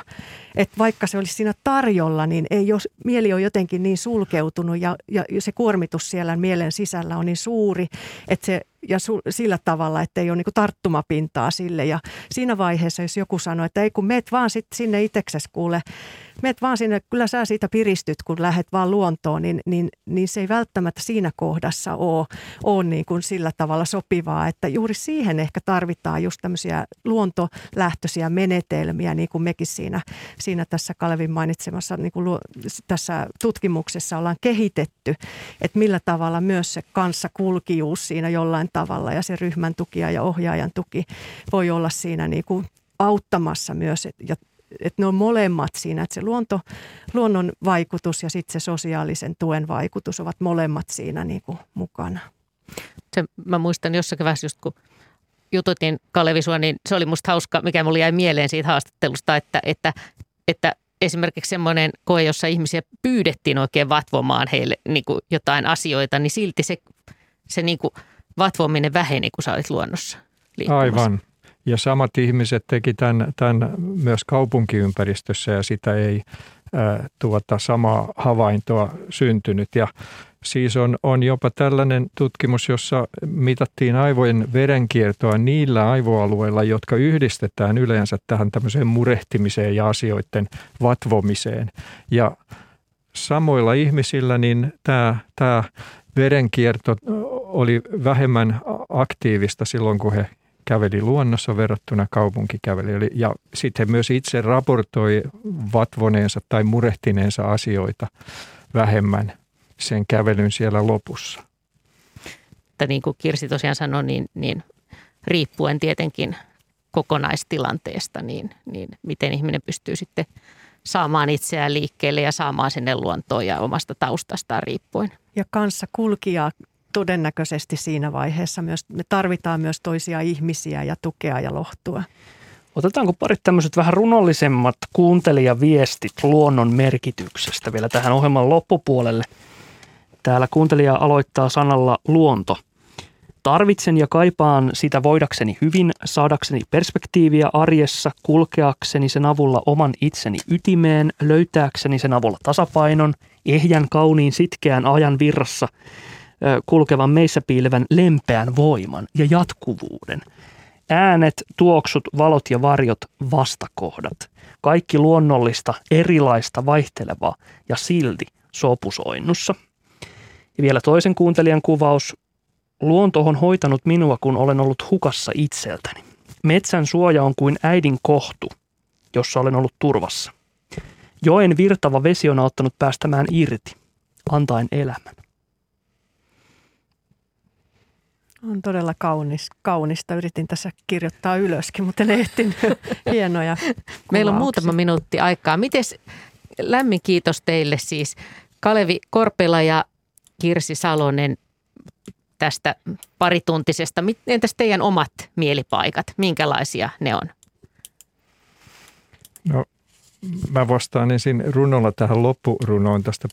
Speaker 5: Että vaikka se olisi siinä tarjolla, niin ei jos, mieli on jotenkin niin sulkeutunut ja, ja se kuormitus siellä mielen sisällä on niin suuri, että se ja su, sillä tavalla, että ei ole niin tarttumapintaa sille. Ja siinä vaiheessa, jos joku sanoo, että ei kun meet vaan sit sinne itseksesi kuule, meet vaan sinne, kyllä sä siitä piristyt, kun lähdet vaan luontoon, niin, niin, niin se ei välttämättä siinä kohdassa ole, ole niin kuin sillä tavalla sopivaa. Että juuri siihen ehkä tarvitaan just tämmöisiä luontolähtöisiä menetelmiä, niin kuin mekin siinä, siinä tässä Kalevin mainitsemassa niin kuin tässä tutkimuksessa ollaan kehitetty, että millä tavalla myös se kanssakulkijuus siinä jollain tavalla ja se ryhmän tuki ja ohjaajan tuki voi olla siinä niin kuin auttamassa myös ja että ne on molemmat siinä, että se luonto, luonnon vaikutus ja sitten se sosiaalisen tuen vaikutus ovat molemmat siinä niin kuin mukana.
Speaker 3: Se, mä muistan jossakin vaiheessa just kun jututin Kalevi sua, niin se oli musta hauska, mikä mulle jäi mieleen siitä haastattelusta, että, että, että esimerkiksi semmoinen koe, jossa ihmisiä pyydettiin oikein vatvomaan heille niin kuin jotain asioita, niin silti se, se niin kuin vatvominen väheni, kun sä olit luonnossa liikkumassa.
Speaker 4: Aivan. Ja samat ihmiset teki tämän, tämän myös kaupunkiympäristössä ja sitä ei ää, tuota, samaa havaintoa syntynyt. Ja siis on, on jopa tällainen tutkimus, jossa mitattiin aivojen verenkiertoa niillä aivoalueilla, jotka yhdistetään yleensä tähän tämmöiseen murehtimiseen ja asioiden vatvomiseen. Ja samoilla ihmisillä niin tämä, tämä verenkierto oli vähemmän aktiivista silloin, kun he käveli luonnossa verrattuna kaupunkikävelijöille. Ja sitten myös itse raportoi vatvoneensa tai murehtineensa asioita vähemmän sen kävelyn siellä lopussa.
Speaker 3: Että niin kuin Kirsi tosiaan sanoi, niin, niin riippuen tietenkin kokonaistilanteesta, niin, niin miten ihminen pystyy sitten saamaan itseään liikkeelle ja saamaan sinne luontoon ja omasta taustastaan riippuen.
Speaker 5: Ja kanssa kulkijaa todennäköisesti siinä vaiheessa myös, me tarvitaan myös toisia ihmisiä ja tukea ja lohtua.
Speaker 2: Otetaanko parit tämmöiset vähän runollisemmat kuuntelijaviestit luonnon merkityksestä vielä tähän ohjelman loppupuolelle? Täällä kuuntelija aloittaa sanalla luonto. Tarvitsen ja kaipaan sitä voidakseni hyvin, saadakseni perspektiiviä arjessa, kulkeakseni sen avulla oman itseni ytimeen, löytääkseni sen avulla tasapainon, ehjän, kauniin, sitkeän ajan virrassa kulkevan meissä piilevän lempeän voiman ja jatkuvuuden. Äänet, tuoksut, valot ja varjot, vastakohdat. Kaikki luonnollista, erilaista, vaihtelevaa ja silti sopusoinnussa. Ja vielä toisen kuuntelijan kuvaus. Luonto on hoitanut minua, kun olen ollut hukassa itseltäni. Metsän suoja on kuin äidin kohtu, jossa olen ollut turvassa. Joen virtava vesi on auttanut päästämään irti, antaen elämän.
Speaker 5: On todella kaunis, kaunista. Yritin tässä kirjoittaa ylöskin, mutta en ehtinyt. [laughs] Hienoja
Speaker 3: Meillä on muutama minuutti aikaa. Miten lämmin kiitos teille siis Kalevi Korpela ja Kirsi Salonen tästä parituntisesta. Entäs teidän omat mielipaikat? Minkälaisia ne on?
Speaker 4: No mä vastaan ensin runolla tähän loppurunoon tästä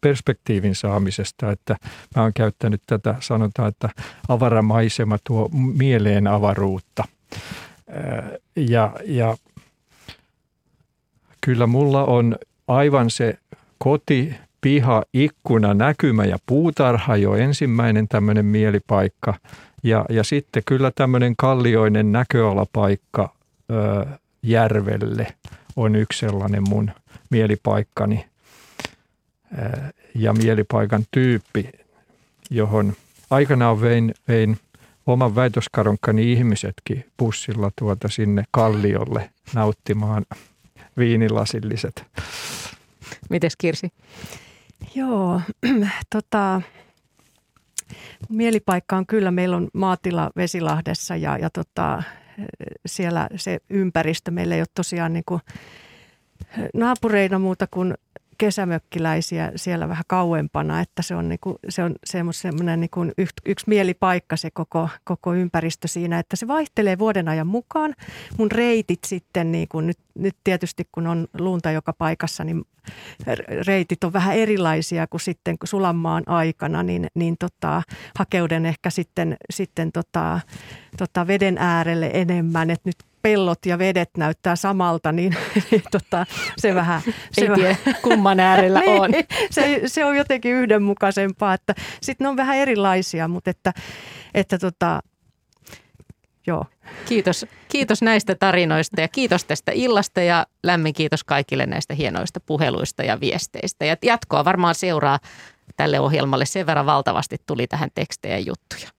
Speaker 4: perspektiivin saamisesta, että mä oon käyttänyt tätä, sanotaan, että avaramaisema tuo mieleen avaruutta. Ja, ja kyllä mulla on aivan se koti, piha, ikkuna, näkymä ja puutarha jo ensimmäinen tämmöinen mielipaikka. Ja, ja sitten kyllä tämmöinen kallioinen näköalapaikka ö, järvelle on yksi sellainen mun mielipaikkani ja mielipaikan tyyppi, johon aikanaan vein, vein oman väitöskaronkkani ihmisetkin bussilla tuota sinne kalliolle nauttimaan viinilasilliset.
Speaker 3: Mites Kirsi?
Speaker 5: Joo, [clears throat] tota, mielipaikka on kyllä, meillä on maatila Vesilahdessa ja, ja tota, siellä se ympäristö. Meillä ei ole tosiaan niin kuin naapureina muuta kuin kesämökkiläisiä siellä vähän kauempana, että se on, niinku, se on semmoinen niinku yksi mielipaikka se koko, koko ympäristö siinä, että se vaihtelee vuoden ajan mukaan. Mun reitit sitten, niinku, nyt, nyt tietysti kun on luunta joka paikassa, niin reitit on vähän erilaisia kuin sitten sulanmaan aikana, niin, niin tota, hakeuden ehkä sitten, sitten tota, tota veden äärelle enemmän, että nyt pellot ja vedet näyttää samalta, niin, niin [laughs] tota, se vähän... Se
Speaker 3: Ei tiedä, kumman äärellä [laughs] niin, on.
Speaker 5: Se, se on jotenkin yhdenmukaisempaa, että sitten ne on vähän erilaisia, mutta että, että tota, joo.
Speaker 3: Kiitos, kiitos näistä tarinoista ja kiitos tästä illasta ja lämmin kiitos kaikille näistä hienoista puheluista ja viesteistä. Ja jatkoa varmaan seuraa tälle ohjelmalle. Sen verran valtavasti tuli tähän tekstejä ja juttuja.